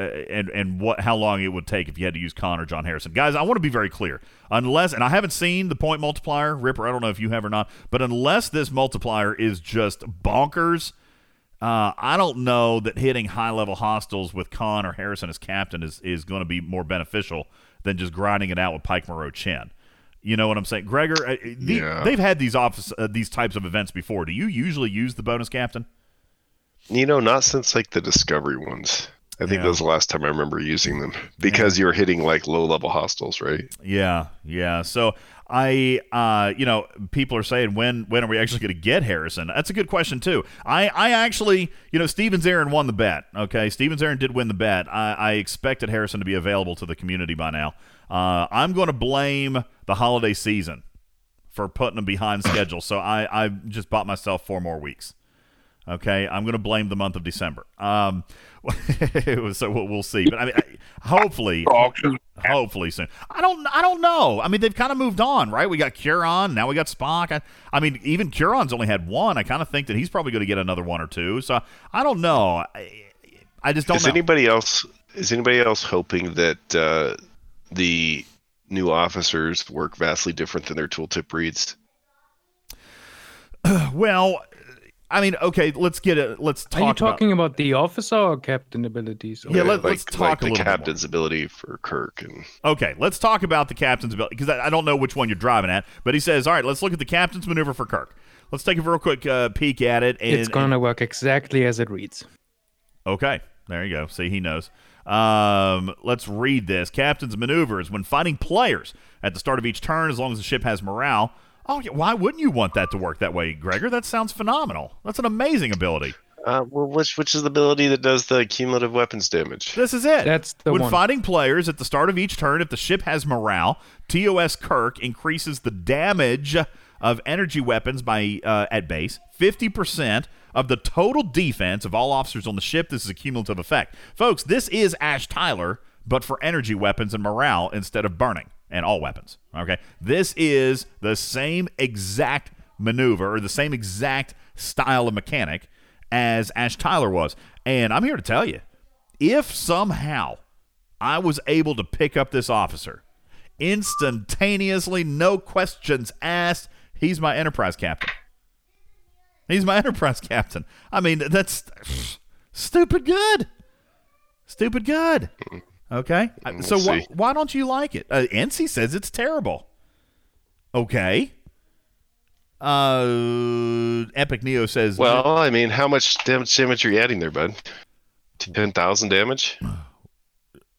and and what how long it would take if you had to use Khan or John Harrison. Guys, I want to be very clear. Unless and I haven't seen the point multiplier, Ripper, I don't know if you have or not, but unless this multiplier is just bonkers, uh, I don't know that hitting high level hostiles with Khan or Harrison as captain is is going to be more beneficial than just grinding it out with Pike Moreau Chen. You know what I'm saying, Gregor? uh, the- Yeah. They've had these office uh, these types of events before. Do you usually use the bonus captain? You know, not since like the Discovery ones. I think Yeah. that was the last time I remember using them because you're hitting like low level hostiles, right? Yeah, yeah. So I, uh, you know, people are saying when when are we actually going to get Harrison? That's a good question too. I, I actually, you know, Stevens Aaron won the bet. Okay, Stevens Aaron did win the bet. I, I expected Harrison to be available to the community by now. Uh, I'm going to blame the holiday season for putting them behind schedule. So I, I just bought myself four more weeks. Okay, I'm going to blame the month of December. Um, so we'll, we'll see. But I mean, I, hopefully, hopefully soon. I don't, I don't know. I mean, they've kind of moved on, right? We got Curon, now we got Spock. I, I mean, even Curon's only had one. I kind of think that he's probably going to get another one or two. So I don't know. I, I just don't is know. anybody else is anybody else hoping that uh, the new officers work vastly different than their tooltip reads? well, I mean, okay, let's get it. Let's talk. Are you about- talking about, the officer or captain abilities? Yeah, let, like, us talk like a the little bit more. captain's ability for Kirk and Okay, let's talk about the captain's ability because I, I don't know which one you're driving at. But he says, all right, let's look at the captain's maneuver for Kirk. Let's take a real quick uh, peek at it. And, it's gonna work exactly as it reads. Okay, there you go. See, he knows. Um, let's read this. Captain's maneuvers when fighting players at the start of each turn, as long as the ship has morale. Oh, yeah, why wouldn't you want that to work that way, Gregor? That sounds phenomenal. That's an amazing ability. uh, well, which which is the ability that does the cumulative weapons damage? This is it. That's the when one. fighting players at the start of each turn, if the ship has morale, TOS Kirk increases the damage of energy weapons by uh, at base 50% of the total defense of all officers on the ship. This is a cumulative effect. Folks, this is Ash Tyler, but for energy weapons and morale instead of burning and all weapons. Okay? This is the same exact maneuver or the same exact style of mechanic as Ash Tyler was. And I'm here to tell you if somehow I was able to pick up this officer instantaneously, no questions asked, he's my enterprise captain. He's my enterprise captain. I mean, that's stupid good. Stupid good. Okay. We'll so why, why don't you like it? Uh, NC says it's terrible. Okay. Uh, Epic Neo says Well, I mean, how much damage, damage are you adding there, bud? Ten thousand damage.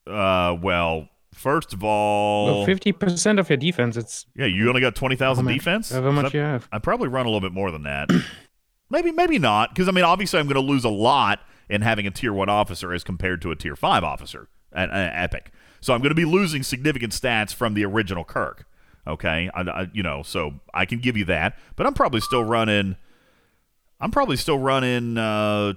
Uh, well, first of all, Well, fifty percent of your defense. It's yeah, you only got twenty thousand How defense. however much I, you have. I probably run a little bit more than that. maybe, maybe not, because I mean, obviously, I'm going to lose a lot in having a tier one officer as compared to a tier five officer at, at Epic. So I'm going to be losing significant stats from the original Kirk. Okay, I, I, you know, so I can give you that, but I'm probably still running. I'm probably still running. Uh,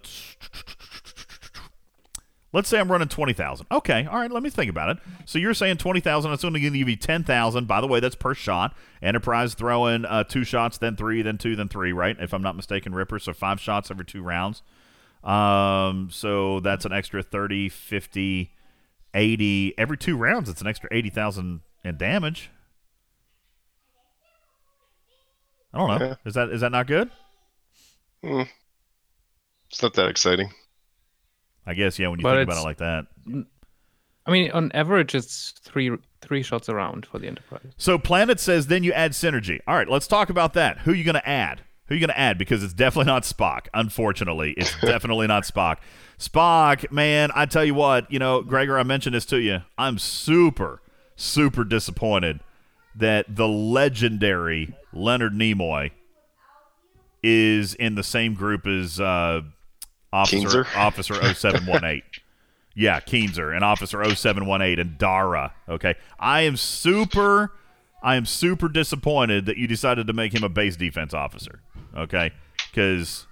Let's say I'm running 20,000. Okay, all right, let me think about it. So you're saying 20,000, that's only going to give you 10,000. By the way, that's per shot. Enterprise throwing uh, two shots, then three, then two, then three, right? If I'm not mistaken, Ripper. So five shots every two rounds. Um, so that's an extra 30, 50, 80. Every two rounds, it's an extra 80,000 in damage. I don't know. Yeah. Is that is that not good? Hmm. It's not that exciting. I guess, yeah, when you But think about it like that. I mean, on average, it's three three shots around for the Enterprise. So Planet says then you add synergy. All right, let's talk about that. Who you going to add? Who you going to add? Because it's definitely not Spock. Unfortunately, it's definitely not Spock. Spock, man, I tell you what, you know, Gregor, I mentioned this to you. I'm super, super disappointed that the legendary Leonard Nimoy is in the same group as uh, Officer? Officer 0718. Yeah, Keenser and Officer 0718 and Dara. Okay. I am super I am super disappointed that you decided to make him a base defense officer. Okay? Cuz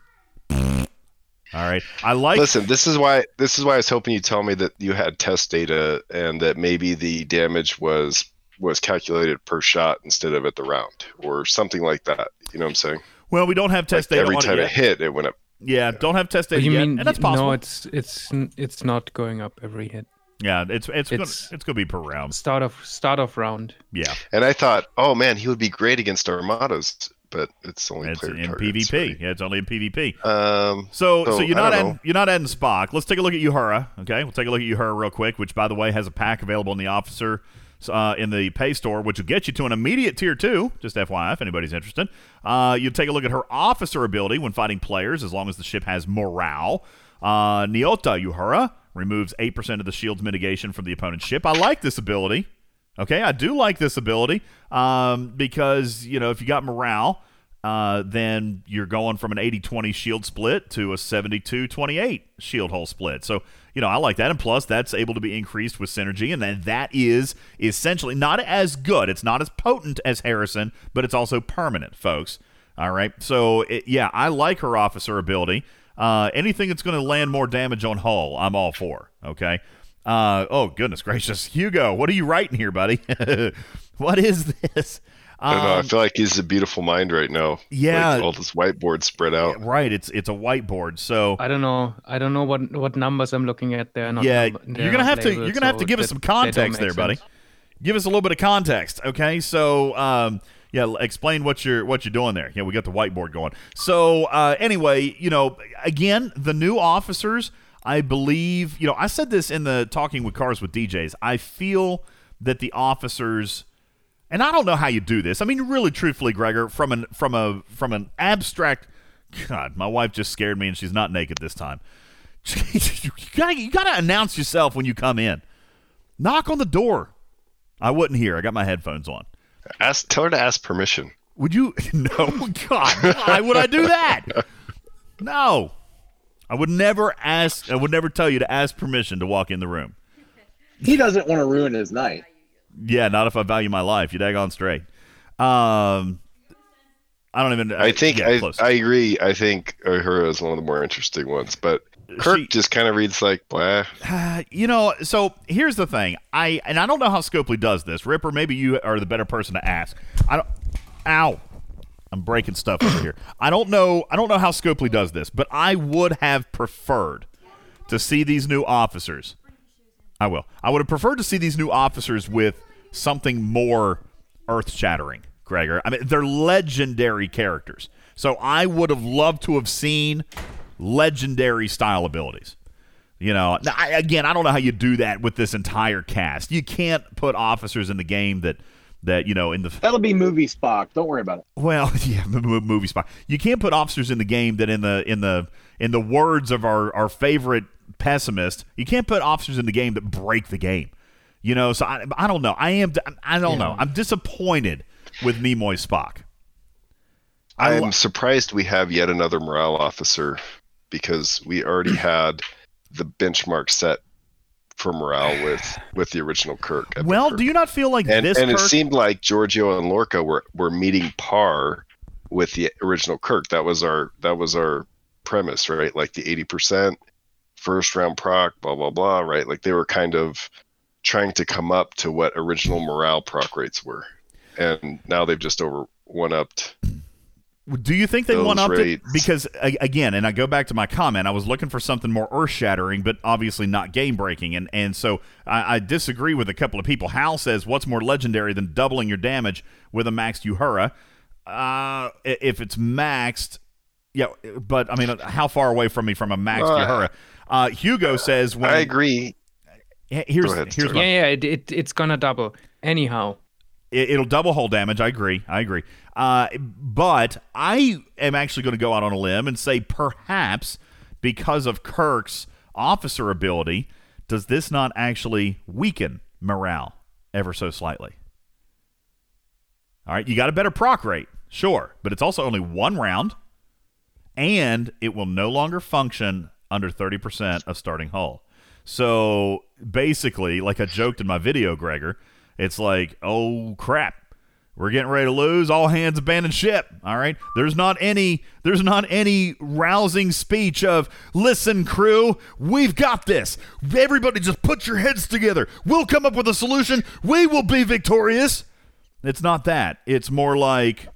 all right. I like Listen, this is why this is why I was hoping you tell me that you had test data and that maybe the damage was was calculated per shot instead of at the round or something like that. You know what I'm saying? Well, we don't have test Like data every on time it it hit, it went up. Yeah, don't have test data you yet, mean and that's possible. no? It's it's it's not going up every hit. yeah, it's it's gonna, It's- it's going to be per round. Start of start of round. Yeah. And I thought, oh man, he would be great against armadas, but it's only It's in PvP. right? Yeah, it's only in PvP. Um, So, so, So, you're not adding, know. you're not adding Spock. Let's take a look at Uhura. Okay, we'll take a look at Uhura real quick. Which, by the way, has a pack available in the officer uh, in the pay store, which will get you to an immediate tier two. Just FYI, if anybody's interested. Uh, you take a look at her officer ability when fighting players, as long as the ship has morale. Uh, Nyota Uhura removes eight percent of the shield's mitigation from the opponent's ship. I like this ability. Okay, I do like this ability um, because you know if you got morale, uh, then you're going from an 80-20 shield split to a 72-28 shield hole split. So you know I like that, and plus that's able to be increased with synergy, and then that is essentially not as good. It's not as potent as Harrison, but it's also permanent, folks. All right, so it, yeah, I like her officer ability. Uh, anything that's going to land more damage on hull, I'm all for. Okay. Uh, oh goodness gracious, Hugo, what are you writing here, buddy? what is this? I don't know. I Um, feel like he's a beautiful mind right now. Yeah. Like all this whiteboard spread out. right, it's it's a whiteboard. So I don't know. I don't know what what numbers I'm looking at there. Not yeah, number- they're you're gonna not have to you're gonna have to so give us some context make there, buddy. sense. Give us a little bit of context, okay? So, um, yeah, explain what you're what you're doing there. Yeah, we got the whiteboard going. So, uh, anyway, you know, again, the new officers, I believe, you know, I said this in the talking with cars with DJs. I feel that the officers and I don't know how you do this. I mean, really, truthfully, Gregor, from an from a from an abstract. God, my wife just scared me, and she's not naked this time. you gotta you gotta announce yourself when you come in. Knock on the door. I wouldn't hear. I got my headphones on. Ask, tell her to ask permission. Would you? No, God, why would I do that? No, I would never ask. I would never tell you to ask permission to walk in the room. He doesn't want to ruin his night. Yeah, not if I value my life. You daggone straight. Um, I don't even. I think yeah, I, close. I agree. I think Uhura is one of the more interesting ones, but Kirk just kind of reads like blah. Uh, you know, so here's the thing. I and I don't know how Scopely does this. Ripper, maybe you are the better person to ask. I don't. Ow. I'm breaking stuff over here. I don't know. I don't know how Scopely does this, but I would have preferred to see these new officers. I will. I would have preferred to see these new officers with something more earth-shattering. Gregor. I mean, they're legendary characters. So I would have loved to have seen legendary style abilities. You know, now, I, again, I don't know how you do that with this entire cast. You can't put officers in the game that that you know in the That'll be movie Spock. Don't worry about it. well, yeah, m- m- movie Spock. You can't put officers in the game that in the in the in the words of our our favorite pessimist, you can't put officers in the game that break the game. You know, so I, I don't know. I am I don't know. I'm disappointed with Nimoy Spock. I I'm surprised we have yet another morale officer because we already had the benchmark set for morale with with the original Kirk. Well, Kirk. do you not feel like and, this and it seemed like Georgiou and Lorca were were meeting par with the original Kirk. That was our that was our premise, right? Like the eighty percent first round proc, blah blah blah, right? Like they were kind of trying to come up to what original morale proc rates were, and now they've just over one upped. Do you think they those one upped it? Because again, and I go back to my comment, I was looking for something more earth shattering, but obviously not game breaking, and and so I, I disagree with a couple of people. Hal says, "What's more legendary than doubling your damage with a maxed Uhura?" Uh, if it's maxed, yeah, but I mean, how far away from me from a maxed Uh, Uhura? Uh, Hugo says, "When I agree." Here's Go ahead, here's my, Yeah, yeah, it, it it's gonna double anyhow. it, it'll double hull damage. I agree. I agree. Uh, but I am actually going to go out on a limb and say perhaps because of Kirk's officer ability, does this not actually weaken morale ever so slightly? All right, you got a better proc rate, sure, but it's also only one round, and it will no longer function under 30% of starting hull. So basically, like I joked in my video, Gregor, it's like, oh crap, we're getting ready to lose. All hands abandon ship. All right. There's not any. There's not any rousing speech of, "Listen, crew, we've got this. Everybody, just put your heads together. We'll come up with a solution. We will be victorious." It's not that. It's more like,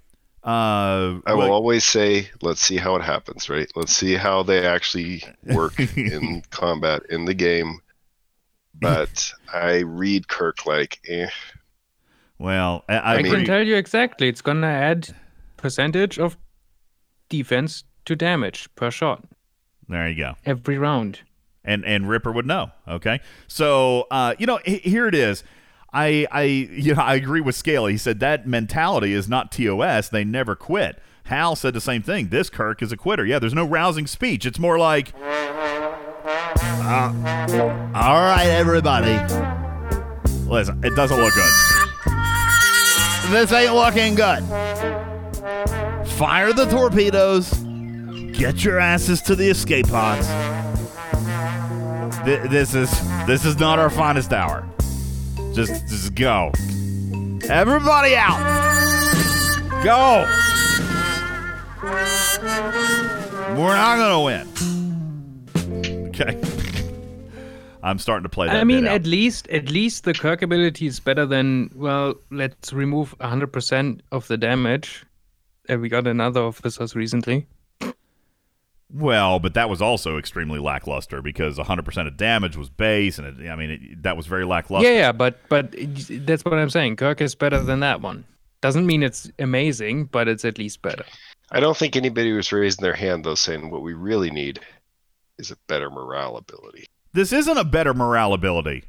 uh, I will like- always say, let's see how it happens, right? Let's see how they actually work in combat in the game. But I read Kirk like, eh. Well, I, I, I, can tell you exactly. It's gonna add percentage of defense to damage per shot There you go. every round. and and Ripper would know. Okay, so uh, you know, h- here it is. I I you know I agree with Scale. He said that mentality is not TOS. They never quit. Hal said the same thing. This Kirk is a quitter. Yeah, there's no rousing speech. It's more like, uh, all right, everybody. Listen, it doesn't look good. This ain't looking good. Fire the torpedoes. Get your asses to the escape pods. Th- this is this is not our finest hour. Just just go. Everybody out. Go. We're not gonna win. Okay. I'm starting to play that. I mean, bit out. at least at least the Kirk ability is better than well. Let's remove 100% of the damage. And we got another of this recently. Well, but that was also extremely lackluster because 100% of damage was base, and it, I mean, it, that was very lackluster. Yeah, yeah, but but that's what I'm saying. Kirk is better than that one. Doesn't mean it's amazing, but it's at least better. I don't think anybody was raising their hand though, saying what we really need is a better morale ability. This isn't a better morale ability.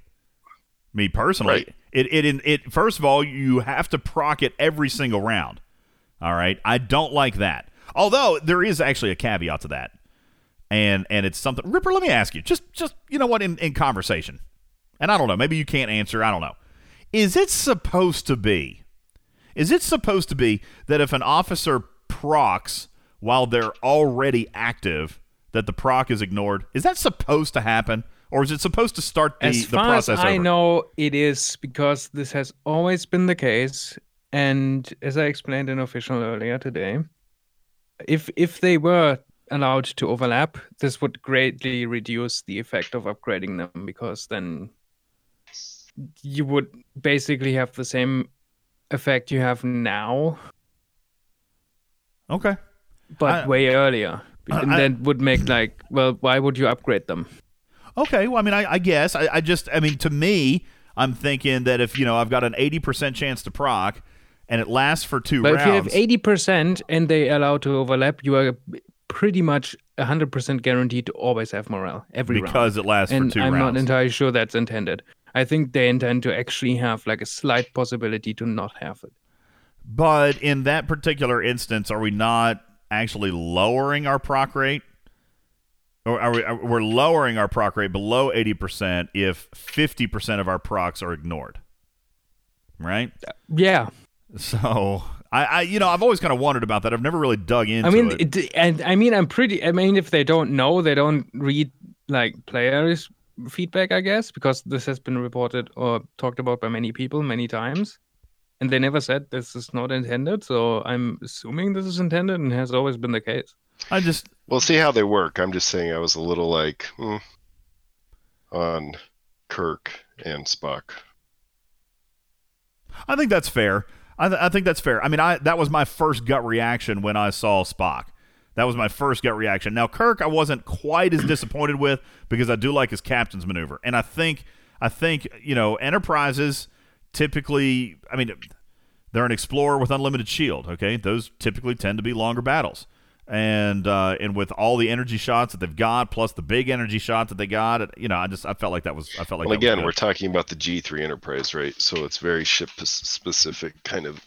Me personally, Right. it, it it it first of all, you have to proc it every single round. All right, I don't like that. Although there is actually a caveat to that, and and it's something. Ripper, let me ask you, just just you know what, in in conversation, and I don't know, maybe you can't answer. I don't know. Is it supposed to be? Is it supposed to be that if an officer procs while they're already active, that the proc is ignored? Is that supposed to happen, or is it supposed to start the, as the far as process I over? know, it is because this has always been the case. And as I explained in official earlier today, if if they were allowed to overlap, this would greatly reduce the effect of upgrading them because then you would basically have the same effect you have now, Okay. but I- way earlier. And I- that would make like, well, why would you upgrade them? Okay. Well, I mean, I, I guess I, I just, I mean, to me, I'm thinking that if you know I've got an 80% chance to proc, and it lasts for two But if you rounds. have eighty percent and they allow to overlap, you are pretty much hundred percent guaranteed to always have morale every round. Because it lasts for and two I'm rounds. not entirely sure that's intended. I think they intend to actually have like a slight possibility to not have it. But in that particular instance, are we not actually lowering our proc rate? Or are we, are, we're lowering our proc rate below 80% if 50% of our procs are ignored. Right? Yeah. So, I, I you know, I've always kind of wondered about that. I've never really dug into I mean, it. it, and I mean, I'm pretty. I mean, if they don't know, they don't read like players' feedback, I guess, because this has been reported or talked about by many people many times, and they never said this is not intended. So I'm assuming this is intended and has always been the case. I just We'll see how they work. I'm just saying I was a little like hmm, on Kirk and Spock. I think that's fair. I, th- I think that's fair. I mean, I that was my first gut reaction when I saw Spock. That was my first gut reaction. Now Kirk, I wasn't quite as disappointed with because I do like his captain's maneuver, and I think I think you know enterprises typically. I mean, they're an explorer with unlimited shield. Okay, those typically tend to be longer battles. And uh, and with all the energy shots that they've got, plus the big energy shot that they got, you know, I just I felt like that was I felt like well, again, we're talking about the G3 Enterprise, right? So it's very ship specific, kind of.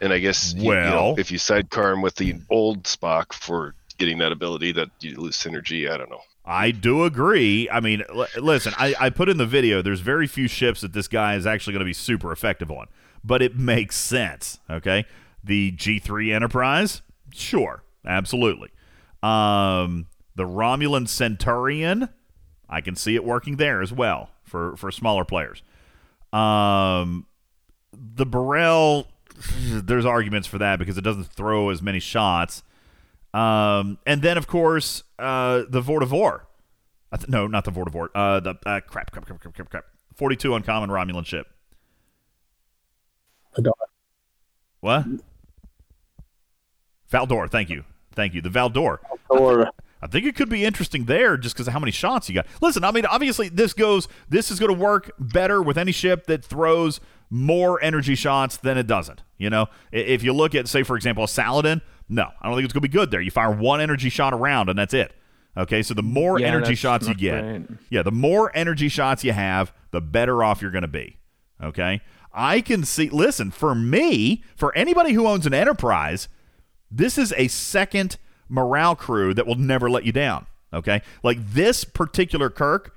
And I guess you- you know, Well- if you sidecar him with the old Spock for getting that ability, that you lose synergy. I don't know. I do agree. I mean, l- listen, I, I put in the video, there's very few ships that this guy is actually going to be super effective on, but it makes sense, okay? The G3 Enterprise, sure, absolutely. Um, the Romulan Centurion, I can see it working there as well for, for smaller players. Um, the B'Rel, there's arguments for that because it doesn't throw as many shots. Um, and then of course uh, the Vor'ta Vor. Th- no, not the Vor'ta Vor. Uh, the uh, crap, crap, crap, crap, crap, crap. Forty-two uncommon Romulan ship. What? Valdor. Thank you, thank you. The Valdor. Or I think it could be interesting there just because of how many shots you got. Listen, I mean, obviously this goes. This is going to work better with any ship that throws more energy shots than it doesn't. You know, if you look at, say, for example, a Saladin, no, I don't think it's going to be good there. You fire one energy shot around and that's it. Okay, so the more Yeah, energy shots you get, great. yeah, the more energy shots you have, the better off you're going to be. Okay, I can see. Listen, for me, for anybody who owns an Enterprise, this is a second morale crew that will never let you down. Okay, like this particular Kirk,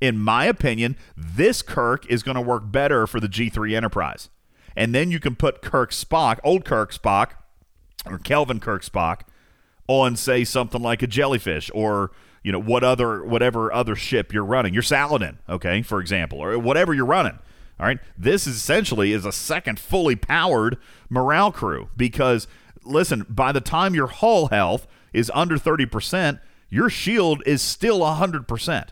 in my opinion, this Kirk is going to work better for the G3 Enterprise. And then you can put Kirk Spock, old Kirk Spock, or Kelvin Kirk Spock, on say something like a jellyfish or you know what other whatever other ship you're running your saladin okay for example or whatever you're running all right this is essentially is a second fully powered morale crew because listen by the time your hull health is under 30% your shield is still 100%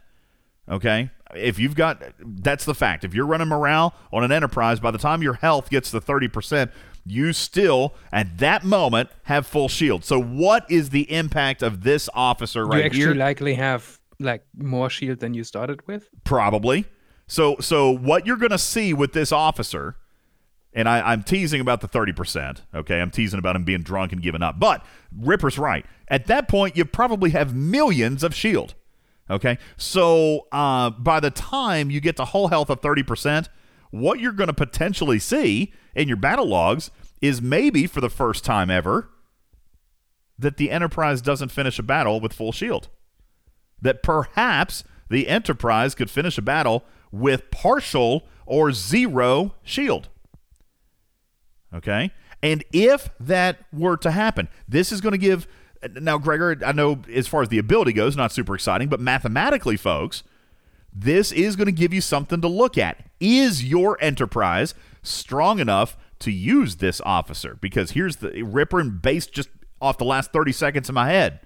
okay if you've got that's the fact if you're running morale on an enterprise by the time your health gets to 30% you still at that moment have full shield so what is the impact of this officer right here? you actually here likely have like more shield than you started with. probably so so what you're going to see with this officer and I, I'm teasing about the 30%. Okay. I'm teasing about him being drunk and giving up. But Ripper's right. At that point, you probably have millions of shield. Okay. So uh, by the time you get to whole health of 30%, what you're going to potentially see in your battle logs is maybe for the first time ever that the Enterprise doesn't finish a battle with full shield. That perhaps the Enterprise could finish a battle with partial or zero shield. Okay? And if that were to happen, this is going to give. Now, Gregor, I know as far as the ability goes, not super exciting, but mathematically, folks, this is going to give you something to look at. Is your enterprise strong enough to use this officer? Because here's the Ripper and based just off the last 30 seconds in my head.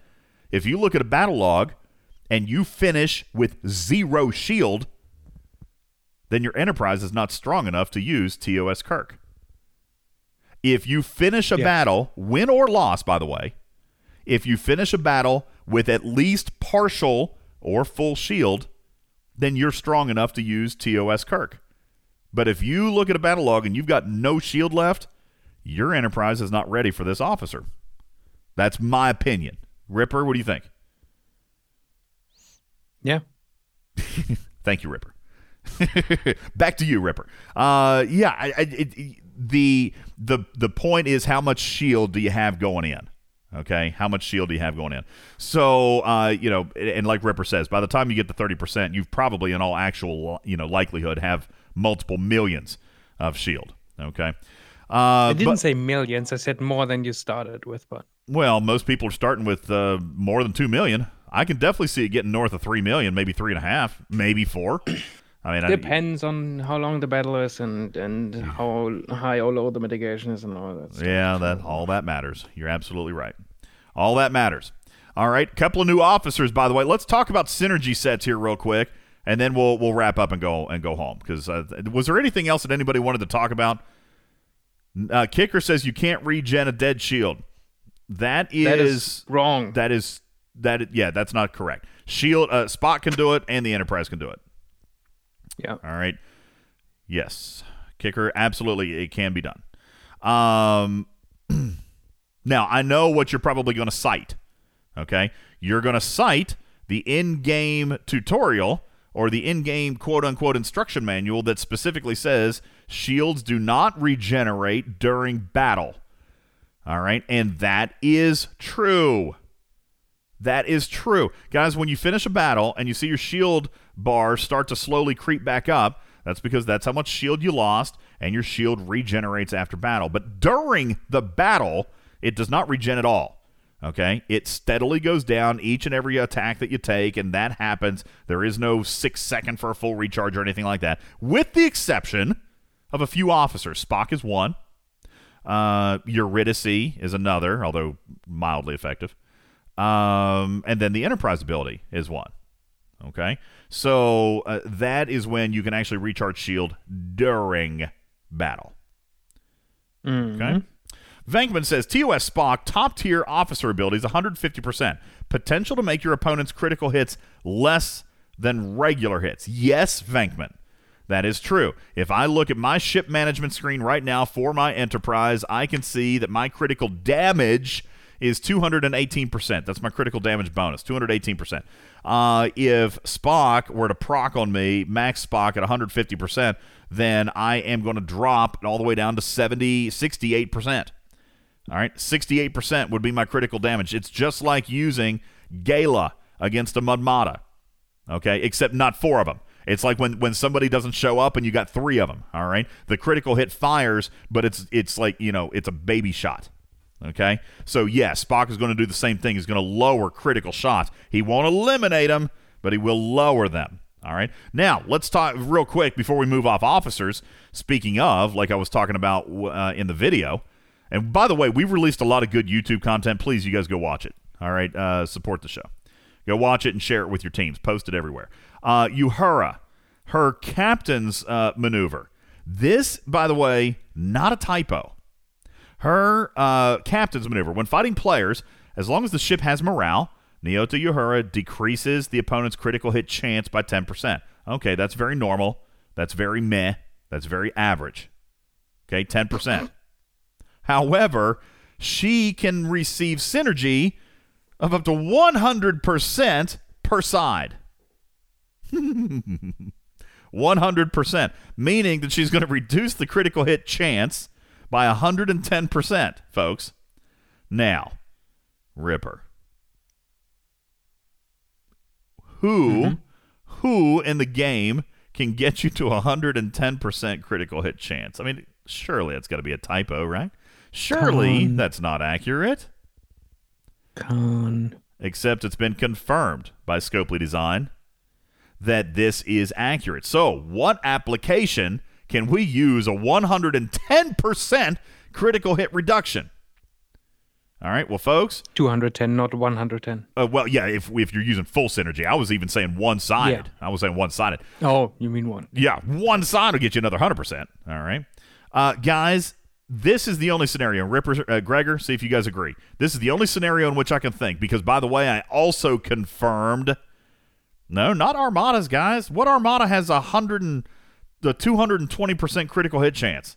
If you look at a battle log and you finish with zero shield, then your enterprise is not strong enough to use TOS Kirk. If you finish a Yeah. battle, win or loss, by the way, if you finish a battle with at least partial or full shield, then you're strong enough to use TOS Kirk. But if you look at a battle log and you've got no shield left, your enterprise is not ready for this officer. That's my opinion. Ripper, what do you think? Yeah. Thank you, Ripper. Back to you, Ripper. Uh, yeah, I, I, it, the the the point is how much shield do you have going in? Okay, how much shield do you have going in? So, uh, you know, and like Ripper says, by the time you get to thirty percent, you've probably, in all actual, you know, likelihood, have multiple millions of shield. Okay. Uh, I didn't but- say millions. I said more than you started with, but well, most people are starting with uh, more than two million. I can definitely see it getting north of three million, maybe three and a half, maybe four. I mean, I, depends on how long the battle is and and how high or low the mitigation is and all that. stuff. yeah, that all that matters. You're absolutely right. All that matters. All right, couple of new officers, by the way. Let's talk about synergy sets here real quick, and then we'll we'll wrap up and go and go home. Because uh, was there anything else that anybody wanted to talk about? Uh, Kicker says you can't regen a dead shield. That is, That is wrong. That is that. Yeah, that's not correct. Shield uh, Spot can do it, and the Enterprise can do it. Yeah. All right. Yes, Kicker absolutely it can be done. Um, now I know what you're probably going to cite. Okay, you're going to cite the in-game tutorial or the in-game quote-unquote instruction manual that specifically says shields do not regenerate during battle. All right, and that is true. That is true. Guys, when you finish a battle and you see your shield bar start to slowly creep back up, that's because that's how much shield you lost, and your shield regenerates after battle. But during the battle, it does not regen at all. Okay? It steadily goes down each and every attack that you take, and that happens. There is no six second for a full recharge or anything like that, with the exception of a few officers. Spock is one. Uh, Eurydice is another, although mildly effective. Um, and then the Enterprise ability is one. Okay, so uh, that is when you can actually recharge shield during battle. Okay. Venkman says TOS Spock top tier officer abilities 150%. Potential to make your opponent's critical hits less than regular hits. Yes, Venkman. That is true. If I look at my ship management screen right now for my Enterprise, I can see that my critical damage is 218%. That's my critical damage bonus, 218%. Uh, if Spock were to proc on me, max Spock at 150%, then I am going to drop all the way down to 70, 68%. All right, 68% would be my critical damage. It's just like using Gala against a Mudmata, okay, except not four of them. It's like when, when somebody doesn't show up and you got three of them, all right? The critical hit fires, but it's it's like, you know, it's a baby shot. Okay? So, yes, Spock is going to do the same thing. He's going to lower critical shots. He won't eliminate them, but he will lower them. All right? Now, let's talk real quick before we move off officers. Speaking of, like I was talking about uh, in the video, and by the way, we've released a lot of good YouTube content. Please, you guys go watch it. All right? Uh, support the show. Go watch it and share it with your teams. Post it everywhere. Uh, Uhura, her captain's uh, maneuver. This, by the way, not a typo. Her uh, captain's maneuver. When fighting players, as long as the ship has morale, Nyota Uhura decreases the opponent's critical hit chance by 10%. Okay, that's very normal. That's very meh. That's very average. Okay, 10%. However, she can receive synergy of up to 100% per side. 100%, meaning that she's going to reduce the critical hit chance by 110%, folks. Now, Ripper. Who mm-hmm. who in the game can get you to 110% critical hit chance? I mean, surely that's got to be a typo, right? Surely Khan. that's not accurate. Khan. Except it's been confirmed by Scopely Design that this is accurate. So, what application can we use a 110% critical hit reduction? All right, well, folks. 210, not 110. Uh, well, yeah, if if you're using full synergy, I was even saying one sided. I was saying one sided. Oh, you mean one? Yeah, one side will get you another hundred percent. All right, uh, guys. This is the only scenario. Ripper, uh, Gregor, see if you guys agree. This is the only scenario in which I can think because, by the way, I also confirmed. No, not armadas, guys. What armada has a hundred and the two hundred and twenty percent critical hit chance?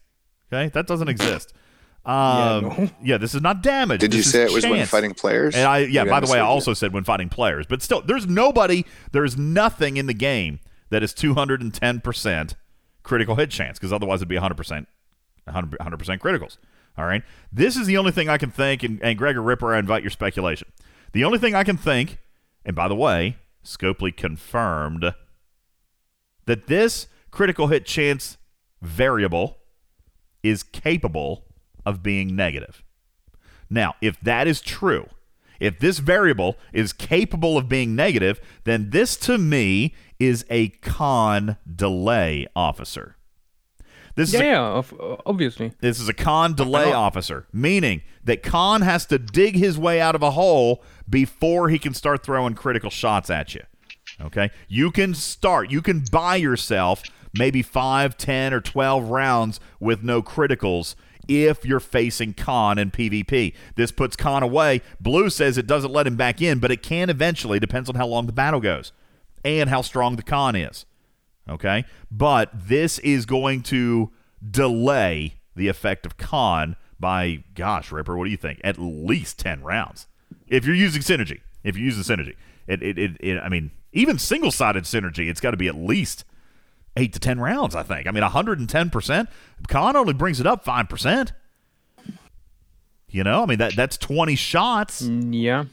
Okay, that doesn't exist. Um, yeah, this is not damage. Did you This is say it was when fighting players? And I, yeah. Maybe By the way, I misheard you. also said when fighting players, but still, there's nobody, there's nothing in the game that is 210 percent critical hit chance because otherwise it'd be 100 percent, 100 percent criticals. All right, this is the only thing I can think, and, and Gregor Ripper, I invite your speculation. The only thing I can think, and by the way, Scopely confirmed that this critical hit chance variable is capable of being negative. Now, if that is true, if this variable is capable of being negative, then this to me is a Khan delay officer. This Yeah, is a, yeah, obviously. this is a Khan delay officer, meaning that Khan has to dig his way out of a hole before he can start throwing critical shots at you. Okay? You can start, you can buy yourself maybe 5, 10, or 12 rounds with no criticals if you're facing Khan in PvP. This puts Khan away. Blue says it doesn't let him back in, but it can eventually, depends on how long the battle goes and how strong the Khan is. Okay? But this is going to delay the effect of Khan by, gosh, Ripper, what do you think? At least 10 rounds. If you're using Synergy. If you're using Synergy. It, it, it, it I mean, even single sided Synergy, it's got to be at least 8 to 10 rounds, I think. I mean, 110%. Khan only brings it up 5%. You know, I mean, that that's 20 shots. Mm, yeah.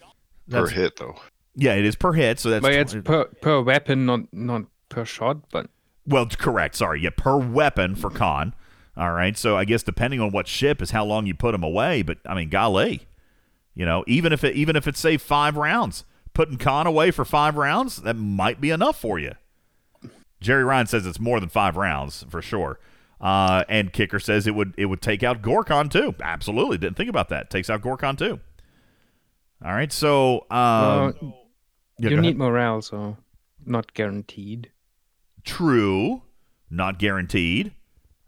per hit though. Yeah, it is per hit, so that's but it's 20 per, per weapon, not not per shot, but Well, correct. Sorry. Yeah, per weapon for Khan. All right. So I guess depending on what ship is how long you put them away. But I mean, golly, you know, even if it even if it's say five rounds, putting Khan away for five rounds, that might be enough for you. Jerry Ryan says it's more than five rounds for sure. Uh, and Kicker says it would it would take out Gorkon too. Absolutely, didn't think about that. Takes out Gorkon too. All right. So um, well, yeah, you need ahead. morale, so not guaranteed. True, not guaranteed.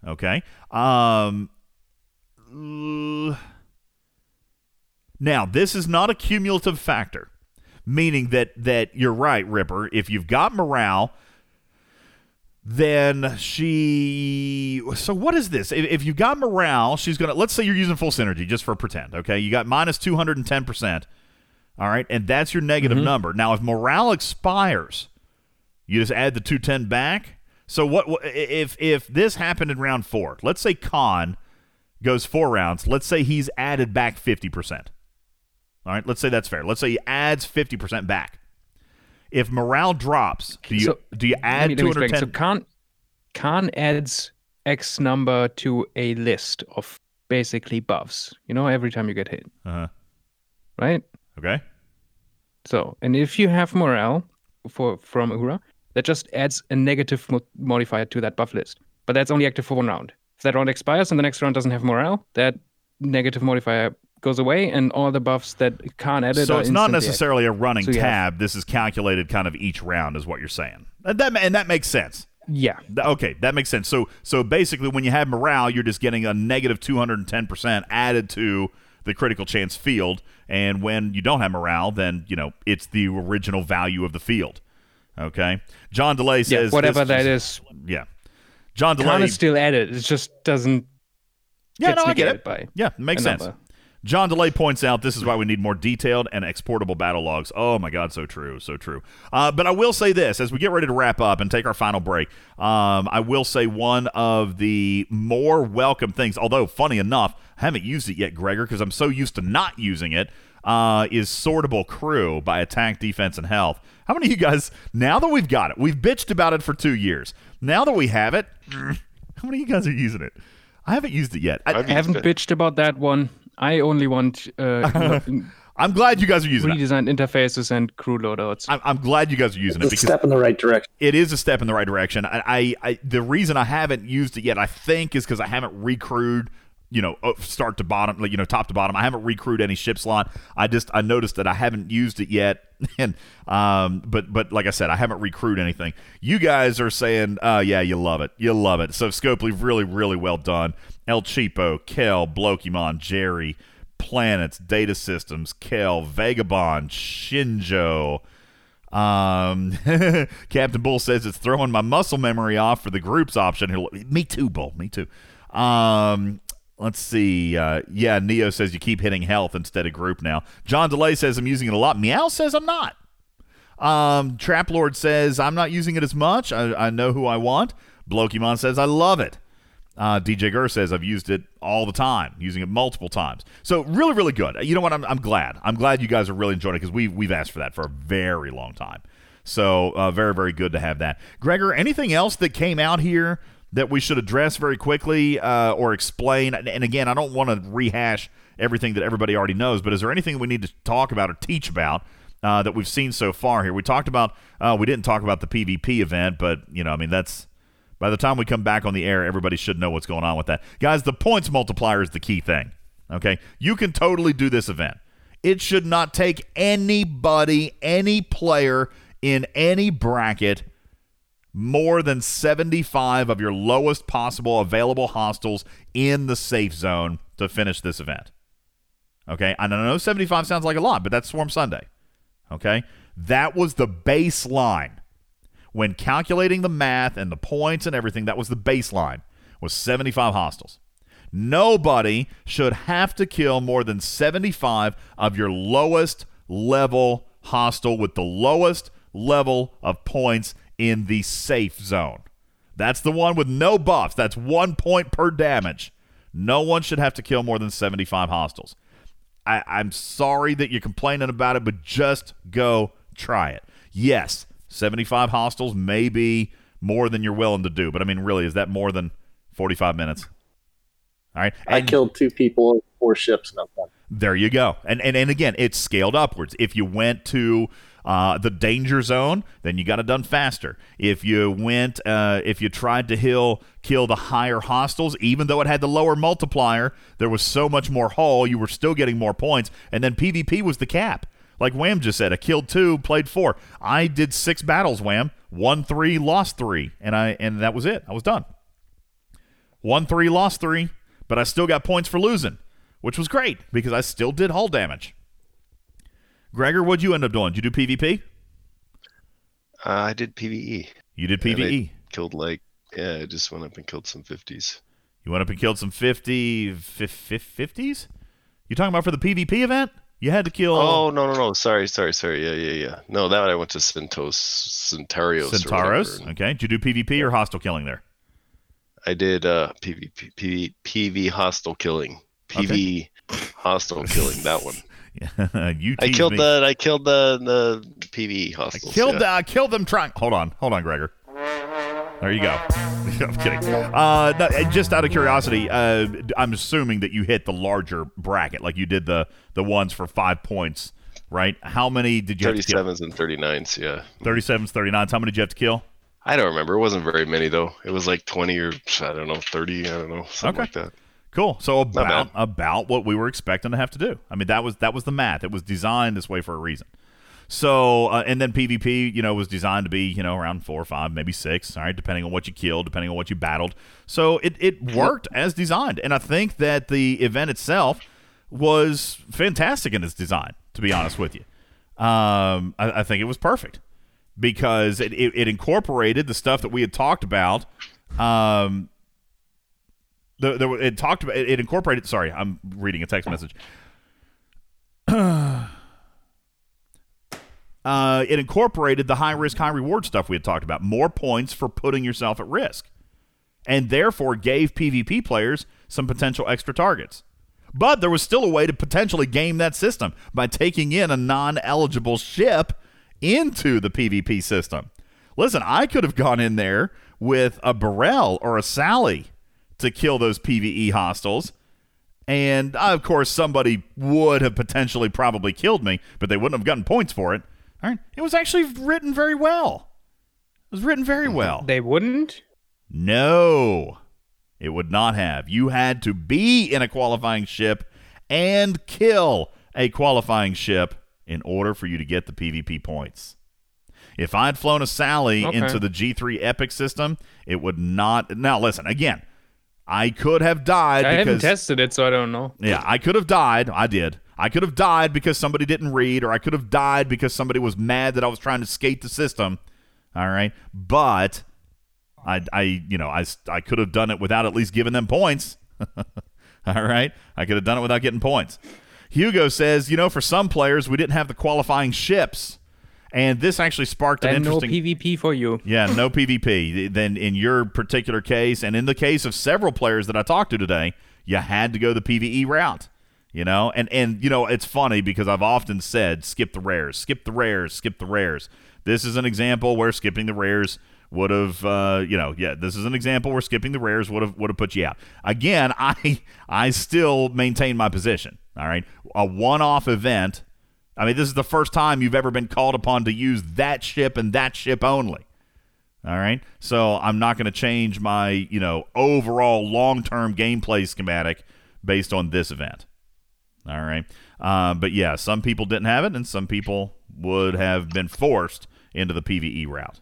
Okay. Um Now, this is not a cumulative factor, meaning that that you're right, Ripper. If you've got morale, then she. So what is this? If, if you've got morale, she's gonna. Let's say you're using full synergy just for pretend. Okay, you got minus minus two hundred and ten percent. All right, and that's your negative mm-hmm. number. Now, if morale expires, you just add the 210 back. So what if if this happened in round 4? Let's say Khan goes 4 rounds. Let's say he's added back 50%. All right, let's say that's fair. Let's say he adds 50% back. If morale drops, do you So, do you add let me 210 So Khan, Khan adds X number to a list of basically buffs. You know, every time you get hit, Uh-huh. right? Okay. So, and if you have morale for from Uhura, that just adds a negative mo- modifier to that buff list. But that's only active for one round. If that round expires and the next round doesn't have morale, that negative modifier goes away, and all the buffs that Khan added. So it's not necessarily a running So you have- tab. This is calculated kind of each round is what you're saying. And that and that makes sense. Yeah. Okay, that makes sense. So so basically when you have morale, you're just getting a 210% added to the critical chance field, and when you don't have morale, then, you know, it's the original value of the field. Okay? John DeLay Yeah, says whatever this that is. Yeah. John DeLay is still added. It just doesn't. Yeah, no, I get it. By Yeah, makes sense. number. John DeLay points out this is why we need more detailed and exportable battle logs. Oh my God, so true, so true. Uh, but I will say this as we get ready to wrap up and take our final break. Um, I will say one of the more welcome things, although funny enough, I haven't used it yet, Gregor, because I'm so used to not using it. Uh, is sortable crew by attack, defense, and health. How many of you guys? Now that we've got it, we've bitched about it for two years. Now that we have it, how many of you guys are using it? I haven't used it yet. I, I haven't bitched about that one. I only want uh, I'm glad you guys are using it. redesigned interfaces and crew loadouts. I'm, I'm glad you guys are using it It's a because step in the right direction. it is a step in the right direction. I, I, I the reason I haven't used it yet, I think, is because I haven't recrewed you know, start to bottom, like, you know, top to bottom. I haven't recruited any ship slot. I just I noticed that I haven't used it yet, and um, but but like I said, I haven't recruited anything. You guys are saying, uh, yeah, you love it, you love it. So Scopely, really, really well done. El Cheapo, Kel, Blokimon, Jerry, Planets, Data Systems, Kel, Vagabond, Shinjo. Um, Captain Bull says it's throwing my muscle memory off for the groups option. He'll- Me too, Bull. Me too. Um, let's see. Uh, yeah, Neo says you keep hitting health instead of group now. John Delay says I'm using it a lot. Meow says I'm not. Um, Trap Lord says I'm not using it as much. I, I know who I want. Blokimon says I love it. Uh, DJ Gur says I've used it all the time, using it multiple times. So really, really good. You know what? I'm, I'm glad. I'm glad you guys are really enjoying it because we we've asked for that for a very long time. So uh, very, very good to have that. Gregor, anything else that came out here that we should address very quickly uh, or explain? And again, I don't want to rehash everything that everybody already knows, but is there anything we need to talk about or teach about uh, that we've seen so far here? We talked about, uh, we didn't talk about the PvP event, but you know, I mean, that's by the time we come back on the air, everybody should know what's going on with that. Guys, the points multiplier is the key thing. Okay? You can totally do this event. It should not take anybody, any player in any bracket more than 75 of your lowest possible available hostiles in the safe zone to finish this event. Okay? I know 75 sounds like a lot, but that's Swarm Sunday. Okay? That was the baseline when calculating the math and the points and everything, that was the baseline, was 75 hostiles. Nobody should have to kill more than 75 of your lowest level hostile with the lowest level of points in the safe zone. That's the one with no buffs. That's one point per damage. No one should have to kill more than 75 hostiles. I, I'm sorry that you're complaining about it, but just go try it. Yes, 75 hostiles may be more than you're willing to do, but I mean, really, is that more than 45 minutes? All right. I killed two people and four ships. No fun. there you go. And and, and again, it's scaled upwards. If you went to uh, the danger zone, then you got it done faster. If you went, uh, if you tried to heal, kill the higher hostiles, even though it had the lower multiplier, there was so much more hull. You were still getting more points. And then PvP was the cap. Like Wham just said, I killed two, played four. I did six battles. Wham, won three, lost three, and I and that was it. I was done. Won three, lost three, but I still got points for losing, which was great because I still did hull damage. Gregor, what'd you end up doing? Did you do PvP? Uh, I did PVE. You did And PvE. killed like yeah, I just went up and killed some fifties. You went up and killed some 50, fif- fif- 50s? You talking about for the PvP event? You had to kill Oh no no no! Sorry sorry sorry. Yeah yeah yeah. No, that one I went to Centos Centarios. Centauros. whatever. Okay. Did you do PvP or hostile killing there? I did uh PvP PV, PV hostile killing. PV hostile killing. That one. You I killed me. the I killed the the PV hostiles. I Killed yeah. the, I killed them trying. Hold on, hold on, Gregor. There you go. I'm kidding. Uh, no, just out of curiosity, uh, I'm assuming that you hit the larger bracket, like you did the the ones for five points, right? How many did you have 37s and 39s. Yeah. 37s, 39s. How many did you have to kill? I don't remember. It wasn't very many though. It was like 20 or I don't know 30. I don't know something like that. Cool. So about about what we were expecting to have to do. I mean, that was that was the math. It was designed this way for a reason. So uh, and then PvP, you know, was designed to be you know around four or five, maybe six. All right, depending on what you killed, depending on what you battled. So it it worked as designed, and I think that the event itself was fantastic in its design. To be honest with you, um, I, I think it was perfect because it, it, it incorporated the stuff that we had talked about. Um, the, the, it talked about it incorporated. Sorry, I'm reading a text message. uh, it incorporated the high risk, high reward stuff we had talked about. More points for putting yourself at risk, and therefore gave PvP players some potential extra targets. But there was still a way to potentially game that system by taking in a non eligible ship into the PvP system. Listen, I could have gone in there with a B'Rel or a Sally to kill those PvE hostiles. And uh, of course, somebody would have potentially probably killed me, but they wouldn't have gotten points for it. All right. It was actually written very well. It was written very well. They wouldn't? No. It would not have. You had to be in a qualifying ship and kill a qualifying ship in order for you to get the PvP points. If I'd flown a Sally Okay. into the G3 Epic system, it would not. Now, listen, again, I could have died I haven't tested it, so I don't know. Yeah, I could have died. I did. I could have died because somebody didn't read, or I could have died because somebody was mad that I was trying to skate the system. All right, but I, I, you know, I, I could have done it without at least giving them points. All right, I could have done it without getting points. Hugo says, you know, for some players, we didn't have the qualifying ships, and this actually sparked an Then no. PvP for you. Yeah, no PvP. Then in your particular case, and in the case of several players that I talked to today, you had to go the PvE route. You know, and and you know it's funny because I've often said skip the rares, skip the rares, skip the rares. This is an example where skipping the rares would have, uh, you know, yeah, this is an example where skipping the rares would have would have put you out. Again, I I still maintain my position. All right, a one-off event. I mean, this is the first time you've ever been called upon to use that ship and that ship only. All right. So I'm not going to change my, you know, overall long term gameplay schematic based on this event. All right. Uh, but yeah, some people didn't have it, and some people would have been forced into the PvE route.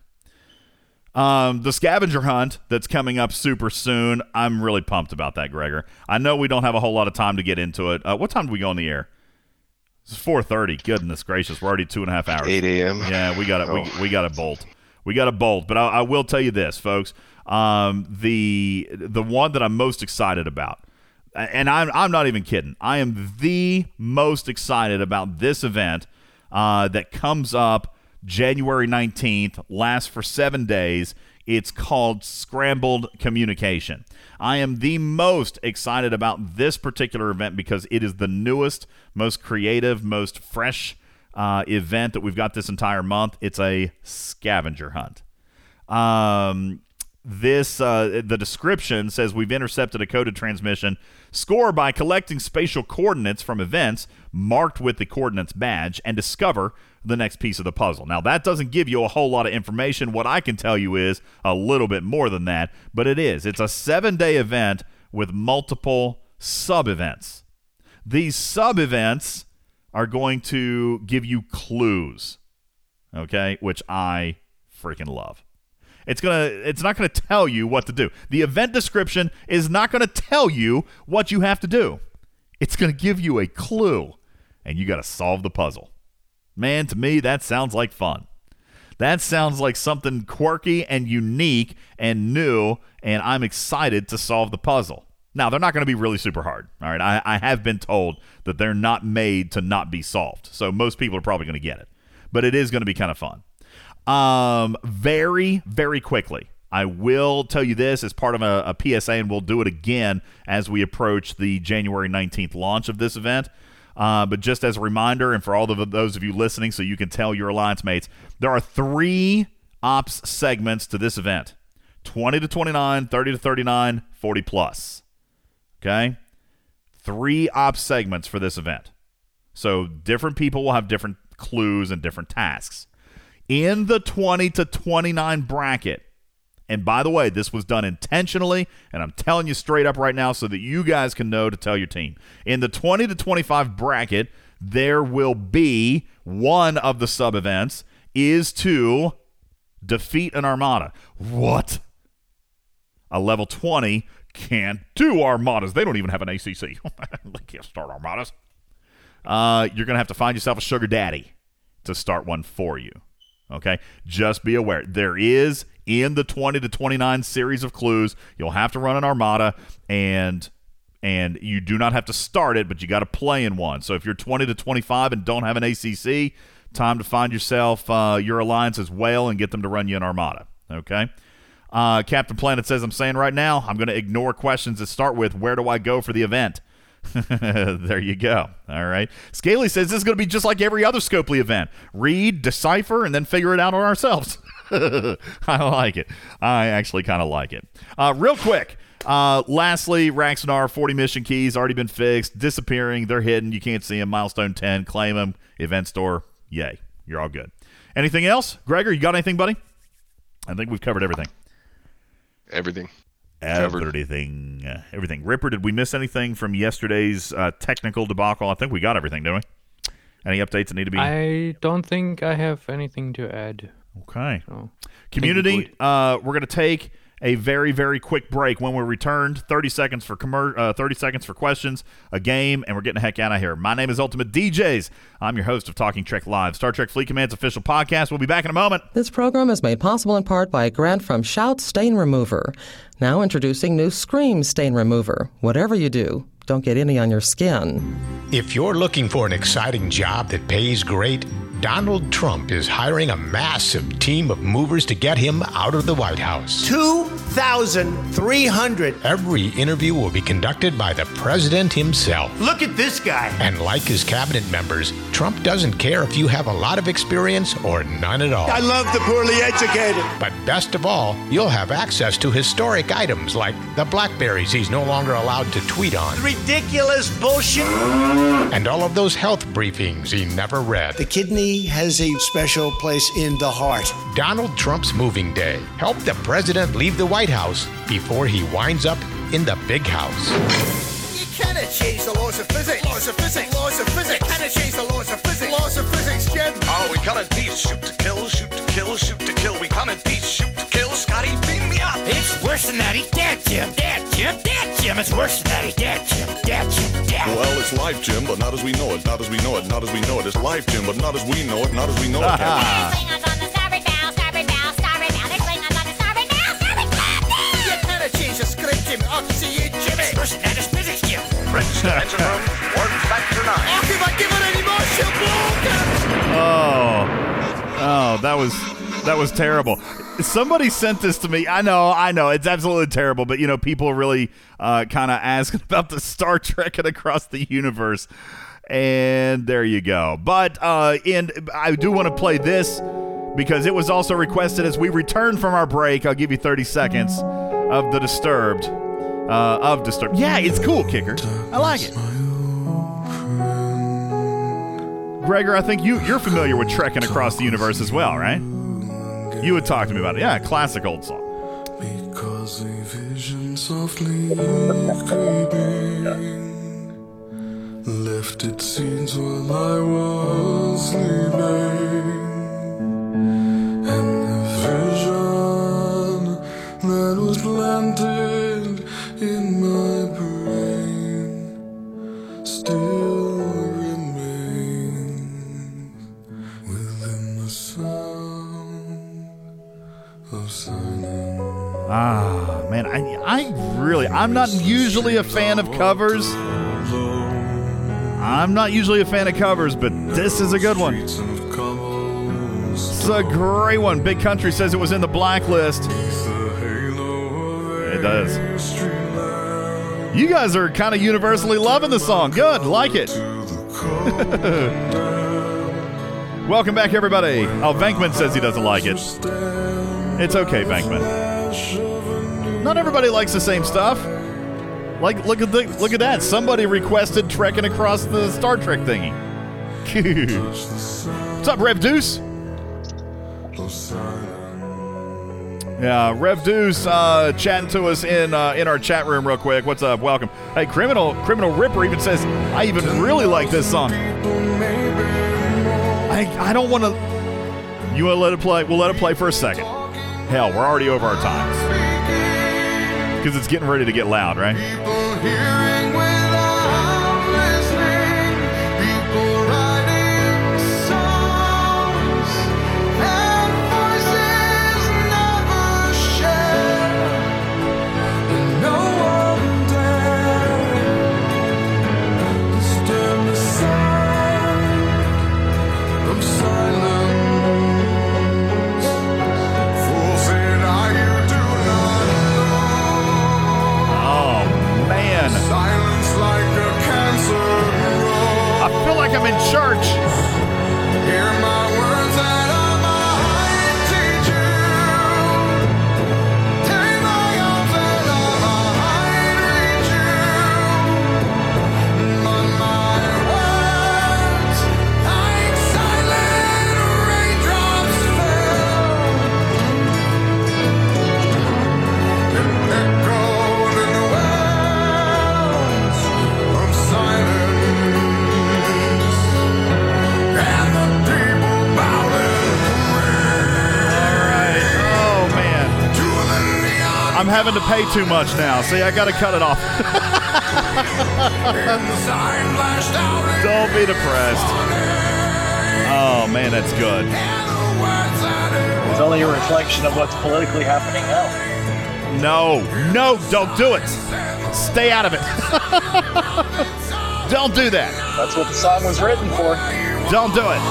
Um, the scavenger hunt that's coming up super soon. I'm really pumped about that, Gregor. I know we don't have a whole lot of time to get into it. Uh, what time do we go on the air? It's 4:30. Goodness gracious, we're already two and a half hours. 8 a.m. Yeah, we got it. Oh. We, we got a bolt. We got a bolt. But I, I will tell you this, folks. Um, the the one that I'm most excited about, and I'm I'm not even kidding. I am the most excited about this event uh, that comes up January 19th, lasts for seven days. It's called Scrambled Communication. I am the most excited about this particular event because it is the newest, most creative, most fresh uh, event that we've got this entire month. It's a scavenger hunt. Um, this uh, the description says we've intercepted a coded transmission. Score by collecting spatial coordinates from events marked with the coordinates badge and discover the next piece of the puzzle. Now that doesn't give you a whole lot of information. What I can tell you is a little bit more than that, but it is. It's a seven day event with multiple sub events. These sub events are going to give you clues, okay, which I freaking love. It's gonna it's not gonna tell you what to do. The event description is not gonna tell you what you have to do. It's gonna give you a clue, and you gotta solve the puzzle. Man, to me, that sounds like fun. That sounds like something quirky and unique and new, and I'm excited to solve the puzzle. Now, they're not going to be really super hard. All right. I, I have been told that they're not made to not be solved. So most people are probably going to get it. But it is going to be kind of fun. Um, very, very quickly, I will tell you this as part of a, a PSA, and we'll do it again as we approach the January 19th launch of this event. Uh, but just as a reminder, and for all of those of you listening, so you can tell your alliance mates, there are three ops segments to this event 20 to 29, 30 to 39, 40 plus. Okay? Three ops segments for this event. So different people will have different clues and different tasks. In the 20 to 29 bracket, and by the way, this was done intentionally, and I'm telling you straight up right now so that you guys can know to tell your team. In the 20 to 25 bracket, there will be one of the sub events is to defeat an armada. What? A level 20 can't do armadas. They don't even have an ACC. they can't start armadas. Uh, you're going to have to find yourself a sugar daddy to start one for you. Okay? Just be aware. There is in the 20 to 29 series of clues, you'll have to run an armada and and you do not have to start it, but you got to play in one. So if you're 20 to 25 and don't have an ACC, time to find yourself uh, your alliance as well and get them to run you an armada. Okay? Uh, Captain Planet says, I'm saying right now, I'm going to ignore questions that start with, Where do I go for the event? there you go. All right. Scaly says this is going to be just like every other Scopely event read, decipher, and then figure it out on ourselves. I like it. I actually kind of like it. Uh, real quick. Uh, lastly, Raxonar 40 mission keys already been fixed, disappearing. They're hidden. You can't see them. Milestone 10, claim them. Event store. Yay. You're all good. Anything else? Gregor, you got anything, buddy? I think we've covered everything. Everything. Everything, uh, everything. Ripper, did we miss anything from yesterday's uh, technical debacle? I think we got everything, didn't we? Any updates that need to be? I don't think I have anything to add. Okay. So, Community, uh, we're going to take a very, very quick break. When we return, 30 seconds for commer- uh, 30 seconds for questions, a game, and we're getting the heck out of here. My name is Ultimate DJs. I'm your host of Talking Trek Live, Star Trek Fleet Command's official podcast. We'll be back in a moment. This program is made possible in part by a grant from Shout Stain Remover. Now introducing new Scream Stain Remover. Whatever you do, don't get any on your skin. If you're looking for an exciting job that pays great, Donald Trump is hiring a massive team of movers to get him out of the White House. 2,300. Every interview will be conducted by the president himself. Look at this guy. And like his cabinet members, Trump doesn't care if you have a lot of experience or none at all. I love the poorly educated. But best of all, you'll have access to historic items like the Blackberries he's no longer allowed to tweet on, Ridiculous bullshit. and all of those health briefings he never read. The kidney has a special place in the heart. Donald Trump's moving day. Help the president leave the White House before he winds up in the big house. You cannot change the laws of physics. Laws of physics. Laws of physics. Cannot change the laws of physics. Laws of physics, Jim. Oh, we call it. Shoot to kill, shoot to kill, shoot to kill. We call it. Shoot to kill. Scotty, beam me up. It's worse than that. He's dead, Jim. Dead, Jim. Dead, Jim. It's worse than that. He's dead, Jim. Dead, Jim. Dead. Well, it's life, Jim, but not as we know it. Not as we know it. Not as we know it. It's life, Jim, but not as we know it. Not as we know it. You cannot change the script, Jim. I'll see you, Jimmy. It's worse than that. It's physics, Jim. Register engine room. Warp factor nine. Oh, if I give it any more, she'll blow. Oh, oh, that was that was terrible. Somebody sent this to me. I know, I know, it's absolutely terrible. But you know, people really uh, kind of ask about the Star Trek and across the universe, and there you go. But uh, and I do want to play this because it was also requested as we return from our break. I'll give you 30 seconds of the Disturbed. Uh, of Disturbed. Yeah, it's cool, Kicker. I like it. Gregor, I think you you're familiar with trekking across the universe as well, right? You would talk to me about it. Yeah, classic old song. Because a vision softly creeping left its seeds while I was sleeping, and the vision that was planted Ah, man, I I really I'm not usually a fan of covers. I'm not usually a fan of covers, but this is a good one. It's a great one. Big Country says it was in the blacklist. It does. You guys are kind of universally loving the song. Good, like it. Welcome back, everybody. Oh, Venkman says he doesn't like it. It's okay, Venkman. Not everybody likes the same stuff. Like, look at the look at that. Somebody requested trekking across the Star Trek thingy. What's up, Rev Deuce? Yeah, Rev Deuce uh, chatting to us in uh, in our chat room real quick. What's up? Welcome. Hey, criminal criminal Ripper even says I even really like this song. I I don't want to. You want to let it play? We'll let it play for a second. Hell, we're already over our times because it's getting ready to get loud, right? I'm having to pay too much now. See, I got to cut it off. Don't be depressed. Oh man, that's good. It's only a reflection of what's politically happening now. No, no, don't do it. Stay out of it. don't do that. That's what the song was written for. Don't do it.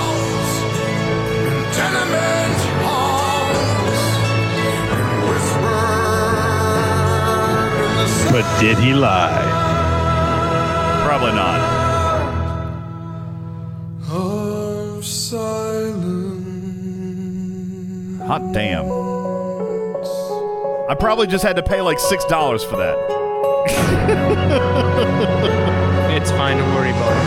But did he lie? Probably not. Of silence. Hot damn. I probably just had to pay like six dollars for that. It's fine. Don't worry about it.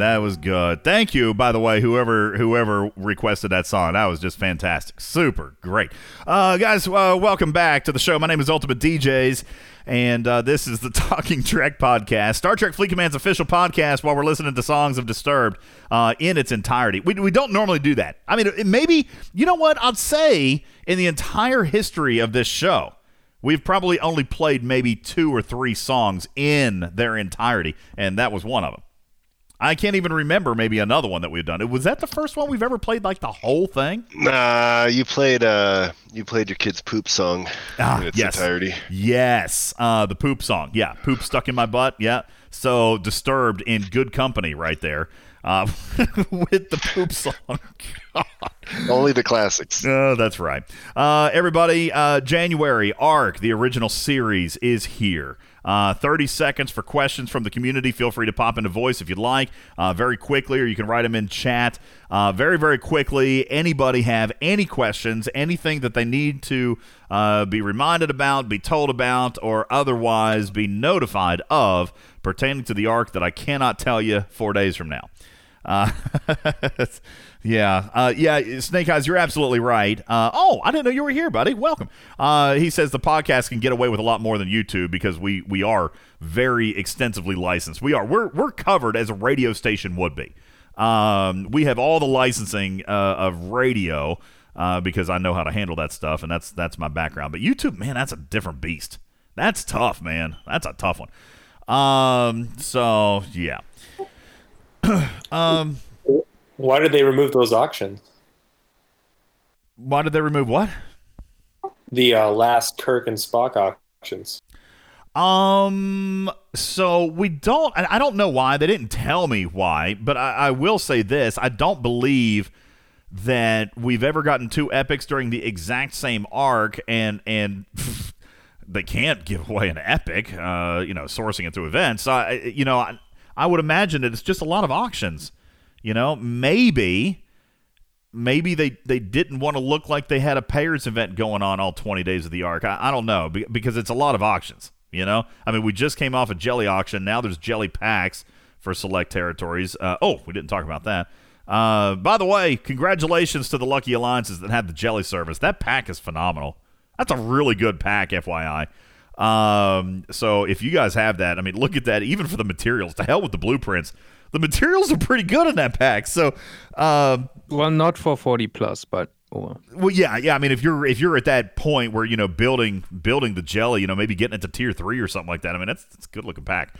That was good. Thank you, by the way, whoever whoever requested that song. That was just fantastic, super great. Uh, guys, uh, welcome back to the show. My name is Ultimate DJs, and uh, this is the Talking Trek podcast, Star Trek Fleet Command's official podcast. While we're listening to songs of Disturbed uh, in its entirety, we we don't normally do that. I mean, maybe you know what I'd say in the entire history of this show. We've probably only played maybe two or three songs in their entirety, and that was one of them. I can't even remember maybe another one that we've done. Was that the first one we've ever played like the whole thing? Nah, you played uh you played your kid's poop song Ah, in its yes. entirety. Yes. Uh, the poop song. Yeah. Poop stuck in my butt. Yeah. So disturbed in good company right there. Uh, with the poop song. God. Only the classics. Oh, that's right. Uh, everybody, uh, January Arc, the original series, is here. Uh, 30 seconds for questions from the community. Feel free to pop into voice if you'd like, uh, very quickly, or you can write them in chat. Uh, very, very quickly. Anybody have any questions, anything that they need to uh, be reminded about, be told about, or otherwise be notified of pertaining to the arc that I cannot tell you four days from now. Uh, yeah, uh, yeah, Snake Eyes, you're absolutely right. Uh, oh, I didn't know you were here, buddy. Welcome. Uh, he says the podcast can get away with a lot more than YouTube because we we are very extensively licensed. We are. We're we're covered as a radio station would be. Um, we have all the licensing uh, of radio uh, because I know how to handle that stuff, and that's that's my background. But YouTube, man, that's a different beast. That's tough, man. That's a tough one. Um, so yeah. um, Why did they remove those auctions? why did they remove what? The uh, last Kirk and Spock auctions. Um, so we don't, I don't know why. They didn't tell me why, but I, I will say this I don't believe that we've ever gotten two epics during the exact same arc, and, and, they can't give away an epic, uh, you know, sourcing it through events. I, you know, I, I would imagine that it's just a lot of auctions. You know, maybe maybe they, they didn't want to look like they had a payers event going on all 20 days of the arc. I, I don't know because it's a lot of auctions, you know? I mean, we just came off a jelly auction. Now there's jelly packs for select territories. Uh, oh, we didn't talk about that. Uh, by the way, congratulations to the Lucky Alliances that had the jelly service. That pack is phenomenal. That's a really good pack, FYI. Um, so if you guys have that, I mean, look at that. Even for the materials, to hell with the blueprints. The materials are pretty good in that pack. So, um, well, not for 40 plus, but oh, well, yeah, yeah. I mean, if you're if you're at that point where you know building building the jelly, you know, maybe getting it to tier three or something like that. I mean, that's that's a good looking pack.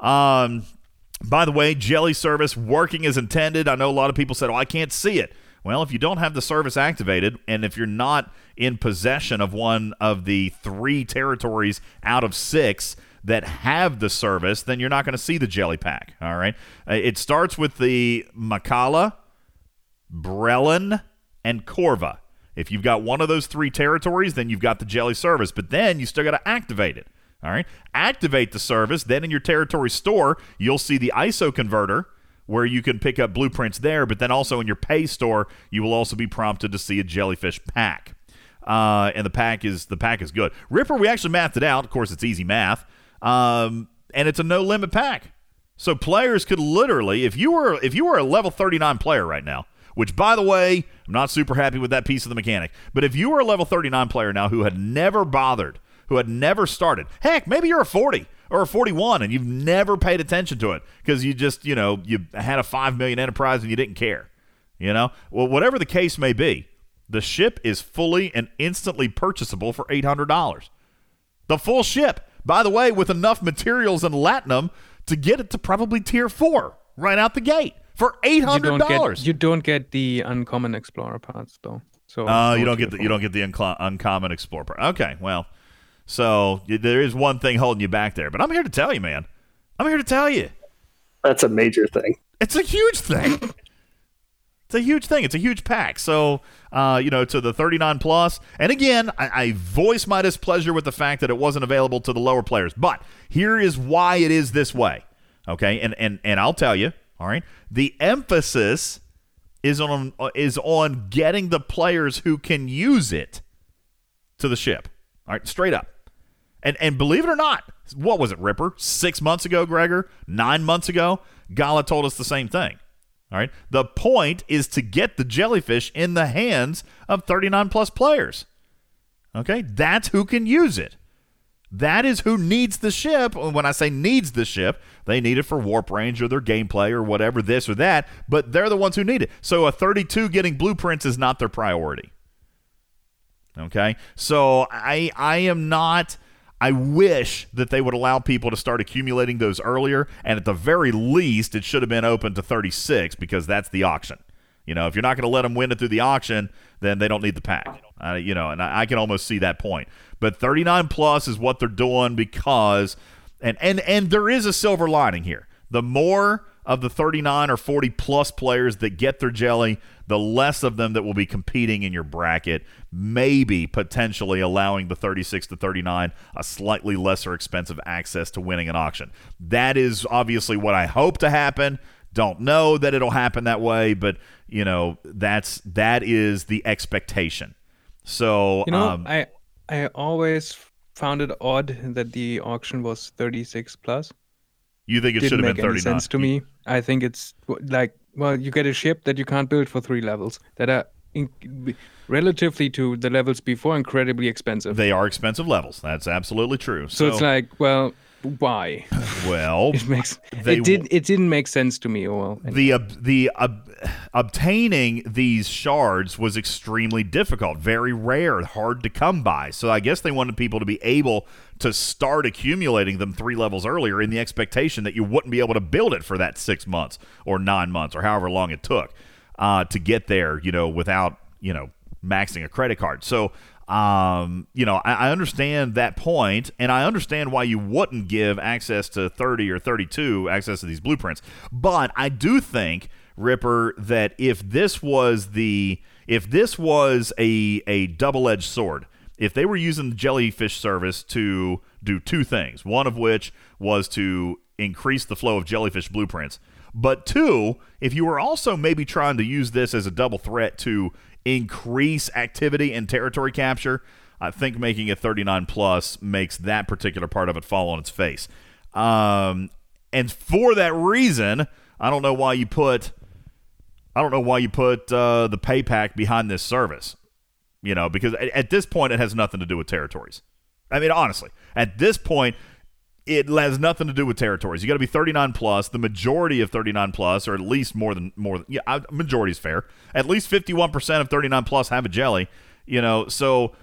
Um, by the way, jelly service working as intended. I know a lot of people said, "Oh, I can't see it." Well, if you don't have the service activated, and if you're not in possession of one of the three territories out of six that have the service, then you're not going to see the jelly pack. All right. Uh, It starts with the Makala, Brelin, and Corva. If you've got one of those three territories, then you've got the jelly service, but then you still got to activate it. All right. Activate the service. Then in your territory store, you'll see the ISO converter where you can pick up blueprints there, but then also in your pay store, you will also be prompted to see a jellyfish pack. Uh, and the pack is the pack is good. Ripper, we actually mathed it out. Of course, it's easy math. Um, and it's a no limit pack. So players could literally, if you were if you were a level 39 player right now, which by the way, I'm not super happy with that piece of the mechanic, but if you were a level 39 player now who had never bothered, who had never started, heck, maybe you're a 40 or a 41 and you've never paid attention to it because you just, you know, you had a 5 million enterprise and you didn't care. You know, well, whatever the case may be, the ship is fully and instantly purchasable for eight hundred dollars. The full ship, by the way, with enough materials and latinum to get it to probably tier four right out the gate for eight You don't get dollars. you don't get the uncommon explorer parts though. So Oh, you don't get the four. you don't get the uncommon explorer. part. Okay, well, so there is one thing holding you back there, but I'm here to tell you, man. I'm here to tell you. That's a major thing. It's a huge thing. It's a huge thing. It's a huge pack. So, uh, you know, to the 39 plus. And again, I, I voice my displeasure with the fact that it wasn't available to the lower players. But here is why it is this way. Okay, and and and I'll tell you. All right, the emphasis is on is on getting the players who can use it to the ship. All right, straight up. And and believe it or not, what was it, Ripper? Six months ago, Gregor? Nine months ago? Gala told us the same thing. All right. The point is to get the jellyfish in the hands of 39 plus players. Okay? That's who can use it. That is who needs the ship. When I say needs the ship, they need it for warp range or their gameplay or whatever, this or that, but they're the ones who need it. So a 32 getting blueprints is not their priority. Okay? So I I am not I wish that they would allow people to start accumulating those earlier and at the very least it should have been open to 36 because that's the auction. You know, if you're not going to let them win it through the auction, then they don't need the pack. Uh, you know, and I, I can almost see that point. But 39 plus is what they're doing because, and and and there is a silver lining here. The more of the 39 or 40 plus players that get their jelly, the less of them that will be competing in your bracket, maybe potentially allowing the 36 to 39 a slightly lesser expensive access to winning an auction. That is obviously what I hope to happen. Don't know that it'll happen that way, but you know, that's that is the expectation. So, You know, um, I I always found it odd that the auction was 36 plus. You think it should have make been any 39? sense to me. I think it's like well, you get a ship that you can't build for three levels that are in, relatively to the levels before incredibly expensive. They are expensive levels. That's absolutely true. So, it's like, well, why? well, it makes they it did it didn't make sense to me. Well, the ob- the ob- obtaining these shards was extremely difficult, very rare, hard to come by. So I guess they wanted people to be able to start accumulating them three levels earlier in the expectation that you wouldn't be able to build it for that six months or nine months or however long it took uh, to get there. You know, without you know maxing a credit card. So um, you know, I, I understand that point, and I understand why you wouldn't give access to 30 or 32 access to these blueprints. But I do think, Ripper, that if this was the if this was a a double edged sword, if they were using the jellyfish service to do two things, one of which was to increase the flow of jellyfish blueprints, but two, if you were also maybe trying to use this as a double threat to increase activity and territory capture, I think making it 39 plus makes that particular part of it fall on its face. Um, and for that reason, I don't know why you put I don't know why you put uh, the pay pack behind this service. You know, because at, at this point it has nothing to do with territories. I mean, honestly, at this point it has nothing to do with territories. You got to be 39 plus. The majority of 39 plus, or at least more than more. Than, yeah, majority is fair. At least 51 percent of 39 plus have a jelly. You know, so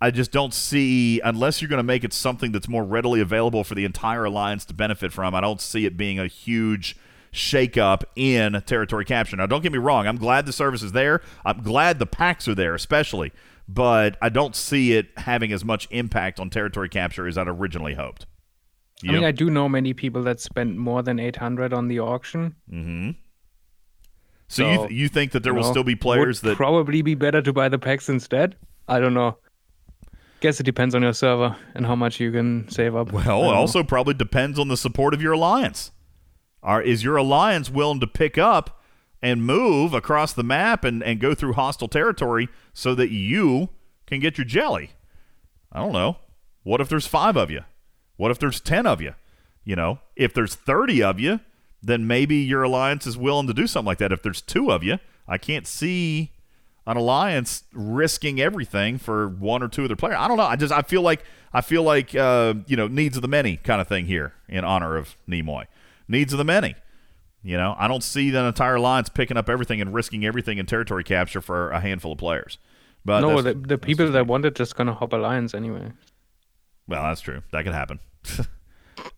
I just don't see unless you're going to make it something that's more readily available for the entire alliance to benefit from. I don't see it being a huge shakeup in territory capture. Now, don't get me wrong. I'm glad the service is there. I'm glad the packs are there, especially. But I don't see it having as much impact on territory capture as I'd originally hoped. I mean, I do know many people that spent more than 800 on the auction. Mm-hmm. So, you, th- you think that there you will know, still be players would that probably be better to buy the packs instead? I don't know. Guess it depends on your server and how much you can save up. Well, it don't know. also probably depends on the support of your alliance. Are is your alliance willing to pick up and move across the map and, and go through hostile territory so that you can get your jelly? I don't know. What if there's five of you? What if there's ten of you? You know, if there's thirty of you, then maybe your alliance is willing to do something like that. If there's two of you, I can't see an alliance risking everything for one or two of their players. I don't know. I just I feel like I feel like uh, you know needs of the many kind of thing here in honor of Nimoy. Needs of the many. You know, I don't see the entire alliance picking up everything and risking everything in territory capture for a handful of players. But no, the, the people that want it just gonna hop alliance anyway. well, that's true. That could happen. if,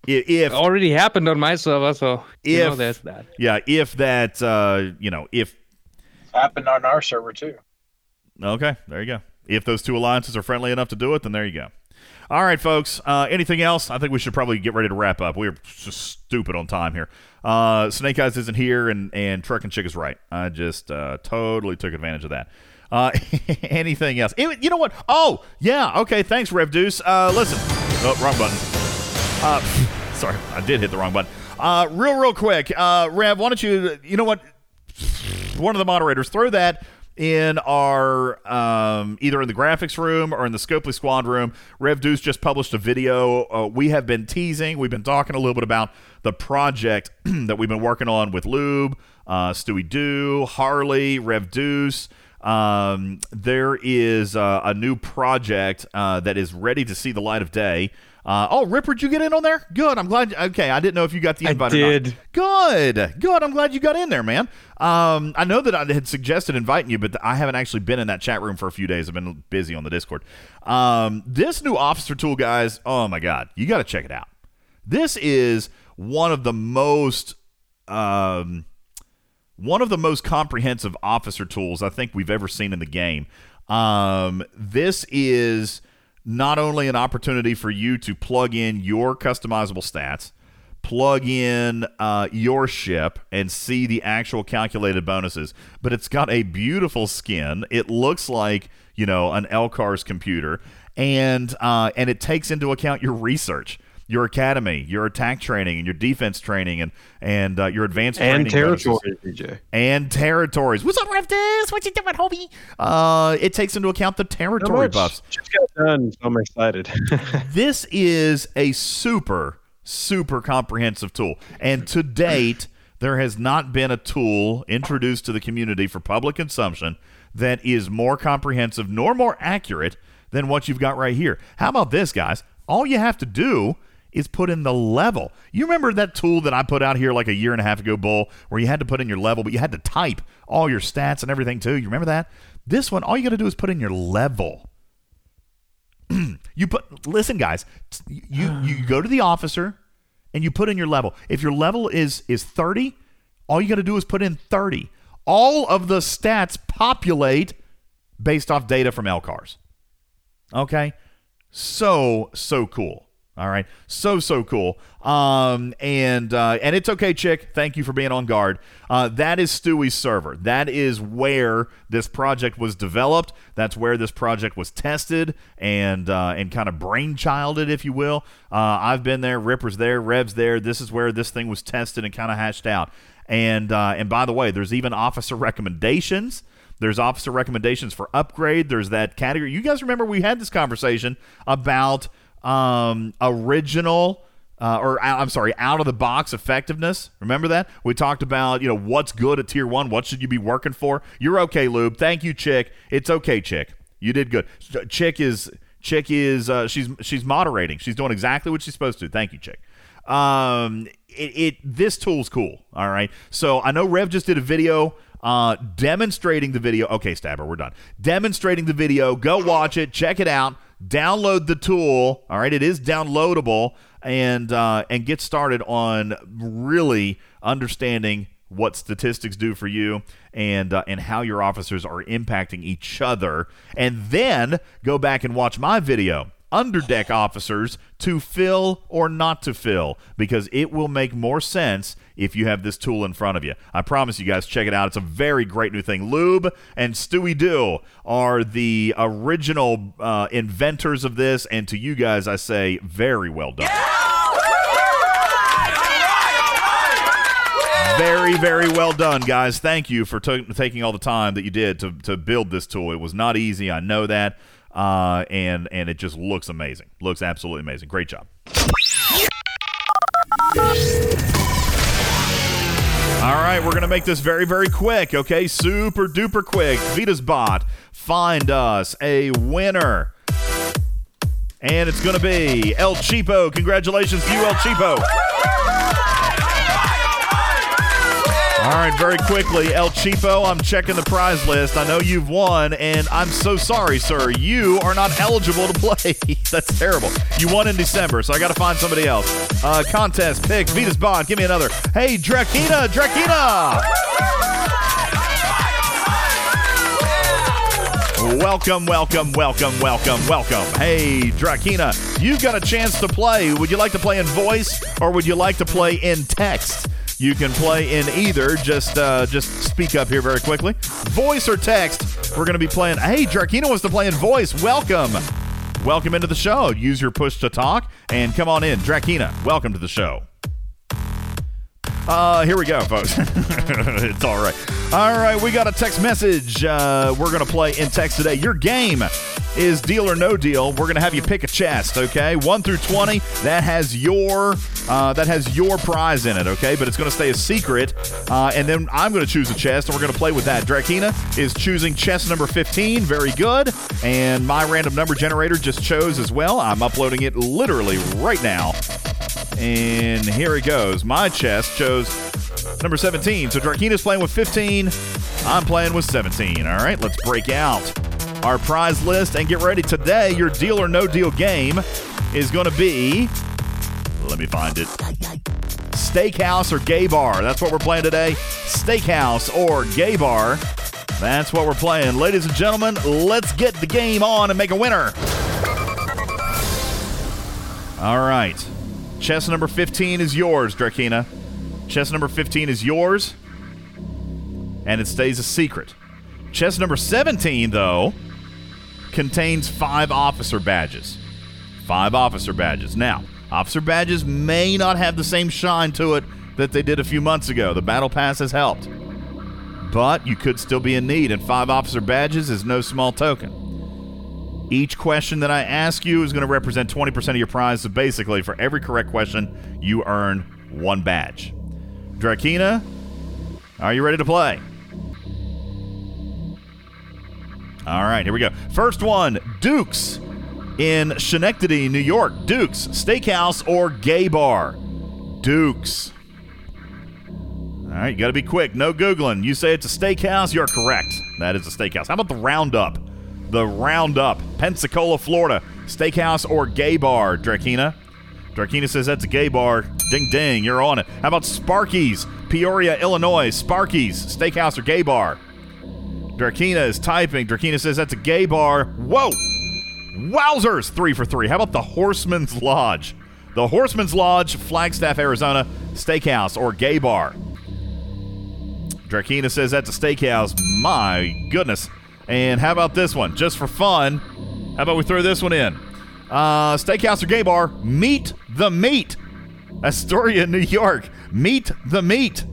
if It already happened on my server, so you know If- there's that. yeah, if that uh, you know, if Happened on our server too. Okay, there you go. If those two alliances are friendly enough to do it, then there you go. All right, folks. Uh, anything else? I think we should probably get ready to wrap up. We're just stupid on time here. Uh, Snake Eyes isn't here, and and Truck and Chick is right. I just uh, totally took advantage of that. Uh, anything else? Eh, You know what? Oh, yeah. Okay. Thanks, Rev Deuce. Uh, listen. Oh, wrong button. Uh, sorry, I did hit the wrong button. Uh, real, real quick, uh, Rev, why don't you? You know what? one of the moderators throw that in our um, either in the graphics room or in the Scopely Squad room. Rev Deuce just published a video. Uh, we have been teasing. We've been talking a little bit about the project that we've been working on with Lube, uh, Stewie Doo, Harley, Rev Deuce. Um, there is uh, a new project uh, that is ready to see the light of day. Uh, oh, Ripper, did you get in on there? Good. I'm glad. Okay, I didn't know if you got the I invite. or not. did. Good. Good. I'm glad you got in there, man. Um, I know that I had suggested inviting you, but I haven't actually been in that chat room for a few days. I've been busy on the Discord. Um, this new officer tool, guys. Oh my God, you got to check it out. This is one of the most um, one of the most comprehensive officer tools I think we've ever seen in the game. Um, this is not only an opportunity for you to plug in your customizable stats, plug in uh, your ship, and see the actual calculated bonuses, but it's got a beautiful skin. It looks like you know an LCARS computer, and uh, and it takes into account your research. Your academy, your attack training, and your defense training, and and uh, your advanced And territories, DJ. and territories. What's up, Rev Deuce? What you doing, homie? Uh, it takes into account the territory buffs. Just got done, so I'm excited. this is a super, super comprehensive tool. And to date, there has not been a tool introduced to the community for public consumption that is more comprehensive nor more accurate than what you've got right here. How about this, guys? All you have to do is put in the level. You remember that tool that I put out here like a year and a half ago, Bull, where you had to put in your level, but you had to type all your stats and everything too. You remember that? This one, all you got to do is put in your level. you put listen guys you you go to the officer and you put in your level if your level is is 30 all you got to do is put in 30 all of the stats populate based off data from lcars okay so so cool all right. So so cool. Um and uh and it's okay chick. Thank you for being on guard. Uh that is stewie's server. That is where this project was developed. That's where this project was tested and uh and kind of brainchilded if you will. Uh i've been there. Ripper's there. Rev's there. This is where this thing was tested and kind of hashed out. And uh and by the way there's even officer recommendations. There's officer recommendations for upgrade. There's that category. You guys remember we had this conversation about um, original. Uh, or uh, I'm sorry, out of the box effectiveness. Remember that we talked about, you know, what's good at tier one. What should you be working for? You're okay, Lube. Thank you, Chick. It's okay, Chick. You did good. Chick is Chick is uh, she's she's moderating. She's doing exactly what she's supposed to. Thank you, Chick. Um, it, it this tool's cool. All right. So I know Rev just did a video uh, demonstrating the video. Okay, Stabber, we're done. Demonstrating the video. Go watch it. Check it out. Download the tool. All right, it is downloadable, and uh, and get started on really understanding what statistics do for you and uh, and how your officers are impacting each other and then go back and watch my video underdeck officers to fill or not to fill because it will make more sense if you have this tool in front of you. I promise you guys, check it out. It's a very great new thing. Lube and Stewie Doo are the original uh, inventors of this, and to you guys, I say very well done. Very, very well done, guys. Thank you for ta- taking all the time that you did to, to build this tool. It was not easy. I know that. Uh, and and it just looks amazing. Looks absolutely amazing. Great job. All right, we're gonna make this very, very quick. Okay, super duper quick. Vita's bot, find us a winner, and it's gonna be El Cheapo. Congratulations to you, El Cheapo. All right, very quickly, El Cheapo, I'm checking the prize list. I know you've won, and I'm so sorry, sir. You are not eligible to play. That's terrible. You won in December, so I got to find somebody else. Uh, contest, pick, Venus Bond, give me another. Hey, Drakina, Drakina! Welcome, welcome, welcome, welcome, welcome. Hey, Drakina, you've got a chance to play. Would you like to play in voice or would you like to play in text? You can play in either. Just uh, just speak up here very quickly. Voice or text. We're going to be playing. Hey, Drakina wants to play in voice. Welcome. Welcome into the show. Use your push to talk and come on in. Drakina, welcome to the show. Uh, here we go, folks. it's all right. All right, we got a text message. Uh, we're going to play in text today. Your game is Deal or No Deal. We're going to have you pick a chest, okay? 1 through 20, that has your uh, that has your prize in it, okay? But it's going to stay a secret. Uh, and then I'm going to choose a chest, and we're going to play with that. Drakina is choosing chest number 15. Very good. And my random number generator just chose as well. I'm uploading it literally right now. And here it goes. My chest chose number 17. So Drakina's playing with 15. I'm playing with 17. All right, let's break out our prize list and get ready. Today, your deal or no deal game is going to be. Let me find it. Steakhouse or gay bar. That's what we're playing today. Steakhouse or gay bar. That's what we're playing. Ladies and gentlemen, let's get the game on and make a winner. All right. Chest number 15 is yours, Drakina. Chest number 15 is yours, and it stays a secret. Chest number 17, though, contains five officer badges. Five officer badges. Now, officer badges may not have the same shine to it that they did a few months ago. The Battle Pass has helped. But you could still be in need, and five officer badges is no small token. Each question that I ask you is going to represent 20% of your prize. So basically, for every correct question, you earn one badge. Drakina, are you ready to play? All right, here we go. First one Duke's in Schenectady, New York. Duke's Steakhouse or Gay Bar? Duke's. All right, you got to be quick. No Googling. You say it's a steakhouse, you're correct. That is a steakhouse. How about the Roundup? The Roundup, Pensacola, Florida. Steakhouse or gay bar, Drakina? Drakina says that's a gay bar. Ding ding, you're on it. How about Sparky's, Peoria, Illinois? Sparky's, steakhouse or gay bar? Drakina is typing. Drakina says that's a gay bar. Whoa! Wowzers! Three for three. How about the Horseman's Lodge? The Horseman's Lodge, Flagstaff, Arizona, steakhouse or gay bar? Drakina says that's a steakhouse. My goodness. And how about this one? Just for fun, how about we throw this one in? Uh, steakhouse or gay bar? Meet the Meat. Astoria, New York. Meet the Meat.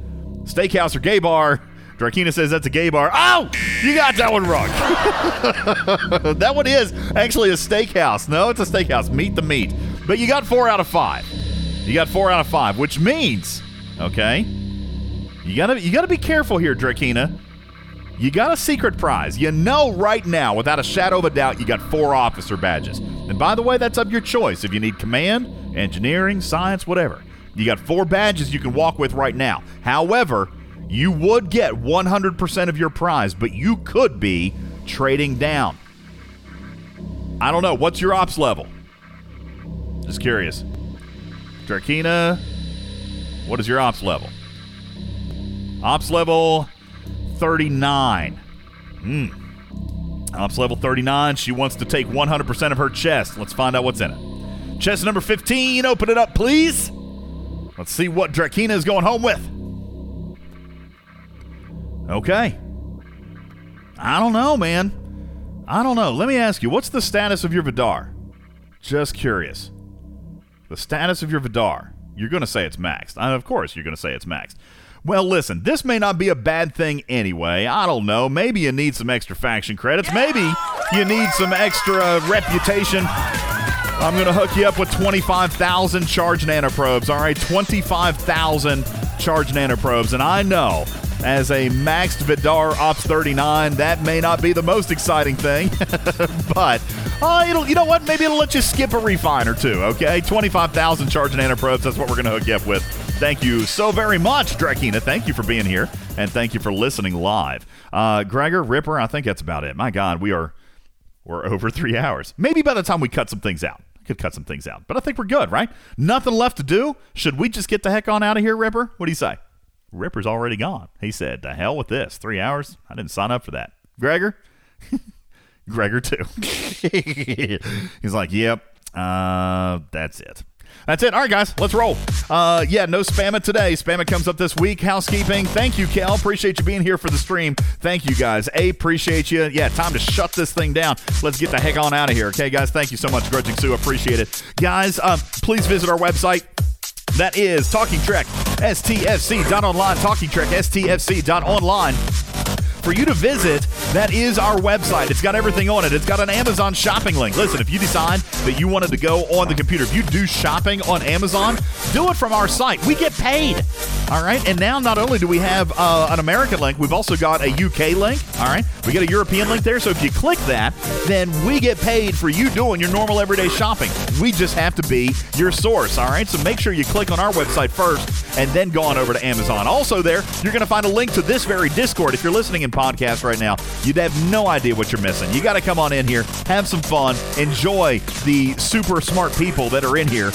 Steakhouse or gay bar? Drakina says that's a gay bar. Oh, you got that one wrong. that one is actually a steakhouse. No, it's a steakhouse. Meet the Meat. But you got four out of five. You got four out of five, which means, okay, you gotta you gotta be careful here, Drakina. You got a secret prize. You know right now, without a shadow of a doubt, you got four officer badges. And by the way, that's up your choice. If you need command, engineering, science, whatever. You got four badges you can walk with right now. However, you would get 100% of your prize, but you could be trading down. I don't know. What's your ops level? Just curious. Drakina, what is your ops level? Ops level 39. Hmm. Ops level 39. She wants to take 100% of her chest. Let's find out what's in it. Chest number 15. Open it up, please. Let's see what Drakina is going home with. Okay. I don't know, man. I don't know. Let me ask you, what's the status of your Vidar? Just curious. The status of your Vidar. You're going to say it's maxed. Of course, you're going to say it's maxed. Well, listen, this may not be a bad thing anyway. I don't know. Maybe you need some extra faction credits. Maybe you need some extra reputation. I'm going to hook you up with 25,000 charge nanoprobes. All right, 25,000 charge nanoprobes. And I know as a maxed Vidar Ops 39, that may not be the most exciting thing, but uh, it'll, you know what? Maybe it'll let you skip a refine or two, okay? 25,000 charge nanoprobes, that's what we're going to hook you up with. Thank you so very much, Drakina. Thank you for being here, and thank you for listening live. Uh, Gregor, Ripper, I think that's about it. My God, we are we're over three hours. Maybe by the time we cut some things out, I could cut some things out, but I think we're good, right? Nothing left to do. Should we just get the heck on out of here, Ripper? What do you say? Ripper's already gone. He said, "The hell with this. Three hours. I didn't sign up for that." Gregor, Gregor too. He's like, "Yep, uh, that's it." That's it. All right, guys, let's roll. Uh, yeah, no spam it today. Spam it comes up this week. Housekeeping. Thank you, Kel. Appreciate you being here for the stream. Thank you, guys. A, appreciate you. Yeah, time to shut this thing down. Let's get the heck on out of here. Okay, guys. Thank you so much, Grudging Sue. Appreciate it. Guys, um, please visit our website. That is Talking Trek, STFC.online. Talking Trek, STFC.online for you to visit, that is our website. It's got everything on it. It's got an Amazon shopping link. Listen, if you decide that you wanted to go on the computer, if you do shopping on Amazon, do it from our site. We get paid. All right. And now, not only do we have uh, an American link, we've also got a UK link. All right. We get a European link there. So if you click that, then we get paid for you doing your normal everyday shopping. We just have to be your source. All right. So make sure you click on our website first and then go on over to Amazon. Also, there, you're going to find a link to this very Discord. If you're listening in podcast right now, you'd have no idea what you're missing. You got to come on in here, have some fun, enjoy the super smart people that are in here,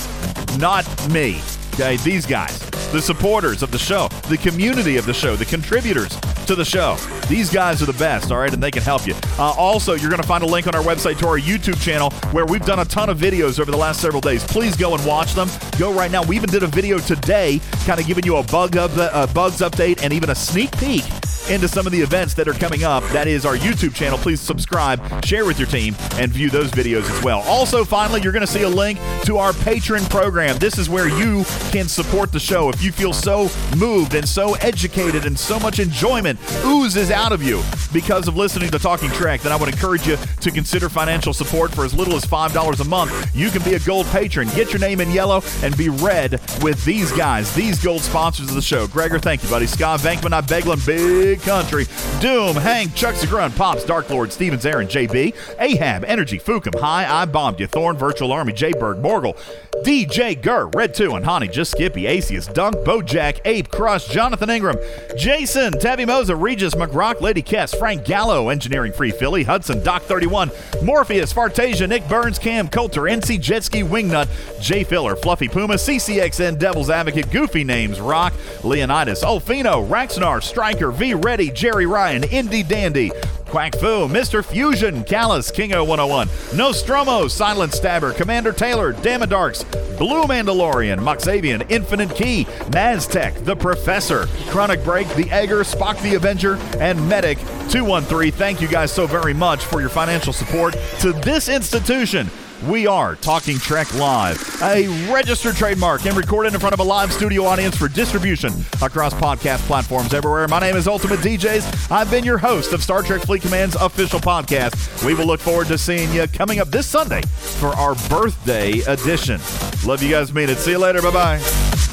not me. Okay, these guys, the supporters of the show, the community of the show, the contributors to the show. These guys are the best, all right, and they can help you. Uh, also, you're going to find a link on our website to our YouTube channel where we've done a ton of videos over the last several days. Please go and watch them. Go right now. We even did a video today, kind of giving you a bug up, uh, bugs update and even a sneak peek into some of the events that are coming up. That is our YouTube channel. Please subscribe, share with your team, and view those videos as well. Also, finally, you're going to see a link to our patron program. This is where you can support the show. If you feel so moved and so educated and so much enjoyment oozes out of you because of listening to Talking Trek, then I would encourage you to consider financial support for as little as $5 a month. You can be a gold patron, get your name in yellow, and be read with these guys, these gold sponsors of the show. Gregor, thank you, buddy. Scott Venkman, I Beglin, Big Country, Doom, Hank, Chuck Zagrun, Pops, Dark Lord, Stevens, Aaron, JB, Ahab, Energy, Fukum, Hi, I Bombed You, Thorn, Virtual Army, J Berg, Morgul, DJ Gurr, Red 2, and Honey, Just Skippy, Acius, Dunk, Bojack, Ape, Crush, Jonathan Ingram, Jason, Tabby Moza, Regis, McRock, Lady Kess, Frank Gallo, Engineering Free Philly, Hudson, Doc 31, Morpheus, Fartasia, Nick Burns, Cam Coulter, NC Jetski, Wingnut, J Filler, Fluffy Puma, CCXN, Devil's Advocate, Goofy Names, Rock, Leonidas, Olfino, Raxnar, Striker, V Ready, Jerry Ryan, Indy Dandy, Quack Fu, Mr. Fusion, Callus, Kingo 101, Nostromo, Silent Stabber, Commander Taylor, Damadarks, Blue Mandalorian, Infinite Key, Naztec, The Professor, Chronic Break, The Egger, Spock the Avenger, and Medic 213. Thank you guys so very much for your financial support to this institution. We are Talking Trek Live, a registered trademark and recorded in front of a live studio audience for distribution across podcast platforms everywhere. My name is Ultimate DJs. I've been your host of Star Trek Fleet Command's official podcast. We will look forward to seeing you coming up this Sunday for our birthday edition. Love you guys, mean it. See you later. Bye bye.